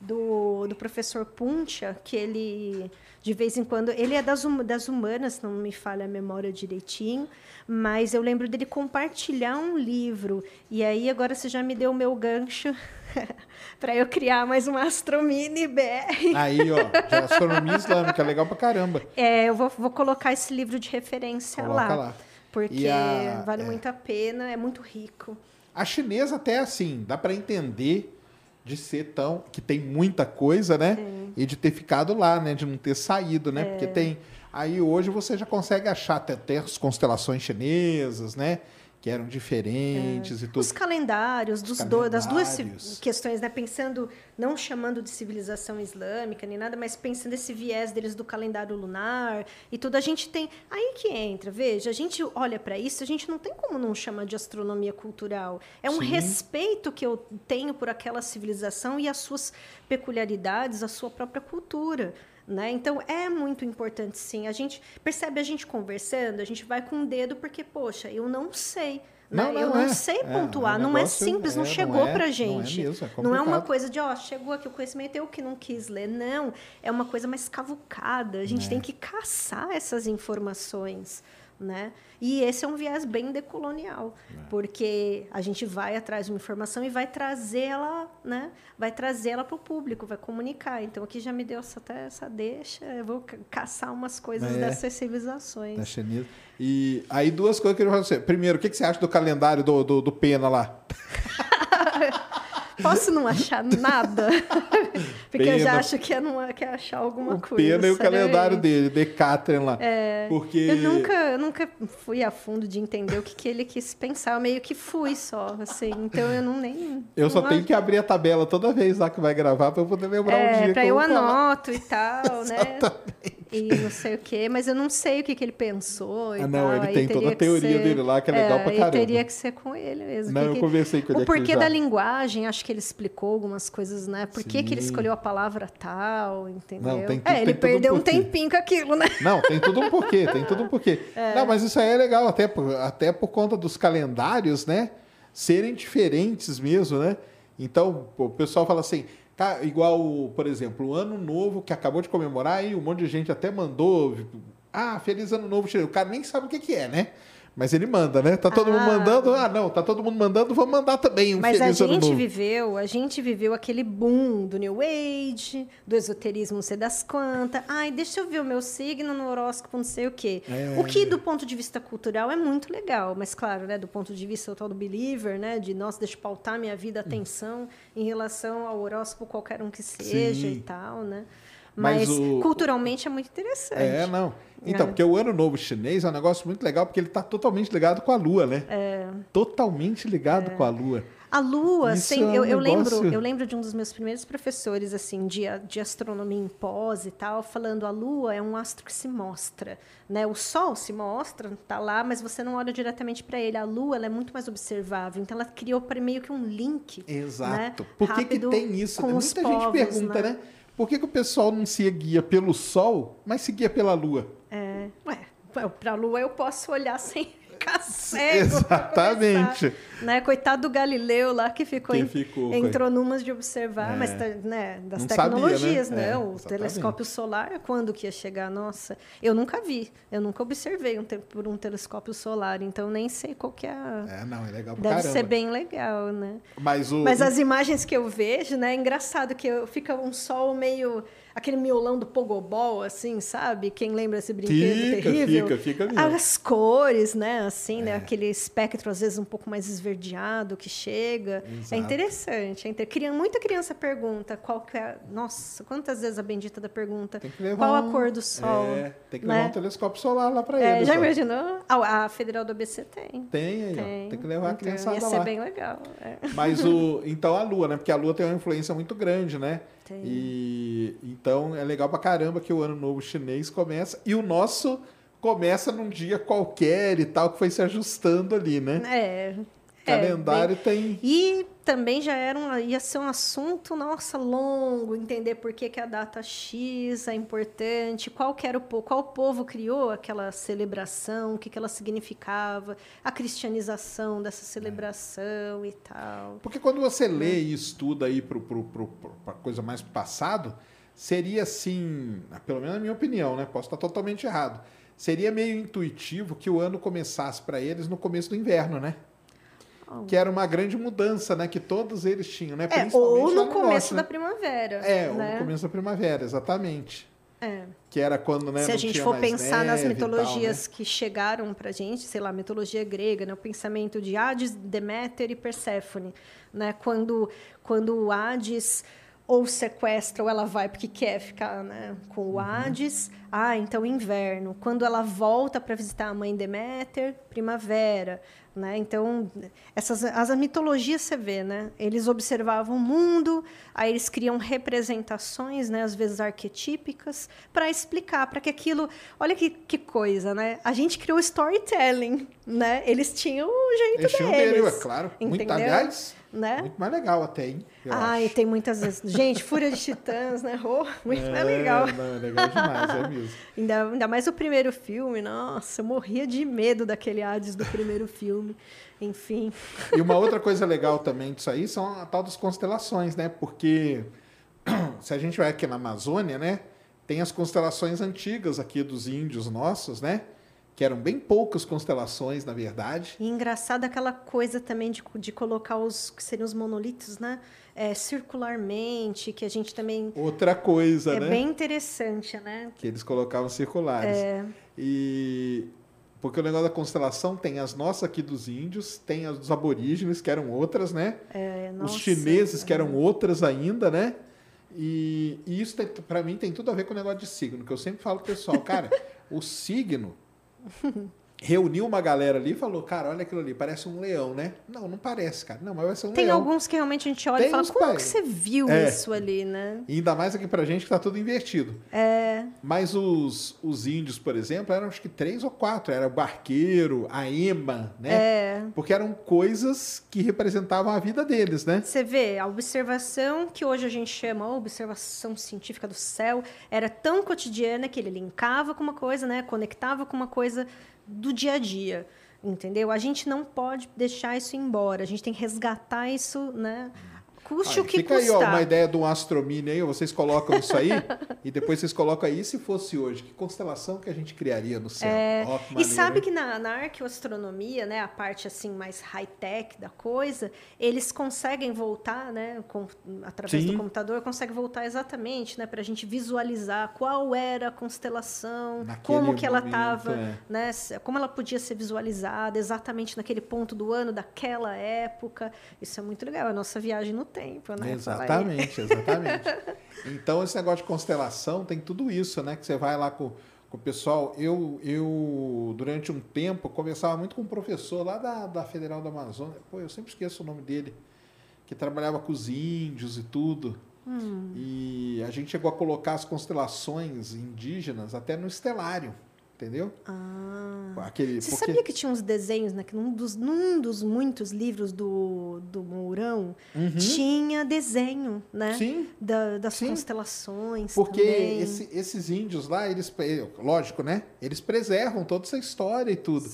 do, do professor Puncha, que ele, de vez em quando, ele é das, hum- das humanas, não me falha a memória direitinho, mas eu lembro dele compartilhar um livro. E aí, agora você já me deu o meu gancho para eu criar mais uma Astromini BR. Aí, ó, de astronomia islâmica, legal pra caramba. É, eu vou, vou colocar esse livro de referência Coloca lá. lá. Porque a- vale é. muito a pena, é muito rico. A chinesa até assim, dá pra entender de ser tão. que tem muita coisa, né? E de ter ficado lá, né? De não ter saído, né? Porque tem. Aí hoje você já consegue achar até, até as constelações chinesas, né? Que eram diferentes e tudo. Os calendários, Os dos do- das duas calendários. questões, né? Pensando, não chamando de civilização islâmica nem nada, mas pensando esse viés deles do calendário lunar e tudo. A gente tem. Aí que entra, veja, a gente olha para isso, a gente não tem como não chamar de astronomia cultural. É um Sim. respeito que eu tenho por aquela civilização e as suas peculiaridades, a sua própria cultura. Né? Então é muito importante sim. A gente percebe a gente conversando, a gente vai com o dedo porque, poxa, eu não sei. né? Não, não eu não é. sei É, pontuar, o não é simples, não é, não chegou é, pra não é gente. mesmo, é Não é uma coisa de, ó, chegou aqui o conhecimento, eu que não quis ler. Não, é uma coisa mais cavucada. A gente É. tem que caçar essas informações. Né? E esse é um viés bem decolonial, É. porque a gente vai atrás de uma informação e vai trazê-la, né? Vai trazê-la para o público, vai comunicar. Então aqui já me deu essa, até essa deixa, eu vou ca- caçar umas coisas É. dessas civilizações. Da. E aí, duas coisas que eu queria falar você. Primeiro, o que, que você acha do calendário do, do, do Pena lá? Posso não achar nada? Porque eu já Pena. acho que é, não, que é achar alguma o coisa. Pena e o calendário dele, Decathlon lá. Porque. Eu nunca, eu nunca fui a fundo de entender o que, que ele quis pensar. Eu meio que fui só, assim. Então eu não nem. Eu só não tenho que abrir a tabela toda vez lá que vai gravar pra eu poder lembrar o É, dia pra que eu eu vou falar. anoto e tal, né? E não sei o quê, mas eu não sei o que, que ele pensou. Ah, não, tal. ele Aí tem toda a teoria ser- dele lá, que é legal pra aí caramba. teria que ser com ele mesmo. Não, Que eu que- conversei com ele O porquê já. da linguagem, acho que ele explicou algumas coisas, né? Por que, que ele escolheu a palavra tal, entendeu? Não, tem tudo- é, ele tem um perdeu um porquê. tempinho com aquilo, né? Não, tem tudo um porquê, tem tudo um porquê. Não, mas isso aí é legal, até por, até por conta dos calendários, né? Serem diferentes mesmo, né? Então, o pessoal fala assim, tá, igual, por exemplo, o ano novo que acabou de comemorar, aí um monte de gente até mandou. Ah, feliz ano novo, chinês." o cara nem sabe o que, que é, né? Mas ele manda, né? Tá todo mundo Ah. mandando. Ah, não, tá todo mundo mandando, vamos mandar também um Mas a feliz ano gente viveu, a gente viveu aquele boom do New Age, do esoterismo não sei das quantas. Ai, deixa eu ver o meu signo no horóscopo, não sei o quê. É. O que, do ponto de vista cultural, é muito legal. Mas, claro, né, do ponto de vista tal do believer, né? De, nossa, deixa eu pautar minha vida, atenção, em relação ao horóscopo, qualquer um que seja Sim. e tal, né? Mas Mas, o- culturalmente é muito interessante. É, não. Então, É. porque o ano novo chinês é um negócio muito legal, porque ele tá totalmente ligado com a lua, né? É. Totalmente ligado com a lua. A Lua, Isso sem- é um eu, eu negócio- lembro, eu lembro de um dos meus primeiros professores assim de, de astronomia em pós e tal, falando a Lua é um astro que se mostra, né? O Sol se mostra, tá lá, mas você não olha diretamente para ele. A Lua, ela é muito mais observável, então ela criou meio que um link. Exato. Né? Por que, que tem isso? Muita gente povos, pergunta, né? Por que, que o pessoal não se guia pelo Sol, mas se guia pela Lua? É, ué, para a Lua eu posso olhar sem ficar cego. Exatamente. começar, né? Coitado do Galileu lá que ficou, Que em- ficou, entrou numas de observar, É. mas tá, né, das Não sabia, tecnologias, né? né? É, o exatamente. telescópio solar, quando que ia chegar? Nossa, eu nunca vi, eu nunca observei um por um telescópio solar, então nem sei qual que é. a- É, não, é legal pra Deve caramba. ser bem legal, né? Mas o. Mas as imagens que eu vejo, né? É engraçado que eu, fica um sol meio. Aquele miolão do Pogobol, assim, sabe? Quem lembra esse brinquedo Fica, terrível? fica, fica mesmo. As cores, né? Assim, É. né? Aquele espectro, às vezes, um pouco mais esverdeado que chega. Exato. É interessante. É inter... Cria- Muita criança pergunta qual que é. Nossa, quantas vezes a bendita da pergunta? Qual a um- cor do sol? É, tem que né? levar um telescópio solar lá pra É, eles. já imaginou? Ah, a Federal do ABC tem. Tem aí, ó. Tem. Tem que levar a Então, criançada Ia ser lá. bem legal. é. Mas o. Então a Lua, né? Porque a Lua tem uma influência muito grande, né? E então é legal pra caramba que o ano novo chinês começa. E o nosso começa num dia qualquer e tal, que foi se ajustando ali, né? É. O calendário tem. E também já era um, ia ser um assunto, nossa, longo, entender por que, que a data X é importante, qual, que era o, po- qual povo criou aquela celebração, o que, que ela significava, a cristianização dessa celebração e tal. Porque quando você lê e estuda aí para pra coisa mais passado, seria assim, pelo menos na minha opinião, né? Posso estar totalmente errado. Seria meio intuitivo que o ano começasse para eles no começo do inverno, né? Que era uma grande mudança, né? Que todos eles tinham, né? É, ou lá no começo norte, da né? primavera. É, ou né? no começo da primavera, exatamente. É. Que era quando, né, Se a gente for pensar nas e tal, mitologias né? que chegaram pra gente, sei lá, mitologia grega, né, o pensamento de Hades, Deméter e Perséfone, né, quando quando o Hades ou sequestra ou ela vai porque quer ficar, né, com Uhum. o Hades, ah, então inverno. Quando ela volta para visitar a mãe Deméter, primavera, né? Então, essas as mitologias você vê, né? Eles observavam o mundo, aí eles criam representações, né, às vezes arquetípicas, para explicar, para que aquilo, olha que, que coisa, né? A gente criou storytelling, né? Eles tinham o jeito Eles tinham deles. dele, é claro. Muito, entendeu? aliás, né? muito mais legal até, hein? eu Ai, acho. tem muitas vezes. Gente, Fúria de Titãs, né? Oh, muito mais É, legal. não, é legal demais, é mesmo. Ainda, ainda mais o primeiro filme, nossa, eu morria de medo daquele Hades do primeiro filme. Enfim. E uma outra coisa legal também disso aí são a tal das constelações, né? Porque se a gente vai aqui na Amazônia, né? Tem as constelações antigas aqui dos índios nossos, né? Que eram bem poucas constelações, na verdade. E engraçado aquela coisa também de, de colocar os que seriam os monolitos, né? É, circularmente, que a gente também. Outra coisa, é né? bem interessante, né? Que eles colocavam circulares. É. E porque o negócio da constelação tem as nossas aqui dos índios, tem as dos aborígenes, que eram outras, né? É, Os nossa, chineses, que eram outras ainda, né? E, e isso, para mim, tem tudo a ver com o negócio de signo, que eu sempre falo pro pessoal, cara, o signo 嗯哼哼 reuniu uma galera ali e falou, cara, olha aquilo ali, parece um leão, né? Não, não parece, cara. Não, mas vai ser um Tem leão. alguns que realmente a gente olha Tem e fala, como que você viu É. isso ali, né? E ainda mais aqui pra gente que tá tudo invertido. É, Mas os, os índios, por exemplo, eram acho que três ou quatro. Era o barqueiro, a ema, né? é. Porque eram coisas que representavam a vida deles, né? Você vê, a observação que hoje a gente chama a observação científica do céu era tão cotidiana que ele linkava com uma coisa, né, conectava com uma coisa do dia a dia, entendeu? A gente não pode deixar isso embora, a gente tem que resgatar isso, né? Custe Aí, o que fica custar. aí, ó, uma ideia de um astromini aí, ó, vocês colocam isso aí e depois vocês colocam aí, se fosse hoje, que constelação que a gente criaria no céu? Ó, que É, E maneiro, sabe hein? que na, na arqueoastronomia, né, a parte assim mais high-tech da coisa, eles conseguem voltar, né, com, através Sim. do computador, conseguem voltar exatamente, né, para a gente visualizar qual era a constelação, Naquele como que ela momento, estava, é. né, como ela podia ser visualizada exatamente naquele ponto do ano daquela época. Isso é muito legal, é a nossa viagem no tempo, né? Fala aí. Exatamente, exatamente. Então, esse negócio de constelação tem tudo isso, né? Que você vai lá com, com o pessoal. Eu, eu, durante um tempo, conversava muito com um professor lá da, da Federal da Amazônia. Pô, eu sempre esqueço o nome dele. Que trabalhava com os índios e tudo. Hum. E a gente chegou a colocar as constelações indígenas até no estelário, entendeu? Ah. Aquele, Você porque- sabia que tinha uns desenhos, né? Que num dos, num dos muitos livros do, do Mourão tinha desenho, né? Uhum. Sim. Da- das Sim. constelações. Porque esse- esses índios lá, eles, lógico, né? Eles preservam toda essa história e tudo.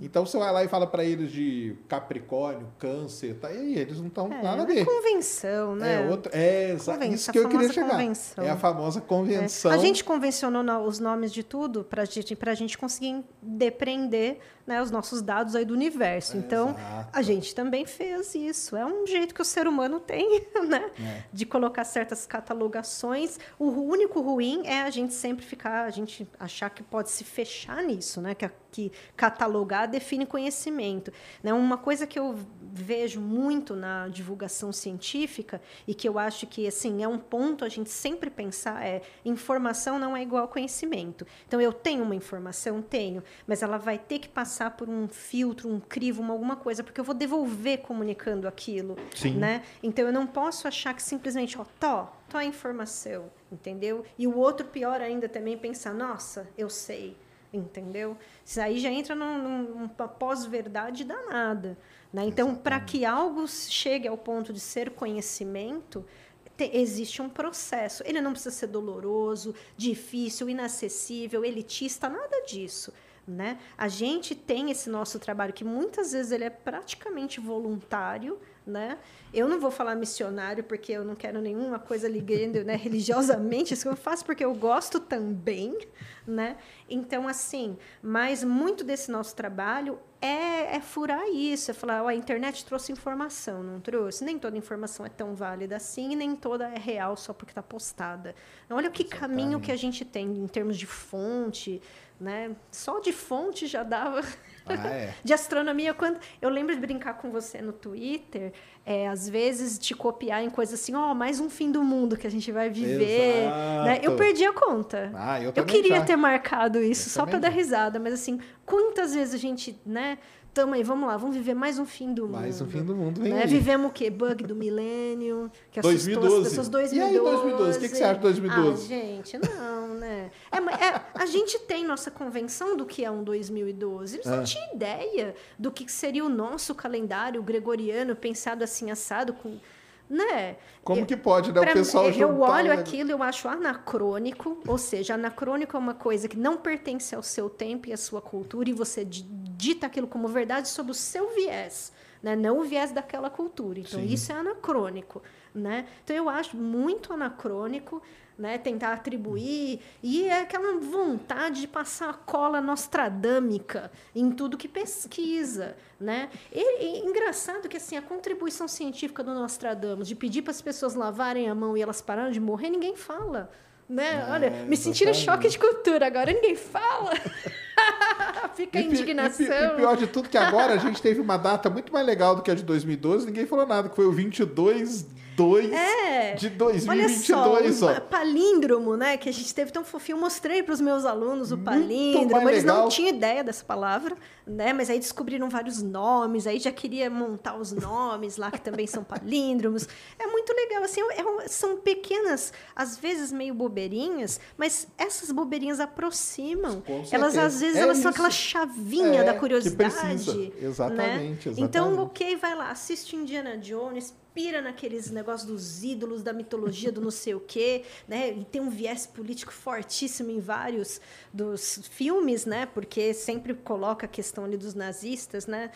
Então você vai lá e fala para eles de Capricórnio, Câncer, tá? E eles não estão É, nada a uma ver. convenção, né? É, outro, é exa- isso que eu queria chegar. convenção. É a famosa convenção. A gente convencionou no- os nomes de tudo para gente, a gente conseguir depreender né, os nossos dados aí do universo. Então, Exato. a gente também fez isso. É um jeito que o ser humano tem, né? É. De colocar certas catalogações. O único ruim é a gente sempre ficar, a gente achar que pode se fechar nisso, né? Que, a- que catalogar define conhecimento. Né? Uma coisa que eu vejo muito na divulgação científica e que eu acho que assim é um ponto a gente sempre pensar é informação não é igual conhecimento. Então eu tenho uma informação, tenho, mas ela vai ter que passar por um filtro, um crivo, uma, alguma coisa, porque eu vou devolver comunicando aquilo, Sim. né? Então eu não posso achar que simplesmente, ó, tó, tó a informação, entendeu? E o outro pior ainda também pensar, nossa, eu sei, entendeu? Isso aí já entra num- num- pós-verdade danada, né? Então, para que algo chegue ao ponto de ser conhecimento, te- existe um processo. Ele não precisa ser doloroso, difícil, inacessível, elitista, nada disso. Né? A gente tem esse nosso trabalho que muitas vezes ele é praticamente voluntário, né? Eu não vou falar missionário porque eu não quero nenhuma coisa ligando, né, religiosamente, isso que eu faço porque eu gosto também, né? Então, assim, mas muito desse nosso trabalho é, é furar isso, é falar, ó, a internet trouxe informação, não trouxe? Nem toda informação é tão válida assim, e nem toda é real só porque está postada. Então, olha o que Exatamente. caminho que a gente tem em termos de fonte, né? Só de fonte já dava ah, é. de astronomia. Quando eu lembro de brincar com você no Twitter, é, às vezes te copiar em coisas assim, ó, oh, mais um fim do mundo que a gente vai viver. Né? Eu perdi a conta. Ah, eu, eu queria já. ter marcado isso eu só para dar risada, mas assim, quantas vezes a gente, né? Tamo aí, vamos lá, vamos viver mais um fim do mundo. Mais um fim do mundo, vem né? Vivemos o quê? Bug do milênio, que 2012. assustou as pessoas 2012. E aí, 2012? O que, que você acha de 2012? Ah, gente, não, né? É, é, a gente tem nossa convenção do que é um 2012. Eles ah. não tinham ideia do que seria o nosso calendário gregoriano pensado assim, assado, com né? Como eu, que pode, né? O pessoal Eu, eu olho aquilo, eu acho anacrônico, ou seja, anacrônico é uma coisa que não pertence ao seu tempo e à sua cultura, e você dita aquilo como verdade sob o seu viés, né? não o viés daquela cultura. Então, Sim. isso é anacrônico. Né? Então, eu acho muito anacrônico né, tentar atribuir, e é aquela vontade de passar a cola nostradâmica em tudo que pesquisa. Né? E, e, engraçado que assim a contribuição científica do Nostradamus, de pedir para as pessoas lavarem a mão e elas pararam de morrer, ninguém fala. Né? É, Olha, me sentindo choque de cultura, agora ninguém fala. Fica a indignação. E, e, pior de tudo que agora a gente teve uma data muito mais legal do que a de 2012, ninguém falou nada, que foi o 22 2 é. de 2022. Olha só, o palíndromo, né? Que a gente teve tão fofinho. Eu mostrei para os meus alunos o palíndromo. Eles legal. não tinham ideia dessa palavra, né? Mas aí descobriram vários nomes. Aí já queria montar os nomes lá, que também são palíndromos. É muito legal. Assim, é, são pequenas, às vezes meio bobeirinhas, mas essas bobeirinhas aproximam. Elas, às vezes, é elas isso. são aquela chavinha é, da curiosidade. Exatamente, né? exatamente. Então, ok, vai lá, assiste Indiana Jones, pira naqueles negócios dos ídolos, da mitologia, do não sei o quê, né? E tem um viés político fortíssimo em vários dos filmes, né? Porque sempre coloca a questão ali dos nazistas, né?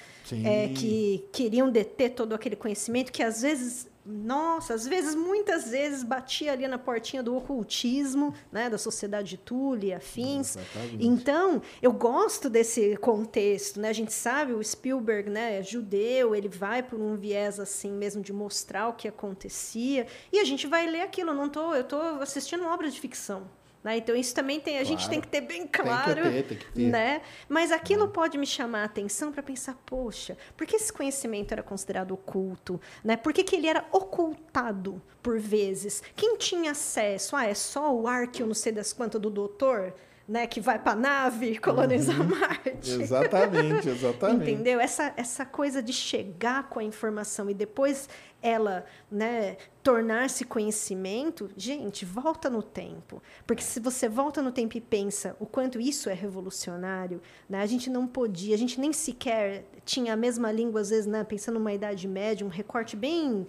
É, que queriam deter todo aquele conhecimento que às vezes nossa, às vezes, muitas vezes, batia ali na portinha do ocultismo, né, da sociedade de Tule e afins. Exatamente. Então, eu gosto desse contexto, né? A gente sabe, o Spielberg, né, é judeu, ele vai por um viés assim mesmo de mostrar o que acontecia, e a gente vai ler aquilo, eu não tô, eu tô assistindo obra de ficção. Né? Então, isso também tem, a claro. gente tem que ter bem claro. Tem que ter, tem que ter. Né? Mas aquilo uhum. pode me chamar a atenção para pensar, poxa, por que esse conhecimento era considerado oculto? Né? Por que, que ele era ocultado por vezes? Quem tinha acesso? Ah, é só o ar que eu não sei das quantas do doutor? Né, que vai para a nave colonizar uhum. Marte. Exatamente, exatamente. Entendeu? Essa, essa coisa de chegar com a informação e depois ela né, tornar-se conhecimento, gente, volta no tempo. Porque se você volta no tempo e pensa o quanto isso é revolucionário, né, a gente não podia, a gente nem sequer tinha a mesma língua, às vezes, né, pensando numa Idade Média, um recorte bem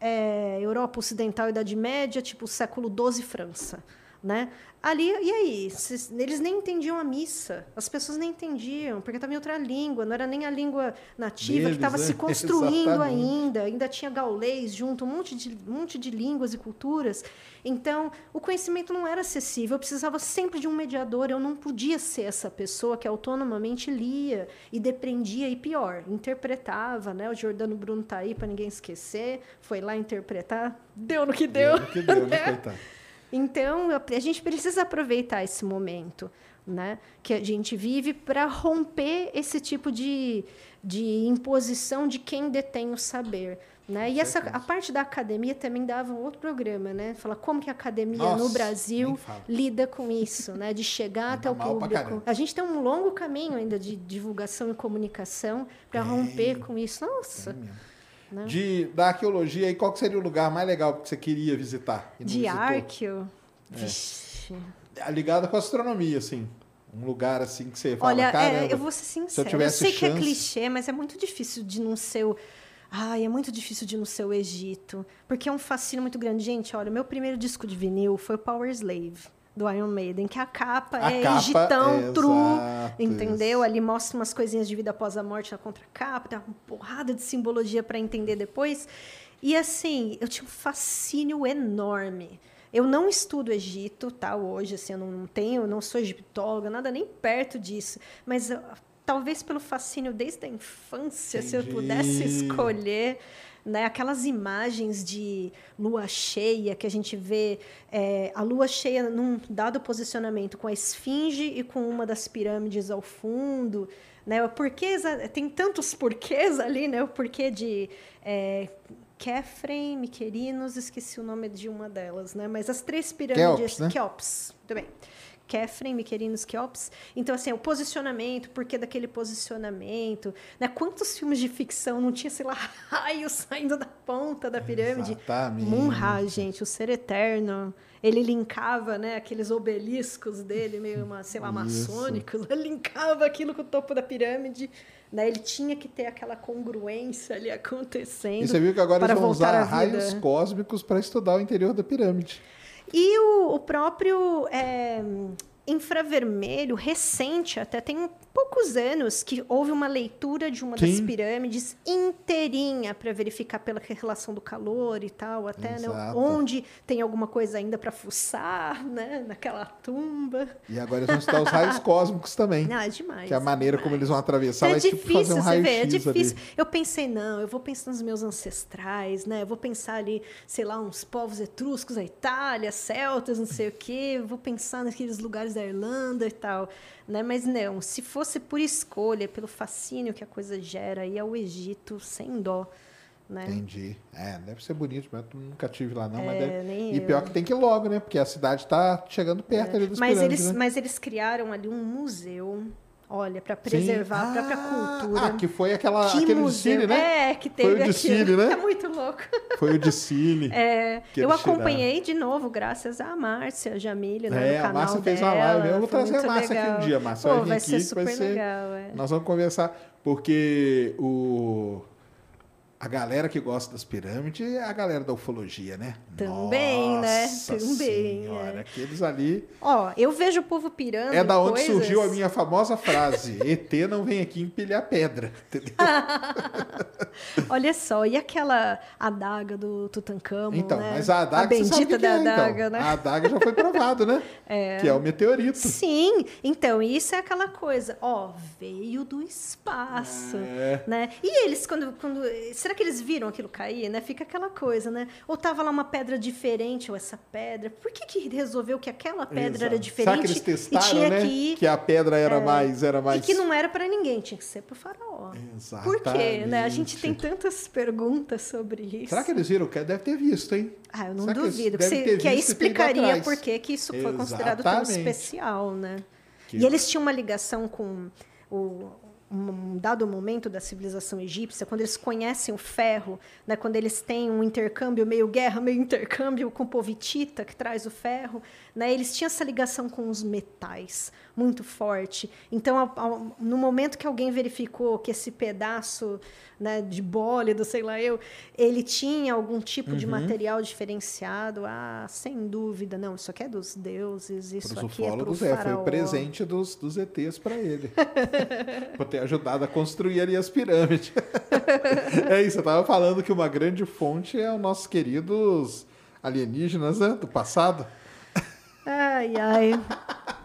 é, Europa Ocidental, Idade Média, tipo século XII França. Né? Ali, e aí? Eles nem entendiam a missa. As pessoas nem entendiam, porque estava em outra língua, não era nem a língua nativa Deles, que estava é, se construindo ainda. Ainda tinha gaulês junto, um monte, de, um monte de línguas e culturas. Então, o conhecimento não era acessível. Eu precisava sempre de um mediador. Eu não podia ser essa pessoa que autonomamente lia e dependia, e pior, interpretava. Né? O Jordano Bruno está aí, para ninguém esquecer. Foi lá interpretar. Deu no que deu. Deu no que deu, né? coitado. Então, a gente precisa aproveitar esse momento né, que a gente vive para romper esse tipo de, de imposição de quem detém o saber. Né? E essa, a parte da academia também dava um outro programa, né? Falar como que a academia Nossa, no Brasil lida com isso, né? De chegar até o público. A gente tem um longo caminho ainda de divulgação e comunicação para romper com isso. Nossa! Né? De, da arqueologia, e qual seria o lugar mais legal que você queria visitar? De arqueo? É. Vixe. É. Ligado com a astronomia, assim. Um lugar assim que você fala, Olha, é, eu vou ser sincera. Se eu, tivesse eu sei chance... que é clichê, mas é muito difícil de não ser o... Ai, é muito difícil de não ser o Egito. Porque é um fascínio muito grande. Gente, olha, meu primeiro disco de vinil foi o Power Slave do Iron Maiden, que a capa A é capa egitão, é true, entendeu? Ali mostra umas coisinhas de vida após a morte na contracapa, tem uma porrada de simbologia para entender depois. E assim, eu tinha um fascínio enorme. Eu não estudo Egito, tá? Hoje, assim, eu não tenho, eu não sou egiptóloga, nada nem perto disso. Mas eu- talvez pelo fascínio desde a infância, se eu Entendi. pudesse escolher, né? Aquelas imagens de lua cheia que a gente vê é, a lua cheia num dado posicionamento com a esfinge e com uma das pirâmides ao fundo, né? O porquê exa- tem tantos porquês ali, né? O porquê de é, Kefren, Miquerinos, esqueci o nome de uma delas, né? Mas as três pirâmides, Quéops, né? Quéops, muito bem. Kefren, Miquerinos, Quéops. Então, assim, o posicionamento, por que daquele posicionamento, né? Quantos filmes de ficção não tinha, sei lá, raios saindo da ponta da pirâmide? Exatamente. Munra, gente, o ser eterno. Ele linkava, né, aqueles obeliscos dele, meio, uma, sei lá, Isso. maçônicos. Ele linkava aquilo com o topo da pirâmide. Né? Ele tinha que ter aquela congruência ali acontecendo. E você viu que agora para eles vão usar raios cósmicos para estudar o interior da pirâmide. E o, o próprio é, infravermelho, recente, até tem poucos anos, que houve uma leitura de uma das Sim. pirâmides inteirinha para verificar pela relação do calor e tal, até né, onde tem alguma coisa ainda para fuçar, né, naquela tumba. E agora eles vão estudar os raios cósmicos também. Não, é demais. que é a maneira como eles vão atravessar é vai tipo difícil, fazer um você raio vê, é difícil. ali. Eu pensei, não, eu vou pensar nos meus ancestrais, né? Eu vou pensar ali, sei lá, uns povos etruscos da Itália, celtas, não sei o quê. Eu vou pensar naqueles lugares da Irlanda e tal, né? Mas não, se fosse por escolha, pelo fascínio que a coisa gera, aí é o Egito sem dó, né? Entendi. É, deve ser bonito, mas eu nunca tive lá não, É, deve... E eu. pior que tem que ir logo, né? Porque a cidade tá chegando perto ali dos Mas pirâmides, eles, né? mas eles criaram ali um museu, olha, para preservar Sim. a própria Ah, cultura. Ah, que foi aquela, Que aquele museu. desfile, né? É, que teve Foi o aquilo. desfile, né? É muito louco. Foi o desfile. É, eu eles tiraram. acompanhei de novo, graças à Márcia Jamílio, né, É, no a canal Márcia fez dela. uma live. Eu vou trazer a Márcia aqui legal. um dia, Márcia. Pô, vai vai aqui, ser que super vai ser... legal, é. Nós vamos conversar, porque o... A galera que gosta das pirâmides é a galera da ufologia, né? Também, né? Nossa Também, Senhora, é. aqueles ali. Ó, eu vejo o povo pirando É da onde coisas... surgiu a minha famosa frase: ET não vem aqui empilhar pedra. Entendeu? Olha só, e aquela adaga do Tutankhamon, Então, né? mas a adaga, a bendita que da é, então. adaga, né? A adaga já foi provado, né? Que é o meteorito. Sim, então isso é aquela coisa, ó, veio do espaço, É. né? E eles quando, quando, será que eles viram aquilo cair, né? Fica aquela coisa, né? Ou tava lá uma pedra diferente ou essa pedra, por que que resolveu que aquela pedra era Exato. diferente Será que eles e testaram, tinha né? que ir Que a pedra era mais. Era mais... e que não era para ninguém, tinha que ser pro faraó. Por quê, né? A gente tem Exatamente. tantas perguntas sobre isso. Será que eles viram? Que Deve ter visto, hein? Ah, eu não Será duvido. Que, você- que aí e explicaria por que que isso foi considerado tão Exatamente. especial, né? Que- E eles tinham uma ligação com o um dado momento da civilização egípcia, quando eles conhecem o ferro, né, quando eles têm um intercâmbio meio guerra, meio intercâmbio com o povo hitita, que traz o ferro, né, eles tinham essa ligação com os metais muito forte. Então, ao- ao- no momento que alguém verificou que esse pedaço né, de bólido, sei lá eu, ele tinha algum tipo Uhum. de material diferenciado, ah, sem dúvida, não, isso aqui é dos deuses, isso Para os aqui é para o ufólogos, é, foi faraó. o presente dos, dos ETs para ele. por ter ajudado a construir ali as pirâmides. é isso, eu estava falando que uma grande fonte é os nossos queridos alienígenas né, do passado. Ai, ai.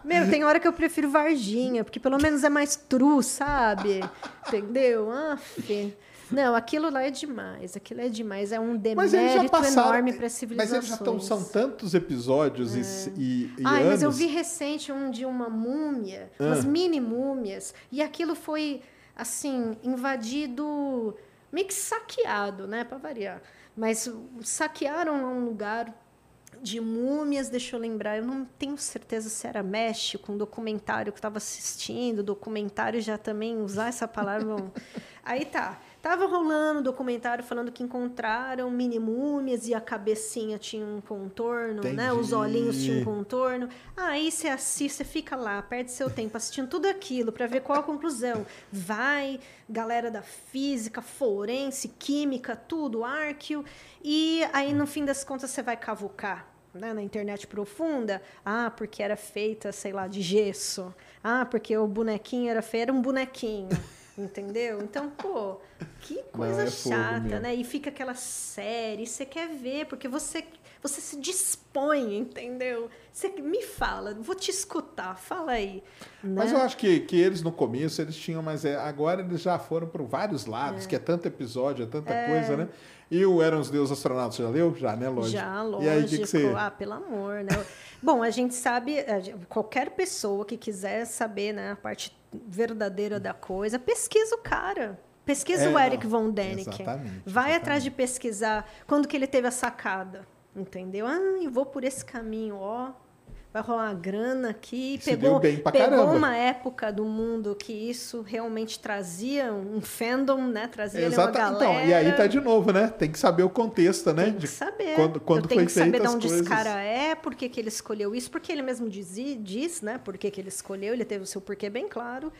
Meu, tem hora que eu prefiro Varginha, porque pelo menos é mais true, sabe? Entendeu? Aff. Não, aquilo lá é demais. Aquilo é demais. É um demérito passaram. enorme para a Mas civilização. eles já estão. São tantos episódios e, e, e Ai, anos. mas eu vi recente um de uma múmia, Ah. umas mini múmias, e aquilo foi, assim, invadido, meio que saqueado, né, para variar. Mas saquearam um lugar de múmias, deixa eu lembrar, eu não tenho certeza se era México, um documentário que eu estava assistindo, documentário já também, usar essa palavra. bom. Aí tá, tava rolando um documentário falando que encontraram mini múmias e a cabecinha tinha um contorno, né? Os Entendi. olhinhos tinham um contorno. Aí você assiste, você fica lá, perde seu tempo assistindo tudo aquilo para ver qual a conclusão. Vai, galera da física, forense, química, tudo, arqueo, e aí no fim das contas você vai cavucar né, na internet profunda, ah, porque era feita, sei lá, de gesso. Ah, porque o bonequinho era feio, era um bonequinho. Entendeu? Então, pô, que coisa é fogo chata, né? E fica aquela série, você quer ver, porque você, você se dispõe, entendeu? Você me fala, vou te escutar, fala aí. Mas né? eu acho que, que eles no começo eles tinham, mas é, agora eles já foram por vários lados, que é tanto episódio, é tanta coisa, né? E o Eram os Deuses Astronautas, já leu? Já, né? Lógico. Já, lógico. E aí, que, que você... Ah, pelo amor, né? Bom, a gente sabe, qualquer pessoa que quiser saber né, a parte verdadeira da coisa, pesquisa o cara. Pesquisa É, o Eric von Däniken. exatamente, Vai atrás exatamente. de pesquisar quando que ele teve a sacada. Entendeu? Ah, eu vou por esse caminho, ó. Vai rolar uma grana aqui. Se Pegou, pegou caramba. uma época do mundo que isso realmente trazia um fandom, né? Trazia ali uma galera. Então, e aí tá de novo, né? Tem que saber o contexto, né? Tem que saber. Quando, quando foi que saber de onde coisas. esse cara é, por que, que ele escolheu isso, porque ele mesmo diz, diz né? Por que, que ele escolheu, ele teve o seu porquê bem claro.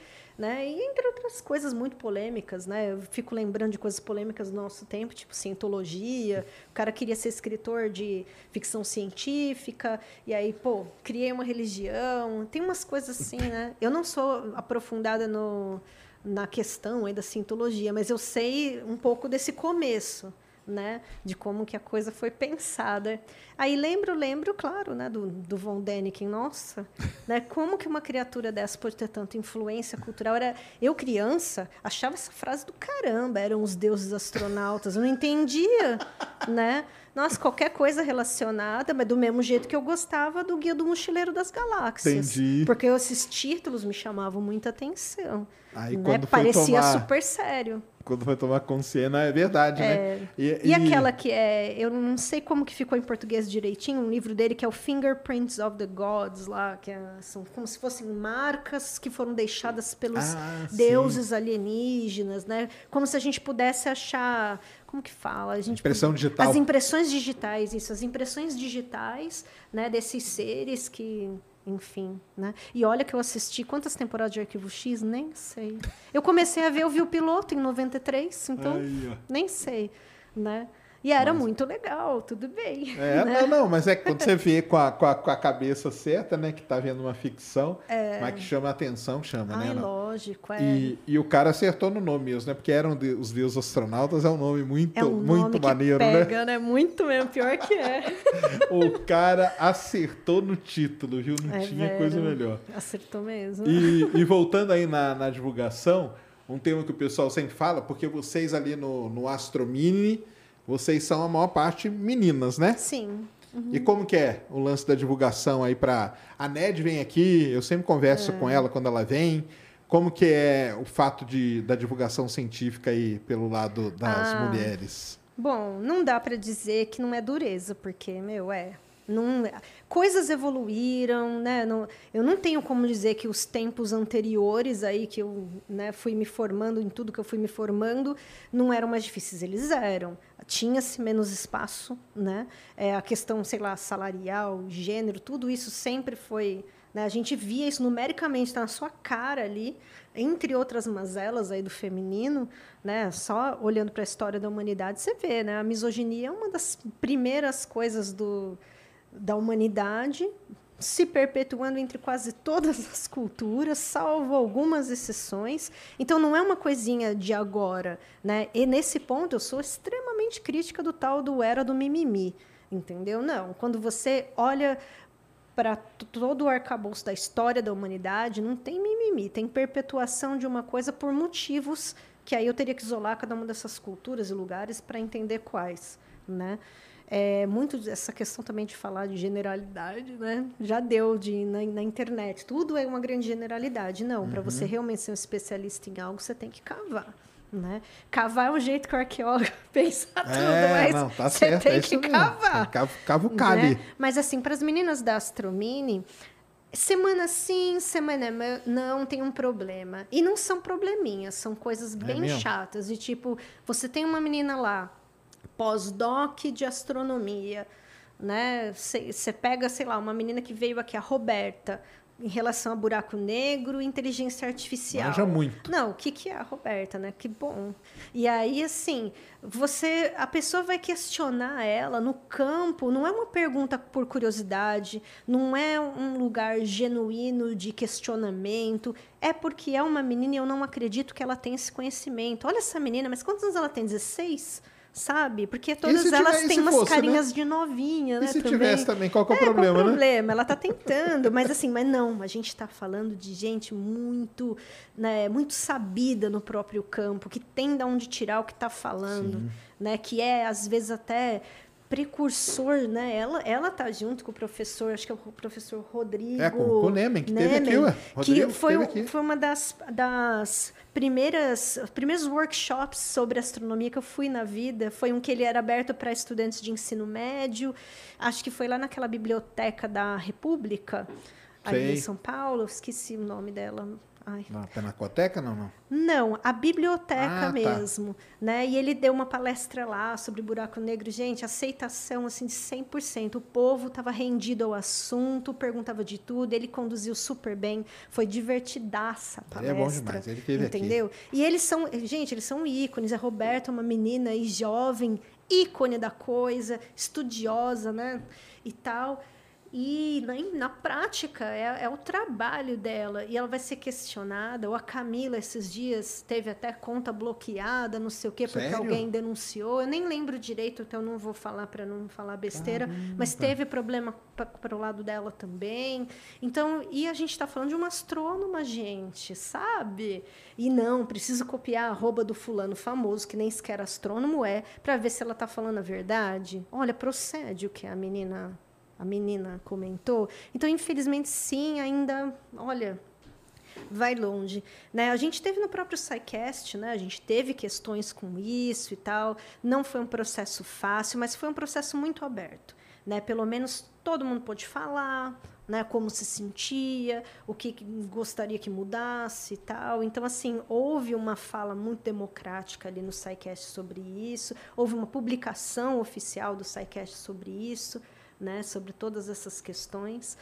Né? E entre outras coisas muito polêmicas, né? Eu fico lembrando de coisas polêmicas do nosso tempo, tipo cientologia. O cara queria ser escritor de ficção científica, e aí, pô, criei uma religião. Tem umas coisas assim, né? Eu não sou aprofundada no, na questão aí da cientologia, mas eu sei um pouco desse começo, né? De como que a coisa foi pensada. Aí lembro, lembro, claro, né? Do, do Von Däniken, nossa, né? Como que uma criatura dessa pode ter tanta influência cultural? Era, eu, criança, achava essa frase do caramba, eram os deuses astronautas, eu não entendia, né? Nossa, qualquer coisa relacionada, mas do mesmo jeito que eu gostava do Guia do Mochileiro das Galáxias. Entendi. Porque esses títulos me chamavam muita atenção. Aí né? Parecia tomar- super sério. Quando foi tomar consciência, é verdade, né? E, aquela que é, eu não sei como que ficou em português direitinho, um livro dele que é o Fingerprints of the Gods lá, que é- são como se fossem marcas que foram deixadas pelos Ah, sim. deuses alienígenas, né? Como se a gente pudesse achar, como que fala? A gente Impressão digital. As impressões digitais, isso, as impressões digitais, né, desses seres que enfim, né? E olha que eu assisti quantas temporadas de Arquivo X, nem sei. Eu comecei a ver, eu vi o piloto em 93, então ó. nem sei, né? E era muito legal, tudo bem. É, né? não, não, mas é que quando você vê com a, com a, com a cabeça certa, né, que tá vendo uma ficção, mas que chama a atenção, chama, Ai, né? não? lógico, é. E, e o cara acertou no nome mesmo, né? Porque eram de- os deuses astronautas, é um nome muito, é um muito nome maneiro, que né? pega, né? Muito mesmo, pior que é. O cara acertou no título, viu? Não É, tinha coisa melhor. Acertou mesmo. E, e voltando aí na, na divulgação, um tema que o pessoal sempre fala, porque vocês ali no, no Astro Mini, vocês são a maior parte meninas, né? Sim. E como que é o lance da divulgação aí para a Ned vem aqui, eu sempre converso É. com ela quando ela vem. Como que é o fato de, da divulgação científica aí pelo lado das Ah. mulheres? Bom, não dá para dizer que não é dureza, porque, meu, é. Não, coisas evoluíram, né? Não, eu não tenho como dizer que os tempos anteriores aí que eu né, fui me formando em tudo que eu fui me formando não eram mais difíceis, eles eram. Tinha-se menos espaço, né? É, a questão, sei lá, salarial, gênero, tudo isso sempre foi né? A gente via isso numericamente, na sua cara ali, entre outras mazelas aí do feminino, né? Só olhando para a história da humanidade, você vê, né? A misoginia é uma das primeiras coisas do, da humanidade, se perpetuando entre quase todas as culturas, salvo algumas exceções. Então não é uma coisinha de agora, né? E nesse ponto eu sou extremamente crítica do tal do era do mimimi, entendeu? Não, quando você olha para todo o arcabouço da história da humanidade, não tem mimimi, tem perpetuação de uma coisa por motivos que aí eu teria que isolar cada uma dessas culturas e lugares para entender quais, né? É, muito essa questão também de falar de generalidade, né? Já deu de na, na internet. Tudo é uma grande generalidade. Não, para você realmente ser um especialista em algo, você tem que cavar. Né? Cavar é um jeito que o arqueólogo pensa tudo, mas É, não, tá você certo, tem é que cavar. Cavo- Cavucar né? ali. Mas assim, para as meninas da Astromini, semana sim, semana não tem um problema. E não são probleminhas, são coisas bem É chatas. De tipo, você tem uma menina lá, pós-doc de astronomia, né? Você pega, sei lá, uma menina que veio aqui, a Roberta, em relação a buraco negro e inteligência artificial. Manja muito. Não, o que, que é a Roberta, né? Que bom. E aí, assim, você, a pessoa vai questionar ela no campo, não é uma pergunta por curiosidade, não é um lugar genuíno de questionamento, é porque é uma menina e eu não acredito que ela tenha esse conhecimento. Olha essa menina, mas quantos anos ela tem? 16? Sabe? Porque todas elas tiver- e têm umas fosse, carinhas né? de novinha, E né? se também. tivesse também, qual que é o É, qual problema, o né? problema? Ela está tentando, mas assim, mas não, a gente está falando de gente muito, né, muito sabida no próprio campo, que tem de onde tirar o que está falando, né, que é às vezes até precursor, né? Ela, ela tá junto com o professor, acho que é o professor Rodrigo. É, com- com o Nemen, que teve aqui. Rodrigo que foi, foi uma das, das primeiras os primeiros workshops sobre astronomia que eu fui na vida foi um que ele era aberto para estudantes de ensino médio acho que foi lá naquela biblioteca da República ali Sei. em São Paulo esqueci o nome dela Ai. Na Pinacoteca, não, não. Não, a biblioteca Ah, tá. mesmo, né? E ele deu uma palestra lá sobre buraco negro, gente, aceitação assim de 100%. O povo estava rendido ao assunto, perguntava de tudo, ele conduziu super bem, foi divertidaça a Ele é palestra. bom demais, ele teve aqui. entendeu? E eles são, gente, eles são ícones. A Roberta é uma menina e jovem, ícone da coisa, estudiosa, né? E tal. E na, na prática é, é o trabalho dela e ela vai ser questionada. Ou a Camila esses dias teve até conta bloqueada, não sei o quê, porque Sério? alguém denunciou. Eu nem lembro direito, então não vou falar para não falar besteira. Mas teve problema para o lado dela também. Então, e a gente está falando de uma astrônoma, gente, sabe? E não, preciso copiar a arroba do fulano famoso, que nem sequer astrônomo é, para ver se ela está falando a verdade. Olha, procede o que a menina a menina comentou. Então, infelizmente, sim, ainda, olha, vai longe. Né? A gente teve no próprio SciCast, né? a gente teve questões com isso e tal. Não foi um processo fácil, mas foi um processo muito aberto. Né? Pelo menos todo mundo pôde falar, né? como se sentia, o que gostaria que mudasse e tal. Então, assim, houve uma fala muito democrática ali no SciCast sobre isso, houve uma publicação oficial do SciCast sobre isso, né? sobre todas essas questões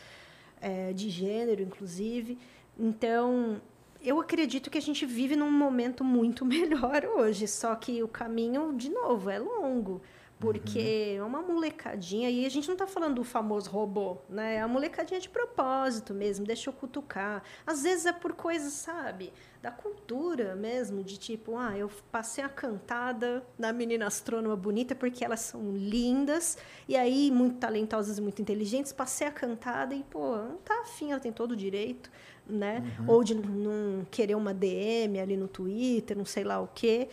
eh, de gênero, inclusive. Então, eu acredito que a gente vive num momento muito melhor hoje, só que o caminho, de novo, é longo. Porque é uma molecadinha, e a gente não está falando do famoso robô, né? É a molecadinha de propósito mesmo, deixa eu cutucar. Às vezes é por coisas, sabe, da cultura mesmo, de tipo, ah, eu passei a cantada na menina astrônoma bonita porque elas são lindas, e aí muito talentosas e muito inteligentes, passei a cantada e, pô, não tá afim, ela tem todo o direito, né? Ou de não querer uma DM ali no Twitter, não sei lá o quê.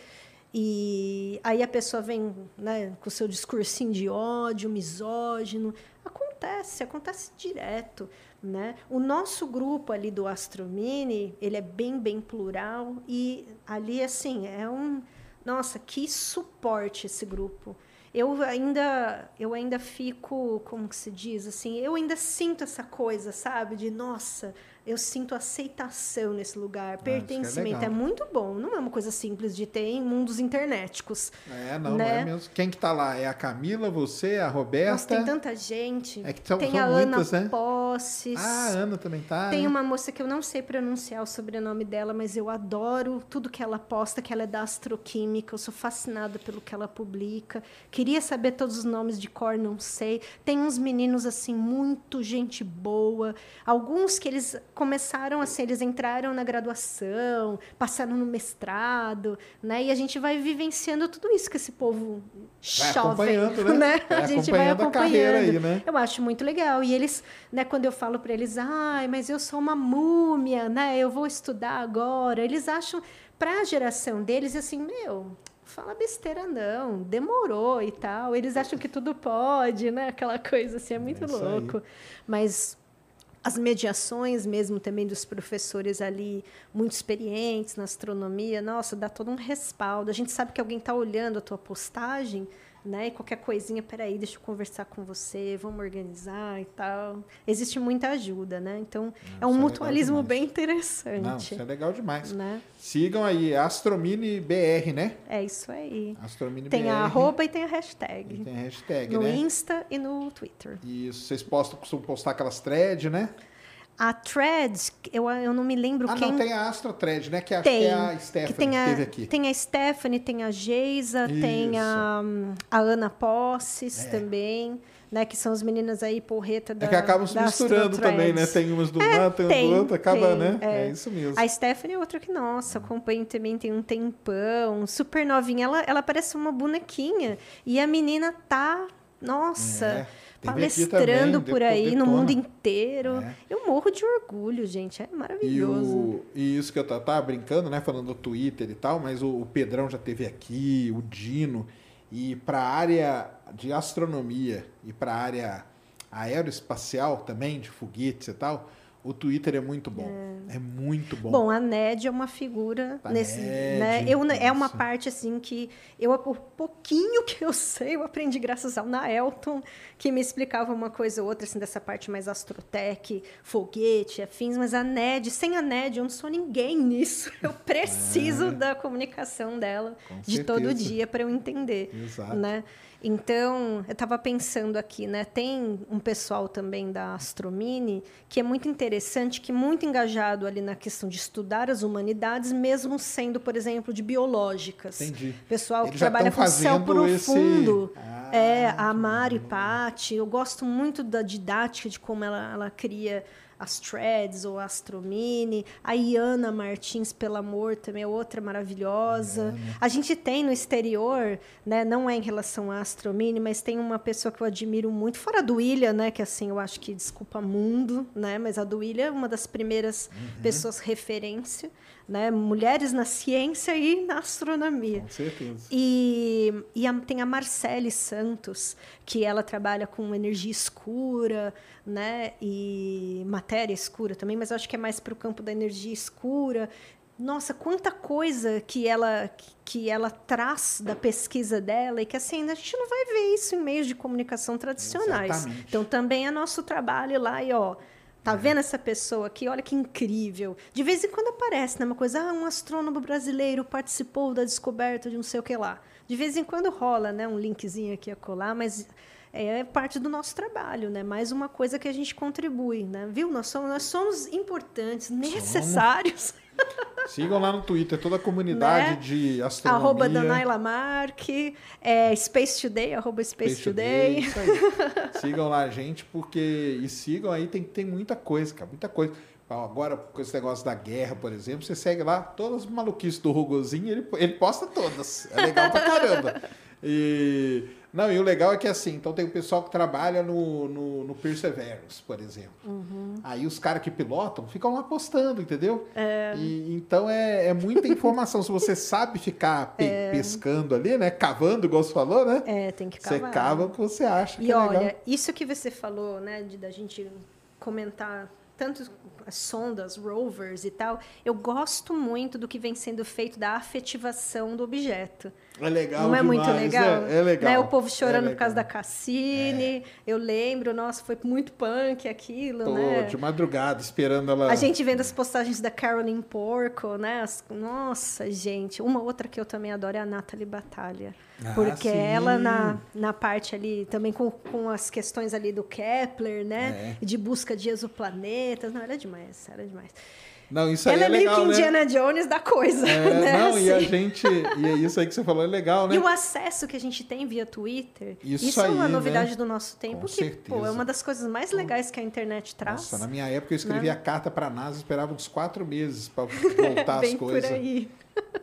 E aí a pessoa vem né, com o seu discursinho de ódio, misógino. Acontece, acontece direto. Né? O nosso grupo ali do Astromini, ele é bem, bem plural. E ali, assim, é um... Nossa, que suporte esse grupo. Eu ainda, eu ainda fico, como que se diz, assim, eu ainda sinto essa coisa, sabe? De, nossa, eu sinto aceitação nesse lugar, que é pertencimento. legal. é muito bom, não é uma coisa simples de ter em mundos internéticos. É, não, não Né? é mesmo. Quem que tá lá? É a Camila, você, a Nossa, Roberta? tem tanta gente. É que são- tem são a muitas, Ana né? Posses. Ah, a Ana também tá. Tem né? uma moça que eu não sei pronunciar o sobrenome dela, mas eu adoro tudo que ela posta, que ela é da astroquímica, eu sou fascinada pelo que ela publica. Queria saber todos os nomes de cor, não sei. Tem uns meninos assim muito gente boa, alguns que eles começaram assim, eles entraram na graduação, passaram no mestrado, né? E a gente vai vivenciando tudo isso que esse povo Vai jovem, acompanhando, né? Vai A gente vai acompanhando aí, né? Eu acho muito legal. E eles, né, quando eu falo para eles, ai, mas eu sou uma múmia, né? Eu vou estudar agora. Eles acham, para a geração deles, assim, meu, fala besteira não, demorou e tal. Eles acham que tudo pode, né? Aquela coisa assim, é muito É isso aí. louco. Mas as mediações mesmo também dos professores ali muito experientes na astronomia, nossa, dá todo um respaldo. A gente sabe que alguém está olhando a tua postagem, né? E qualquer coisinha, peraí, deixa eu conversar com você, vamos organizar e tal. Existe muita ajuda, né? Então, é um é mutualismo legal bem Não, interessante. isso é legal demais. né? Sigam aí, Astromini BR, né? É isso aí. Astromini Tem BR. a arroba e tem a E hashtag. tem a hashtag, No né? Insta e no Twitter. Isso, vocês postam, costumam postar aquelas threads, né? A Threads, eu, eu não me lembro Ah, quem. não, tem a Astro Thread, né? Que acho Tem. que é a Stephanie que a, teve aqui. Tem a Stephanie, tem a Geisa, tem a, a Ana Posses também, né? Que são as meninas aí, porreta da É que acabam se misturando também, né? Tem umas do É, lado, tem, tem, do outro, acaba, tem, né? é. É. isso mesmo. A Stephanie é outra que, nossa, acompanho também tem um tempão, super novinha. Ela, ela parece uma bonequinha. E a menina tá, nossa, É, palestrando também, por aí no mundo inteiro. É. Eu morro de orgulho, gente. É E, maravilhoso. o, e isso que eu tava, tava brincando, né? Falando do Twitter e tal, mas o, o Pedrão já teve aqui, o Dino. E para a área de astronomia e para a área aeroespacial também, de foguetes e tal, o Twitter é muito bom. É, muito bom. Bom, a Ned é uma figura A nesse, Ned, né? Eu, é uma parte assim que eu o pouquinho que eu sei, eu aprendi graças ao Naelton, que me explicava uma coisa ou outra assim dessa parte mais astrotech, foguete, afins, mas a Ned, sem a Ned eu não sou ninguém nisso. Eu preciso da comunicação dela É. Com de todo certeza. dia para eu entender, Exato. né? Então, eu estava pensando aqui, né? Tem um pessoal também da Astromini que é muito interessante, que é muito engajado ali na questão de estudar as humanidades, mesmo sendo, por exemplo, de biológicas. Entendi. Pessoal que Eles já trabalha com céu fazendo esse- profundo. Ah, é, a Mari Patti, eu gosto muito da didática de como ela, ela cria as threads ou a Astromini. A Iana Martins, pelo amor, também é outra maravilhosa. A gente tem no exterior, né, não é em relação à Astromini, mas tem uma pessoa que eu admiro muito, fora a do William, né, que assim, eu acho que desculpa mundo, né, mas a do William é uma das primeiras Uhum. pessoas referência, né, mulheres na ciência e na astronomia. Com certeza. E, e a- tem a Marcele Santos, que ela trabalha com energia escura, né? E matéria escura também, mas acho que é mais para o campo da energia escura. Nossa, quanta coisa que ela que ela traz da pesquisa dela e que assim a gente não vai ver isso em meios de comunicação tradicionais. Exatamente. Então também é nosso trabalho lá e ó, Tá vendo essa pessoa aqui? Olha que incrível. De vez em quando aparece, né? Uma coisa, ah, um astrônomo brasileiro participou da descoberta de não sei o que lá. De vez em quando rola, né? Um linkzinho aqui a colar, mas é parte do nosso trabalho, né? Mais uma coisa que a gente contribui, né? Viu? Nós somos, nós somos importantes, necessários. Sigam lá no Twitter, toda a comunidade Né? de astronomia. Arroba Danaila Mark, é, Space Today, arroba Space, Space Today. Isso aí. sigam lá a gente, porque. E sigam aí, tem, tem muita coisa, cara, muita coisa. Agora, com esse negócio da guerra, por exemplo, você segue lá todas as maluquices do Rugozinho, ele, ele posta todas. É legal pra caramba. E. Não, e o legal é que assim, então tem o pessoal que trabalha no, no, no Perseverance, por exemplo. Uhum. Aí os caras que pilotam ficam lá postando, entendeu? E, então é, é muita informação. Se você sabe ficar pe- pescando ali, né? Cavando, igual você falou, né? É, tem que Você cavar. cava o que você acha E que é olha, legal. isso que você falou, né, de da gente comentar tanto as sondas, rovers e tal, eu gosto muito do que vem sendo feito da afetivação do objeto. É legal Não é muito demais, legal? É, é legal. Né, O povo chorando É por causa da. Cassini. Eu lembro, nossa, foi muito punk aquilo, né? de madrugada esperando ela. A gente vendo as postagens da Carolyn Porco, né? As- nossa, gente. Uma outra que eu também adoro é a Natalie Batalha. Ah, porque sim. ela, na, na parte ali, também com, com as questões ali do Kepler, né? É. De busca de exoplanetas. Não, era demais, era demais. Não, isso aí ela é é meio legal, que né? Indiana Jones da coisa, É, né? não, e a assim. gente. E é isso aí que você falou, é legal, né? E o acesso que a gente tem via Twitter, Isso isso, é uma aí, novidade né? do nosso tempo, Com que pô, certeza. é uma das coisas mais legais que a internet traz. Nossa, na minha época eu escrevia carta pra NASA, esperava uns quatro meses pra voltar as Né? Coisas. por aí.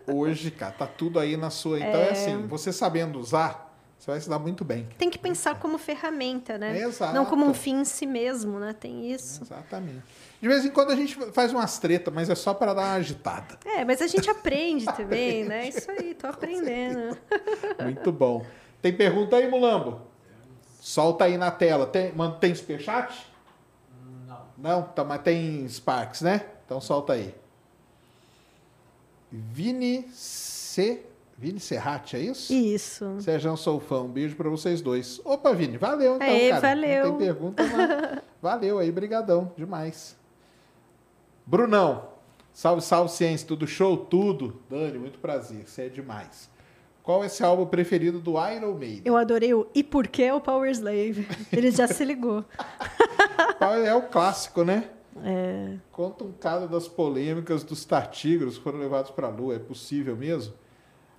Hoje, cara, tá tudo aí na sua. Então é, assim, você sabendo usar, você vai se dar muito bem. Tem que pensar como ferramenta, né? Exato. Não como um fim em si mesmo, né? Tem isso. Exatamente. De vez em quando a gente faz umas tretas, mas é só para dar uma agitada. É, mas a gente aprende também, né? Isso aí, tô aprendendo. Muito bom. Tem pergunta aí, Mulambo? Solta aí na tela. Tem, tem superchat? Não. Não? Tá, mas tem Sparks, né? Então solta aí. Vini C. Vini Serrati, é isso? Isso. Sérgio, sou fã. Um beijo pra vocês dois. Opa, Vini, valeu então, Aê, cara. valeu. Não tem pergunta, mas valeu aí, brigadão, demais. Brunão, salve, salve ciência, tudo show? Tudo. Dani, muito prazer, você é demais. Qual é seu álbum preferido do Iron Maiden? Eu adorei o E por que o Power Slave? Ele já se ligou. É o clássico, né? É, Conta um caso das polêmicas dos tartígrados que foram levados para a Lua. É possível mesmo?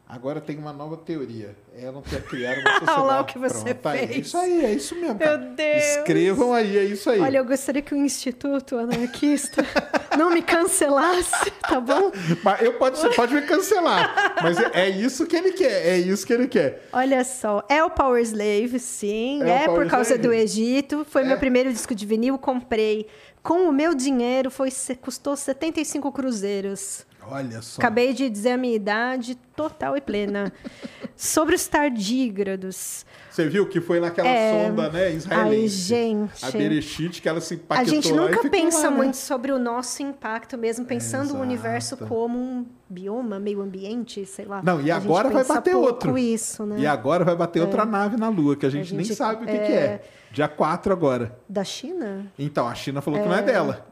Agora tem uma nova teoria. É não ter criado uma sociedade. Olha lá o que você Pronto. É fez. isso aí, é isso mesmo. cara. Deus. Escrevam aí, é isso aí. olha, eu gostaria que o Instituto Anarquista não me cancelasse, tá bom? Mas eu pode, você pode me cancelar. Mas é, é isso que ele quer. É isso que ele quer. Olha só, é o Power Slave, sim. É É, por causa Slave? do Egito. Foi É. meu primeiro disco de vinil, comprei. Com o meu dinheiro, foi, custou 75 cruzeiros. Olha só. Acabei de dizer a minha idade total e plena. Sobre os tardígrados. Você viu que foi naquela É. sonda, né, israelense. Ai, gente. A Bereshit, que ela se A gente nunca pensa lá, né? muito sobre o nosso impacto mesmo, pensando Exato. o universo como um bioma, meio ambiente, sei lá. Não, e A agora vai bater outro. isso, né? E agora vai bater outra nave na Lua, que a gente, nem gente- sabe o que, é. que é. Dia 4 agora. Da China? Então, a China falou que não é dela.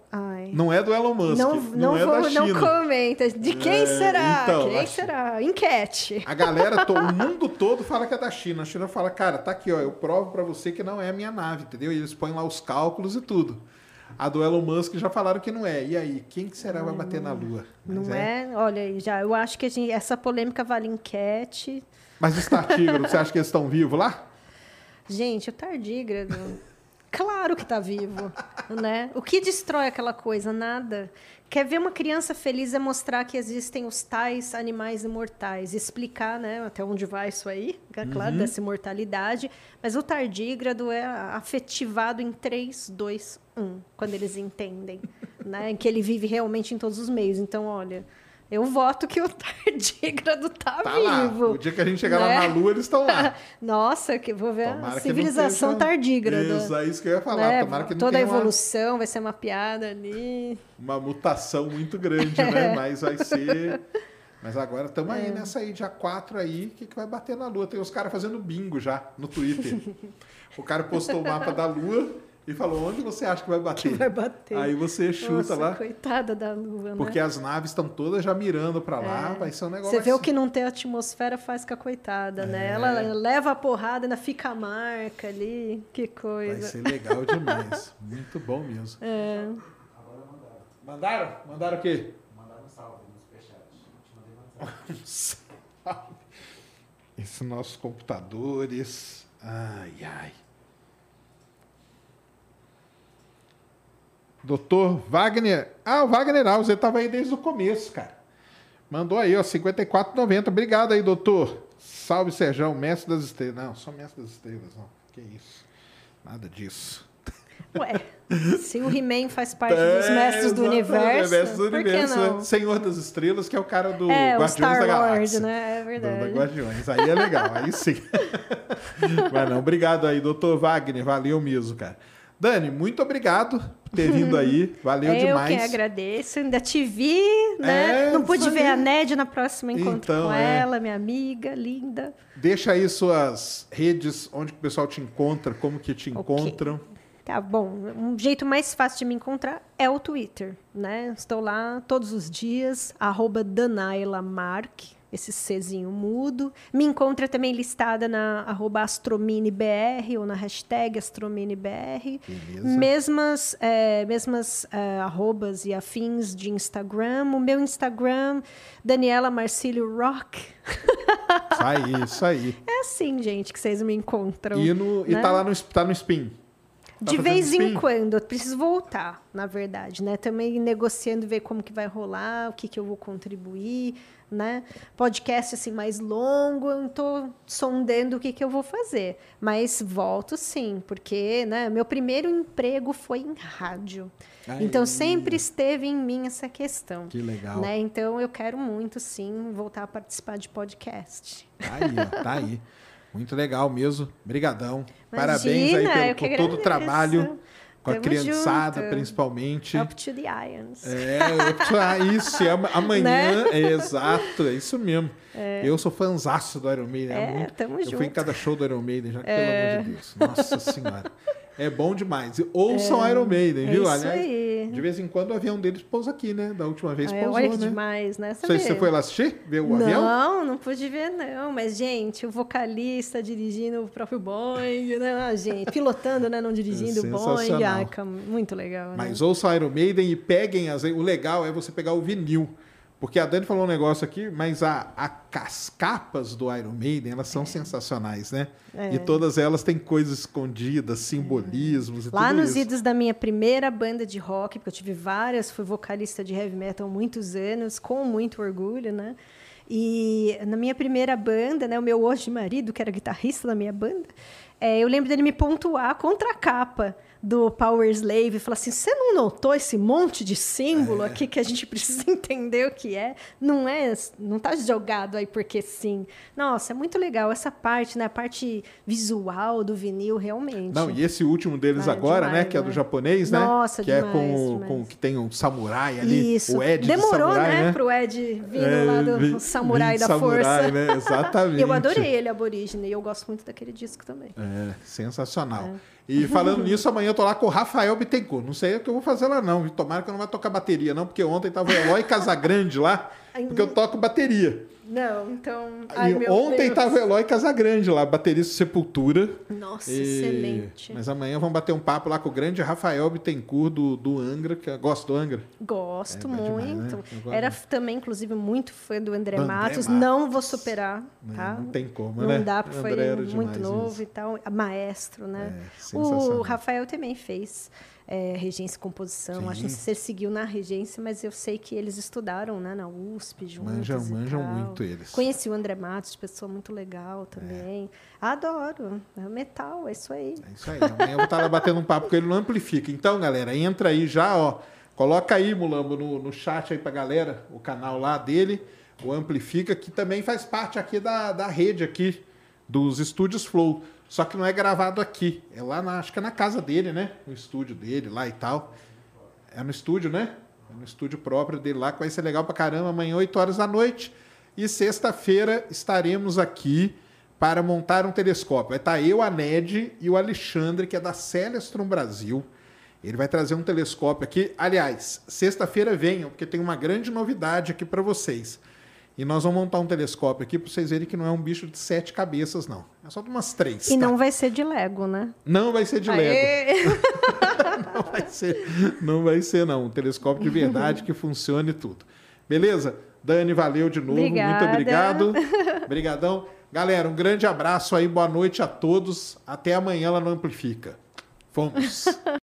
Não é do Elon Musk. Não, Não, não, é vou, da não China. comenta. De quem É, será? então, quem acho- será? Enquete. A galera, o mundo todo fala que é da China. A China fala, cara, tá aqui, ó, eu provo pra você que não é a minha nave, entendeu? E eles põem lá os cálculos e tudo. A do Elon Musk já falaram que não é. E aí, quem que será que vai bater na Lua? Mas Não é? Olha aí, já. Eu acho que a gente- essa polêmica vale enquete. Mas os tartígrados, você acha que eles estão vivos lá? Gente, o tardígrado, claro que tá vivo, né? O que destrói aquela coisa? Nada. Quer ver uma criança feliz é mostrar que existem os tais animais imortais, explicar, né, até onde vai isso aí, é claro, dessa imortalidade, mas o tardígrado é afetivado em 3, 2, 1, quando eles entendem, né, que ele vive realmente em todos os meios. Então, olha, eu voto que o tardígrado tá, Tá lá. vivo. O dia que a gente chegar né? lá na Lua, eles estão lá. Nossa, que vou ver Tomara a civilização esteja- tardígrada. Isso, é isso que eu ia falar. né? Tomara que não Toda a tenha uma- evolução vai ser mapeada ali. uma mutação muito grande, né? Mas vai ser. Mas agora estamos É. aí nessa aí, dia 4 aí, que, que vai bater na Lua. Tem os caras fazendo bingo já no Twitter. o cara postou o mapa da Lua e falou: onde você acha que vai bater? Vai bater. Aí você chuta Nossa, lá. coitada da lua, Porque né? as naves estão todas já mirando para lá, vai ser um negócio. Você vê o que não tem atmosfera faz com a coitada, né? Ela leva a porrada, ainda fica a marca ali. Que Vai coisa. ser legal demais. Muito bom mesmo. É. Mandaram? Mandaram o quê? Mandaram um salve no superchat. salve. Esses nossos computadores. Ai, ai. Doutor Wagner. Ah, o Wagner Alves, ele estava aí desde o começo, cara. Mandou aí, ó, 54,90. Obrigado aí, doutor. Salve, Serjão, mestre das estrelas. Não, só mestre das estrelas, não. Que isso. Nada disso. Ué, se o He-Man faz parte dos mestres do É, universo, é mestre do universo, né? Senhor das Estrelas, que é o cara do É, Guardiões da Star-Lord, Galáxia. né? É Do- verdade. Da Guardiões. Aí é legal, aí sim. Mas não, obrigado aí, doutor Wagner. Valeu mesmo, cara. Dani, muito obrigado por ter vindo aí. Valeu eu demais. que agradeço. Ainda te vi, né? É, Não pude ver a Ned na próxima encontro Então, com é. ela, minha amiga linda. Deixa aí suas redes, onde o pessoal te encontra, como que te encontram. Tá bom. Um jeito mais fácil de me encontrar é o Twitter, né? Estou lá todos os dias, arroba Danaila Mark, esse Czinho mudo. Me encontra também listada na arroba AstromineBR ou na hashtag AstromineBR. Beleza. Mesmas, é, mesmas é, arrobas e afins de Instagram. O meu Instagram, Daniela Marcílio Rock. Isso aí, isso aí. É assim, gente, que vocês me encontram. E, no, e né? tá lá no, tá no Spin. Tá de vez em quando, eu preciso voltar, na verdade, né? Também negociando, ver como que vai rolar, o que, que eu vou contribuir, né? Podcast, assim, mais longo, eu tô sondando o que, que eu vou fazer. Mas volto sim, porque, né? Meu primeiro emprego foi em rádio. Aí. Então, sempre esteve em mim essa questão. Que legal. Né? Então, eu quero muito, sim, voltar a participar de podcast. Tá aí, ó, tá aí. Muito legal mesmo. Brigadão. Imagina, Parabéns aí eu pelo, por todo o trabalho com a Tamo criançada, junto. principalmente. Up to the irons. É, eu- ah, isso, é ama- amanhã, Né? é exato, é isso mesmo. Eu sou fanzaço do Iron Maiden. É, muito- tamo eu fui em junto. É. cada show do Iron Maiden, já, pelo amor de Deus. Nossa Senhora. É bom demais. Ouçam Iron Maiden, é viu? isso Aliás, aí. de vez em quando o avião deles pousa aqui, né? Da última vez É, pousou, olha que né? demais, né? Não sei se você vê? foi lá assistir, ver o avião? Não, não pude ver, não. Mas, gente, o vocalista dirigindo o próprio Boeing, né? Ah, gente, pilotando, né? Não dirigindo o Boeing. sensacional. Ah, muito legal. né? Mas ouçam Iron Maiden e peguem as. O legal é você pegar o vinil. Porque a Dani falou um negócio aqui, mas a, a- as capas do Iron Maiden, elas são sensacionais, né? É. E todas elas têm coisas escondidas, simbolismos e Lá tudo nos isso. idos da minha primeira banda de rock, porque eu tive várias, fui vocalista de heavy metal há muitos anos, com muito orgulho, né? E na minha primeira banda, né, o meu hoje marido, que era guitarrista da minha banda, é, eu lembro dele me pontuar contra a capa do Power Slave e falar assim: você não notou esse monte de símbolo É. aqui que a gente precisa entender o que é? Não é, não tá jogado aí porque sim. Nossa, é muito legal essa parte, né? A parte visual do vinil, realmente. Não, e esse último deles Ah, agora, demais, né? Que é do né? japonês, né? Nossa, que é demais, com, demais. com que tem um samurai ali. Isso. O Ed Demorou, de samurai, né, né? pro Ed vindo É, lá do vi- Samurai da samurai, Força. né? Exatamente. Eu adorei ele, Aborígene, e eu gosto muito daquele disco também. É, sensacional. É. E falando nisso, amanhã eu tô lá com o Rafael Bittencourt. Não sei o que eu vou fazer lá, não. Tomara que eu não vai tocar bateria, não, porque ontem tava o Eloy Casagrande lá, porque eu toco bateria. Não, então. Ai, ontem Deus. tava o Eloy Casagrande lá, baterista Sepultura. Nossa, E- excelente. Mas amanhã vamos bater um papo lá com o grande Rafael Bittencourt do, do Angra, que eu gosto do Angra. Gosto É, demais, muito. né? Eu gosto Era também, inclusive, muito fã do André Do Matos. Matos. Não vou superar, Não, tá? não tem como, Não né? dá, porque foi muito demais novo isso. e tal. Maestro, né? É, o Rafael também fez é, regência e composição. Acho que ele seguiu na regência, mas eu sei que eles estudaram né, na USP juntos. Manjam- manjam tal. muito eles. Conheci o André Matos, pessoa muito legal também. Adoro. É metal, é isso aí. É isso aí. Amanhã eu vou estar lá batendo um papo com ele no Amplifica. Então, galera, entra aí já, ó. Coloca aí, Mulambo, no, no chat aí pra galera, o canal lá dele, o Amplifica, que também faz parte aqui da, da rede aqui, dos estúdios Flow. Só que não é gravado aqui. É lá, na, acho que é na casa dele, né? No estúdio dele lá e tal. É no estúdio, né? É no estúdio próprio dele lá, que vai ser legal pra caramba. Amanhã, 8 horas da noite. E sexta-feira estaremos aqui para montar um telescópio. Vai estar eu, a Ned e o Alexandre, que é da Celestron Brasil. Ele vai trazer um telescópio aqui. Aliás, sexta-feira venham, porque tem uma grande novidade aqui para vocês. E nós vamos montar um telescópio aqui para vocês verem que não é um bicho de sete cabeças, não. É só de umas três. E tá? não vai ser de Lego, né? Não vai ser de Lego. Aê! Não vai ser, não vai ser, não. Um telescópio de verdade que funcione tudo. Beleza? Dani, valeu de novo. Obrigada. Muito obrigado. Obrigadão. Galera, um grande abraço aí. Boa noite a todos. Até amanhã lá no Amplifica. Fomos.